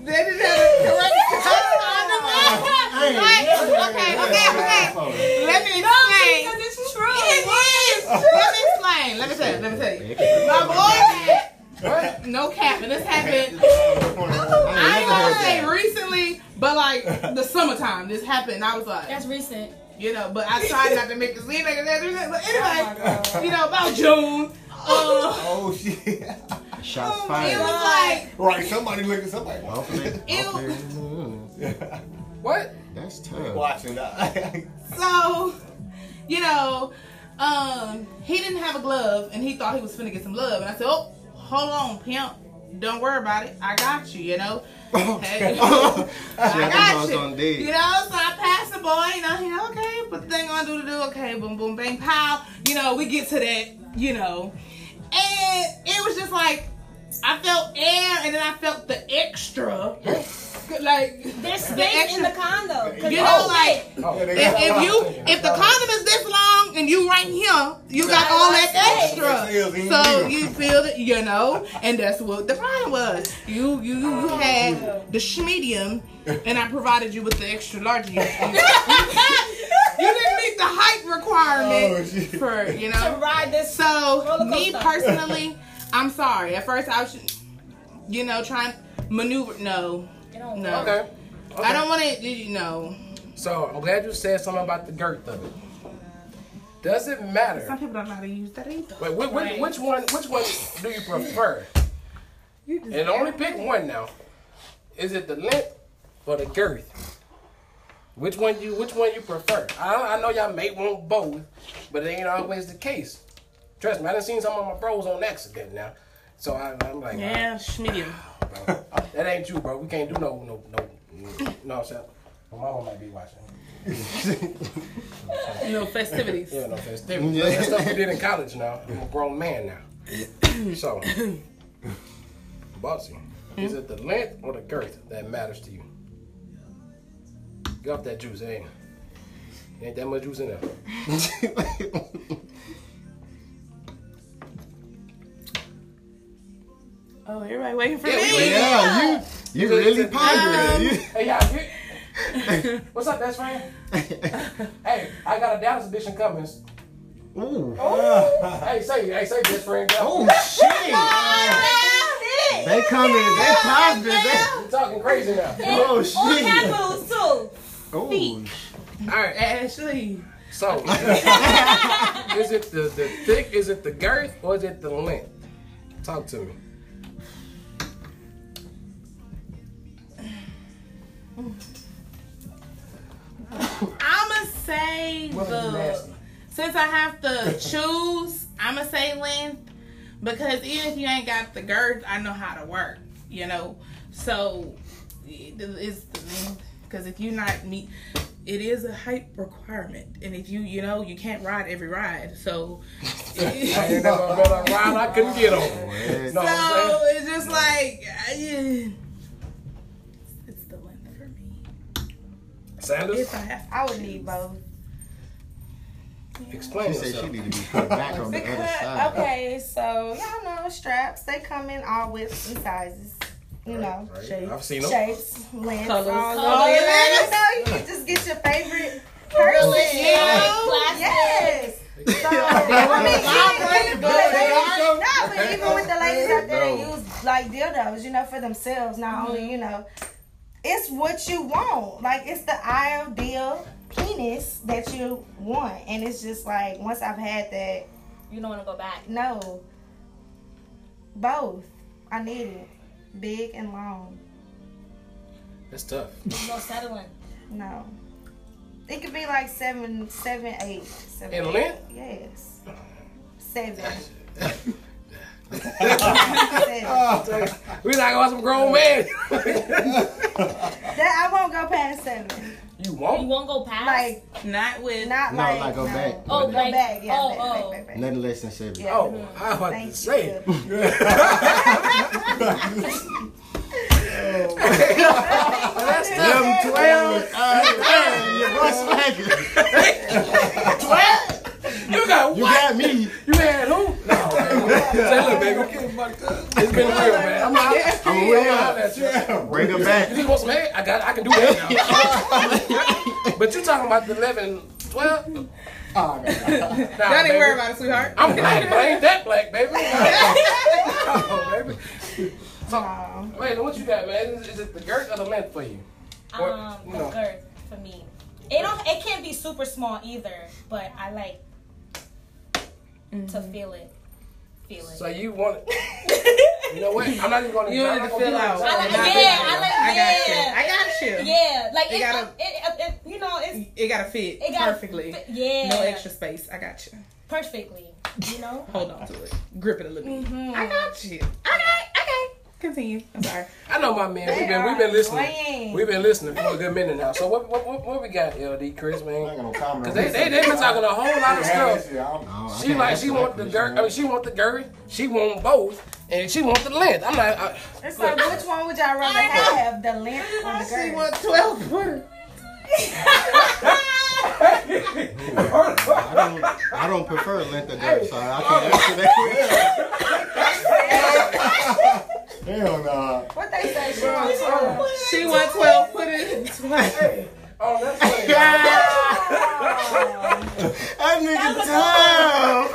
they didn't have a correct condom. Like, okay, okay, okay. Let me explain. it's true. It is. Let me explain. Let me tell you. Let me tell you. My boy had no cap, and this happened. I ain't gonna say recently, but like the summertime, this happened. I was like, That's recent. you know, but I tried not to make it seem like that. But Oh anyway, you know, about June. Uh, Oh shit. Shots It fired. was like, Right, somebody looking. somebody Hopefully, Ew. mm, What? that's tough. watching that. so, you know, um, he didn't have a glove and he thought he was finna get some love. And I said, oh, hold on, pimp. Don't worry about it. I got you, you know. Hey, I got you. You know, so I pass the boy, you know, he okay, put the thing on, do the do, okay, boom, boom, bang, pow. You know, we get to that, you know. And it was just like, I felt air and then I felt the extra. like, There's the space in the condo. 'cause You know, big. like, Oh, if, if you if the condom is this long and you right here, you got all that extra. So you feel it, you know, and that's what the problem was. You you you had the schmedium, and I provided you with the extra large. You, you, you didn't meet the height requirement Oh, for you know to ride this. So Roller me coaster. personally, I'm sorry. At first I was, you know, trying maneuver. No, It don't no. Okay. okay. I don't want to. You know, So I'm glad you said something about the girth of it. Does it matter? some people don't know how to use that either. Wait, which, which, which one? Which one do you prefer? You And only pick one now. Is it the length or the girth? Which one you? Which one you prefer? I, I know y'all may want both, but it ain't always the case. Trust me, I done seen some of my bros on accident now, so I, I'm like, Yeah, schmedium. bro, oh, that ain't you, bro. We can't do no, no, no, no. I'm saying, my mama might be watching. No festivities. Yeah, no festivities. Yeah. That's stuff we did in college now. I'm a grown man now. So, bossy, is it the length or the girth that matters to you? Get off that juice, ain't ain't that much juice in there. Oh, everybody waiting for Yeah, we me. waiting. yeah, you you really pondering. You- Hey, y'all, get, what's up, best friend? Hey, I got a Dallas edition coming. Ooh. Oh. Hey, say, hey, say, best friend. Oh shit! They coming. They positive. They, You talking crazy now? oh On shit! capitals too. Oh, All right. Ashley. So, is it the, the thick, is it the girth, or is it the length? Talk to me. I'ma say Well, the since I have to choose, I'ma say length because even if you ain't got the girth, I know how to work. You know, so it's the length because if you not meet, it is a height requirement, and if you you know you can't ride every ride, so. I ain't never met a ride I couldn't get on. No, So it's just like Sanders, If I have I would need both. explain She said she need to be put back on the other side. okay, so y'all know straps. They come in all widths and sizes. You know, Right. Shapes. I've seen them. shapes, lengths, Colors. all Oh, of yeah. You know, you can just get your favorite person. Plastic. Yes. So, I mean, even, even with the ladies, no, but even with the ladies out there that use like dildos, you know, for themselves, not only, mm-hmm. you know, it's what you want. Like it's the ideal penis that you want. And it's just like once I've had that, You don't want to go back. no. Both. I need it. Big and long. That's tough. No settling. No. It could be like seven, seven, eight. Seven, In eight. length? Yes. Seven. Seven. We like want some grown man. That I won't go past seven. you You won't? You won't go past. Like not with not No, like like go no. back. Oh, go like- back. Yeah, oh, back, oh. back, back, back. Nothing less than seven. Yeah. Oh, I was about Thank to say. That's Them tough. twelve. Uh, your boy swagger. You got what? You got me. You had who? No, man. Say, look, baby. It's been real, man. I'm not. I'm I'm with not her. at you. Bring her You back. just want some head? I got. I can do that now. but you talking about the 11, 12? Oh, Nah, Don't baby. even worry about it, sweetheart. I'm black, but I ain't that black, baby. oh, baby. No. Wait, what you got, man? Is, is it the girth or the length for you? Or, um, you the know. girth for me. It don't. It can't be super small either, but I like to feel it. Feel it. So you want it? You know what? I'm not even gonna. You I'm need to gonna fill do out. I like- Not yeah, I like- I got you. yeah. I got you. Yeah, like It it, gotta- it, it, it, you know, it's It gotta fit it got perfectly. Yeah, No extra space. I got you. perfectly. You know. Hold on to it. Grip it a little bit. Mhm. I got you. Okay, okay. Continue. I'm sorry. I know my man. We've been we've been listening. playing. We've been listening for a good minute now. So what what what, what we got, LD Chris man? ain't got no comment. Cause they they they been talking a whole lot of stuff. No, She like she want the question. girth. I mean she want the girth. She want both, and she want the length. I'm like, I, It's like, which one would y'all rather have? The length or the She girth? want 12 footer. I don't, I don't prefer length of girth, so I can't answer that Hell nah. What they say? She wants twelve. She want 12 footers. hey, oh that's funny. That nigga dumb.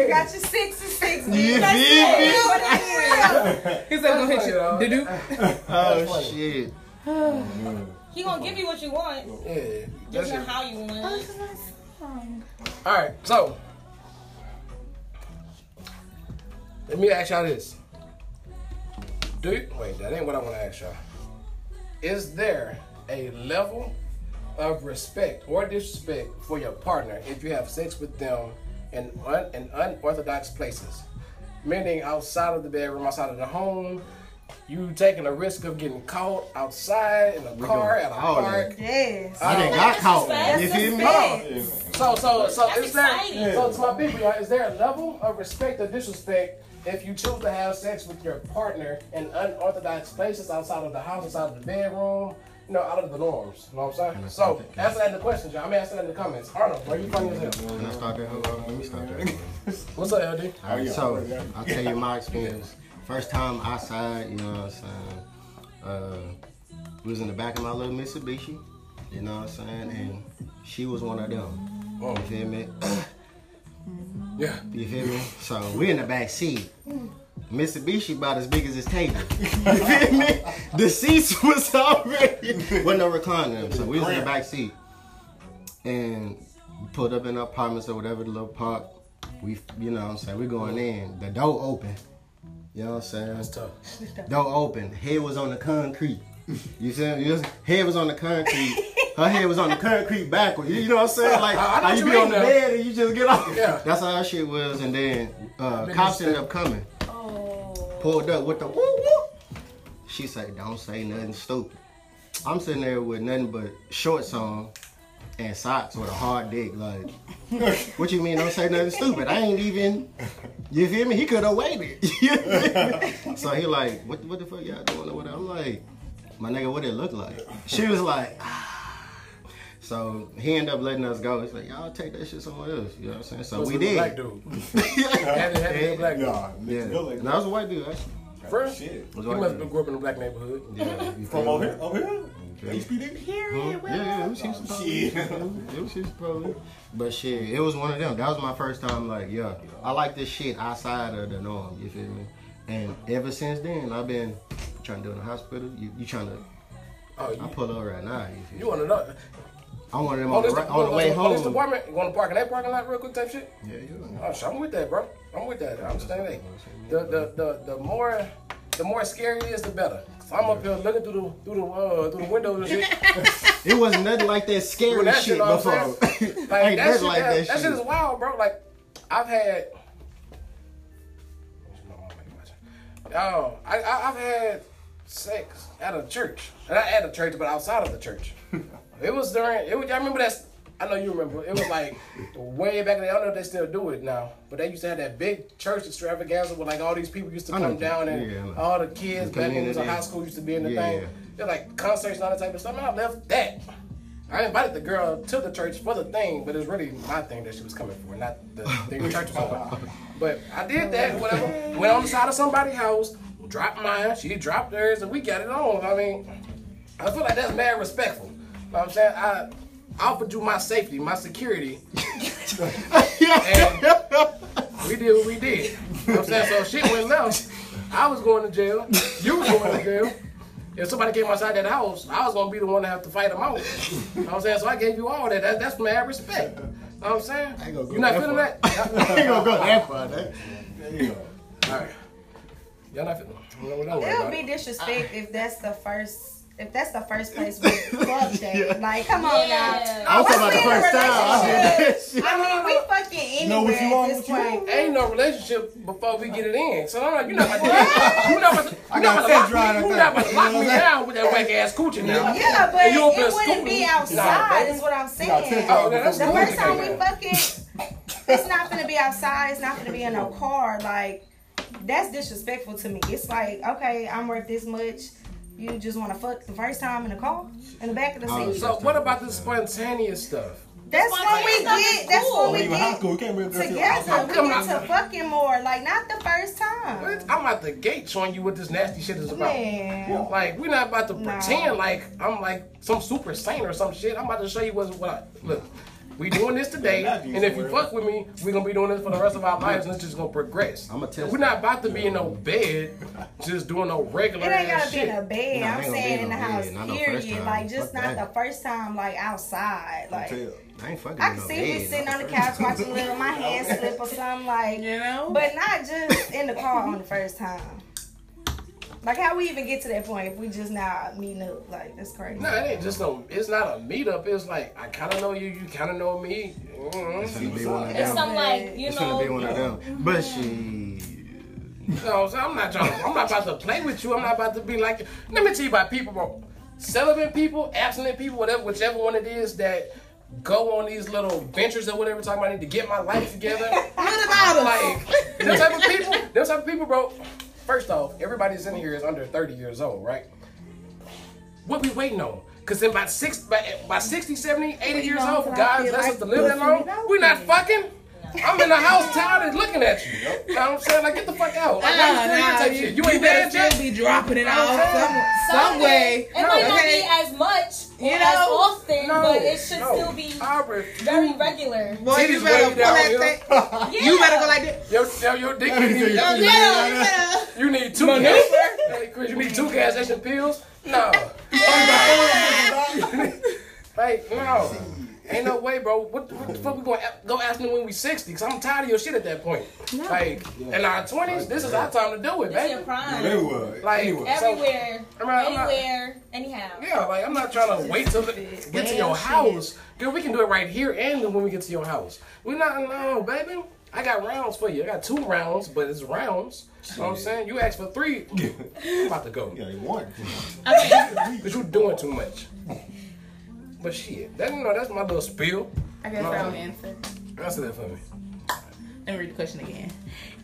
You got your six and six. You That's feel me? it. What it is. He said, gonna hit you. That's funny, Doo-doo. Oh shit. He gonna give you what you want, Yeah, just that's not it. how you want. it. All right, so let me ask y'all this. Do wait, that ain't what I want to ask y'all. Is there a level of respect or disrespect for your partner if you have sex with them in, un, in unorthodox places? Meaning outside of the bedroom, outside of the home, you taking a risk of getting caught outside in a car at a all park. Yes. I done got caught. That's You feel me? So, so, so That's is there? exciting. So, to my people, y'all, is there a level of respect or disrespect if you choose to have sex with your partner in unorthodox places outside of the house, outside of the bedroom, you know, out of the norms? You know what I'm saying? So, answer that in the questions, y'all. I'm answering that in the comments. Arnold, why you funny as hell? Can I start that? Hold on, let me start that. What's up, LD? Oh, yeah. So I'll tell you my experience. First time outside, you know what I'm saying? Uh, we was in the back of my little Mitsubishi, you know what I'm saying? And she was one of them. Oh. You feel me? Mm-hmm. Yeah. You feel me? So we in the back seat. Mm. Mitsubishi about as big as this table. You feel me? The seats was already with no recliner. So we was in the back seat. And we pulled up in the apartments or whatever, the little park. We you know what I'm saying, we going in. The door open. You know what I'm saying? That's tough. Door open. Head was on the concrete. You see? Head was on the concrete. Her head was on the concrete backwards. You know what I'm saying? Like I know how you you be on the bed and you just get off. Yeah. That's how that shit was. And then uh, cops ended up coming. Oh. Pulled up with the whoop whoop. She said, "Don't say nothing stupid." I'm sitting there with nothing but shorts on and socks with a hard dick. Like, what you mean? Don't say nothing stupid. I ain't even. You feel me? He could have waited. You feel me? so he like, what, what the fuck y'all doing or whatever? I'm like, my nigga, what it look like? She was like, ah. So he ended up letting us go. He's like, y'all take that shit somewhere else. You know what I'm saying? So Was we it a Black did. dude. Had to, had to be a black dude. Yeah. Yeah, Look like that was a white dude actually. First, Shit. It was you a white must have dude. grew up in a black neighborhood. Yeah, you From feel over here? Over here? HPD? Yeah, yeah, it was Houston Shit. Police. It was Houston Police. But shit, it was one of them. That was my first time. Like, yeah, I like this shit outside of the norm. You feel me? And ever since then, I've been trying to do it in the hospital. You, you trying to? Oh, I pull over right now. You you want to know? I wanted them Oh, on the, this, right, on the oh, way oh, this home. department? You want to park in that parking lot real quick type shit? Yeah, yeah. Oh, shit, I'm with that, bro. I'm with that. I'm saying, hey, the, the, the, the more the more scary it is, the better. So I'm up here looking through the through the uh, through the windows and shit. It wasn't nothing like that scary Doing that shit shit, before. what Ain't Like that, nothing shit, like that, that, that shit is wild, bro. Like I've had. Oh, I, I I've had sex at a church, not at a church, but outside of the church. it was during. It was. I remember that. I know you remember. It was like way back in the. I don't know if they still do it now, but they used to have that big church extravaganza where like all these people used to I come down and yeah, all the kids back when we was in high school used to be in the Yeah, thing. yeah. They're like concerts and all that type of stuff. Man, I left that. I invited the girl to the church for the thing, but it's really my thing that she was coming for, not the thing the church was about. But I did that, whatever. Went on the side of somebody's house, dropped mine, she dropped hers, and we got it on. I mean, I feel like that's mad respectful. You know what I'm saying? I offered you my safety, my security, and we did what we did. You know what I'm saying? So shit went left. I was going to jail. You was going to jail. If somebody came outside that house, I was gonna be the one to have to fight them out. You know what I'm saying? So I gave you all that. that that's mad respect. You know what I'm saying? ain't gonna go You not feeling that? I ain't gonna go that far. That. Yeah. All right. Y'all not feeling. No, no, no, It would be disrespect if that's the first. If that's the first place we fuck that, like, come on Yeah. now. I was talking about the we in a first time. I did that shit. I mean, we fucking know what anywhere you want, at this what you point. Ain't no relationship before we get it in. So I'm like, you're not about to, you're not about to, you're got not about to lock me, you're that. not about to lock me down with that whack ass coochie now. Yeah, but it wouldn't school. be outside, baby. is what I'm saying. Oh, The first time we fucking, it's not gonna be outside. It's not gonna be in no car. Like that's disrespectful to me. It's like, okay, I'm worth this much. You just want to fuck the first time in the car, in the back of the Oh, seat. So what about the spontaneous stuff? That's when we Spontaneous get. That's stuff when is we Even high get school, you can't bring to your house. together. We Come get to fucking more. Like not the first time. What? I'm at the gate showing you what this nasty shit is about. Man. Like we're not about to Nah. pretend like I'm like some super saint or some shit. I'm about to show you what's what. I, look, we doing this today, and if you fuck with me, we gonna be doing this for the rest of our lives, and it's just gonna progress. I'ma test We're not about to be in no bed, just doing no regular It ain't ass gotta be in a bed. Nah, I'm saying in the house. Not no first Period. time. Like just not the first time. Like outside. Like. I ain't fucking I can no see me sitting on the couch time. watching little my hand slip or something like, You know? but not just in the car on the first time. Like how we even get to that point if we just now meeting up? Like that's crazy. No, it ain't just no. It's not a meetup. It's like I kind of know you. You kind of know me. It's Mm-hmm. gonna be one of It's them. some like you It's gonna be know. one of them. But she. No, so I'm not trying. I'm not about to play with you. I'm not about to be like. Let me tell you about people, bro. Celibate people, abstinent people, whatever, whichever one it is that go on these little ventures or whatever. Talking about I need to get my life together. What about us? like them type of people. Them type of people, bro. First off, everybody that's in here is under 30 years old, right? What we waiting on? Cause in by six, by, by 60, 70, 80 years on old, for till I God feel bless us like to live that long, pussy we not fucking. I'm in the house tired and looking at you. You know what I'm saying? Like, get the fuck out. Like, ah, Nah, I'm still here nah, you. You you ain't better dead still yet? be dropping it I'm off saying. some, some way. It might not Okay. be as much or You as know? often, No, but it should no. still be I very regular. Boy, you better way pull that thing. Yeah. You better go like this. Your, your, your dick, you need, yeah, yeah. You need two gas, hey, Chris, you need two gas station pills? No. like, no. Ain't no way, bro. What, what the fuck we gonna go ask them when we 60? Cause I'm tired of your shit at that point. Like, in our 20s, this is our time to do it, It's your baby. prime. They would. Like, Anyway. so- Everywhere. I mean, I'm not- Anywhere. Anyhow. Yeah, like I'm not trying to wait till it get to your house. Girl, we can do it right here and then when we get to your house. We're not no, baby. I got rounds for you. I got two rounds, but it's rounds. You know what I'm saying? You asked for three. I'm about to go. Yeah, you want. Okay. Cause you doing too much. But shit, that you know that's my little spiel. I guess I'll answer. Answer that for me. Let me read the question again.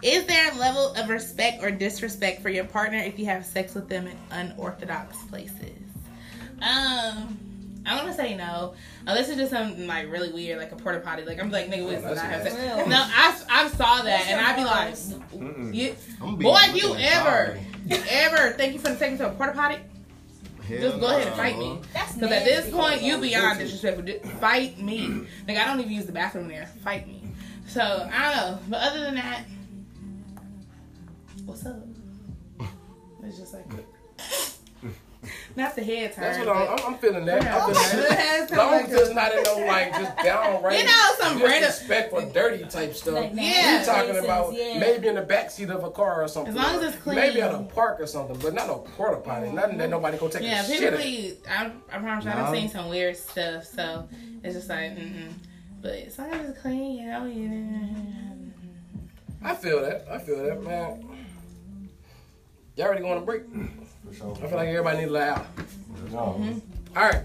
Is there a level of respect or disrespect for your partner if you have sex with them in unorthodox places? Um, I'm gonna say no. Unless it's just something like really weird, like a porta potty. Like I'm like, nigga, wait, oh, that's I have sex. real. No, I, I saw that and I'd be like, you, boy, if you ever, sorry. ever thank you for taking to a porta potty, Hell just go ahead and fight me. Because at this point, you beyond disrespectful. Just Fight me. Like I don't even use the bathroom there. Fight me. So I don't know. But other than that, what's up? It's just like not the head turn. That's what I'm, I'm, I'm feeling that. Yeah. I'm feeling It that. has As long something as it's not in no like just downright You know, some random- disrespectful, dirty type stuff. Like Yeah. We talking places, about yeah. maybe in the back seat of a car or something. As long as it's clean. Maybe at a park or something, but not a porta potty. Nothing that nobody gonna take Yeah, a shit at. typically, I, I promise you, I've seen some weird stuff. So it's just like, mm-mm. But as long as it's clean, you know, you I feel that. I feel that, man. Y'all already ready to go on a break? Sure. I feel like everybody need to out. No. Mm-hmm. All right.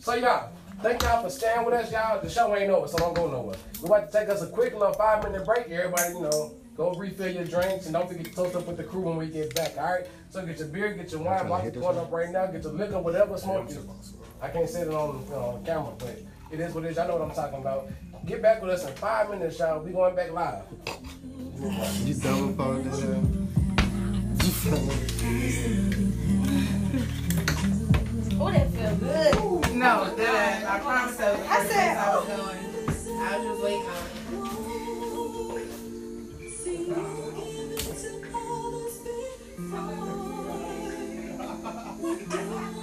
So y'all, thank y'all for staying with us, y'all. The show ain't over, so don't go nowhere. We about to take us a quick little five minute break. Everybody, you know, go refill your drinks and don't forget to toast up with the crew when we get back. All right. So get your beer, get your wine, box going up right now. Get your liquor, whatever smoke you. I can't say it on, you know, on camera, but it is what it is. Y'all know what I'm talking about. Get back with us in five minutes, y'all. We going back live. You double folded Oh, that feel good. No, that I promise I was. Oh. I said, I was going. I was just waiting on it. You,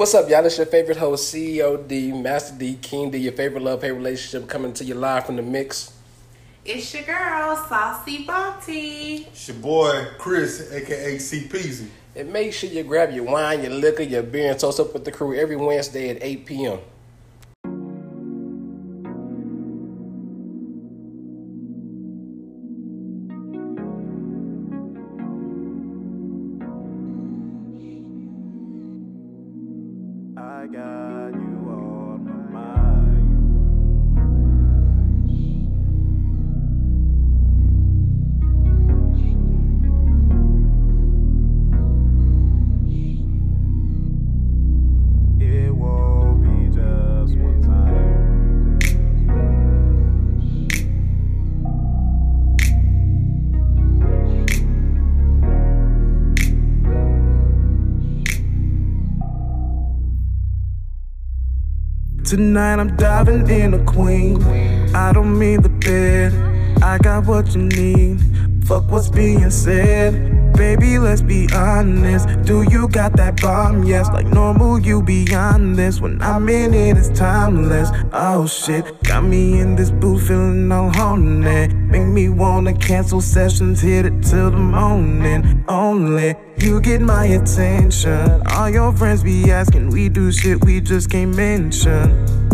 What's up, y'all? It's your favorite host, CEO D, Master D, King D, your favorite love hate relationship coming to you live from the mix. It's your girl, Saucy Bonty. It's your boy Chris, aka C Peasy. And make sure you grab your wine, your liquor, your beer, and toast up with the crew every Wednesday at 8 p.m. Tonight I'm diving in a queen. I don't mean the bed. I got what you need. Fuck what's being said. Baby, let's be honest. Do you got that bomb? Yes, like normal, you beyond this. When I'm in it, it's timeless. Oh shit, got me in this booth feeling all haunted. Make me wanna cancel sessions, hit it till the morning. Only you get my attention. All your friends be asking, we do shit we just can't mention.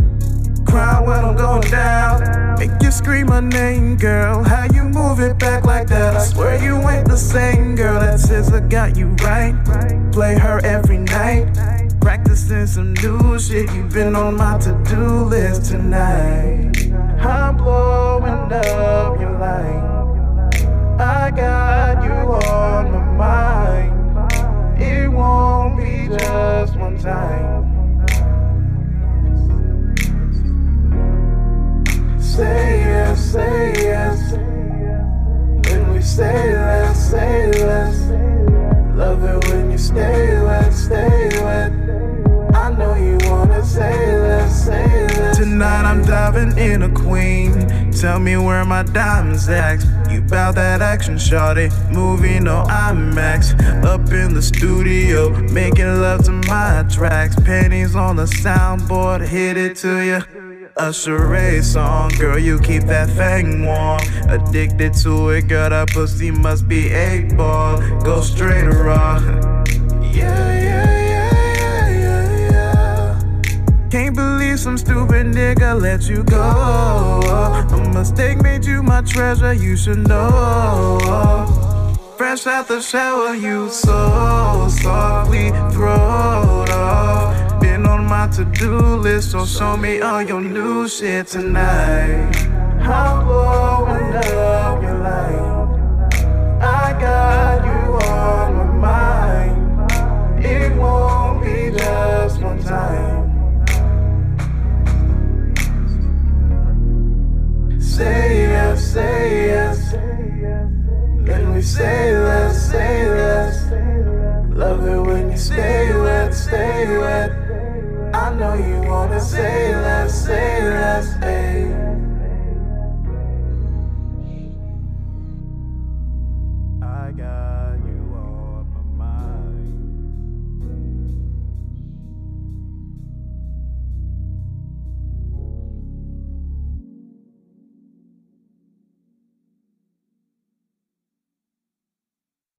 Cry when I'm going down. Make you scream my name, girl. How you move it back like that? I swear you ain't the same girl. That scissor got you right. Play her every night. Practicing some new shit. You've been on my to-do list tonight. I'm blowing up your line. I got you on my mind. It won't be just one time. Say yes, say yes. When we say less, say less. Love it when you stay wet, stay wet. I know you wanna say less, say less. Tonight I'm diving in a queen. Tell me where my diamonds at. You bout that action, shawty. Movie no IMAX. Up in the studio, making love to my tracks. Pennies on the soundboard, hit it to you. A charade song, girl, you keep that thing warm. Addicted to it, girl, that pussy must be eight ball. Go straight or raw. Yeah, yeah, yeah, yeah, yeah. Can't believe some stupid nigga let you go. A mistake made you my treasure, you should know. Fresh out the shower, you so softly throwed off. My to-do list, so show me all your new shit tonight. I'm blowing up your line. I got you on my mind. It won't be just one time. Say yes, say yes. Then we say less, say less. Love it when you stay wet, stay wet. I know you wanna say less, say less, babe. I got.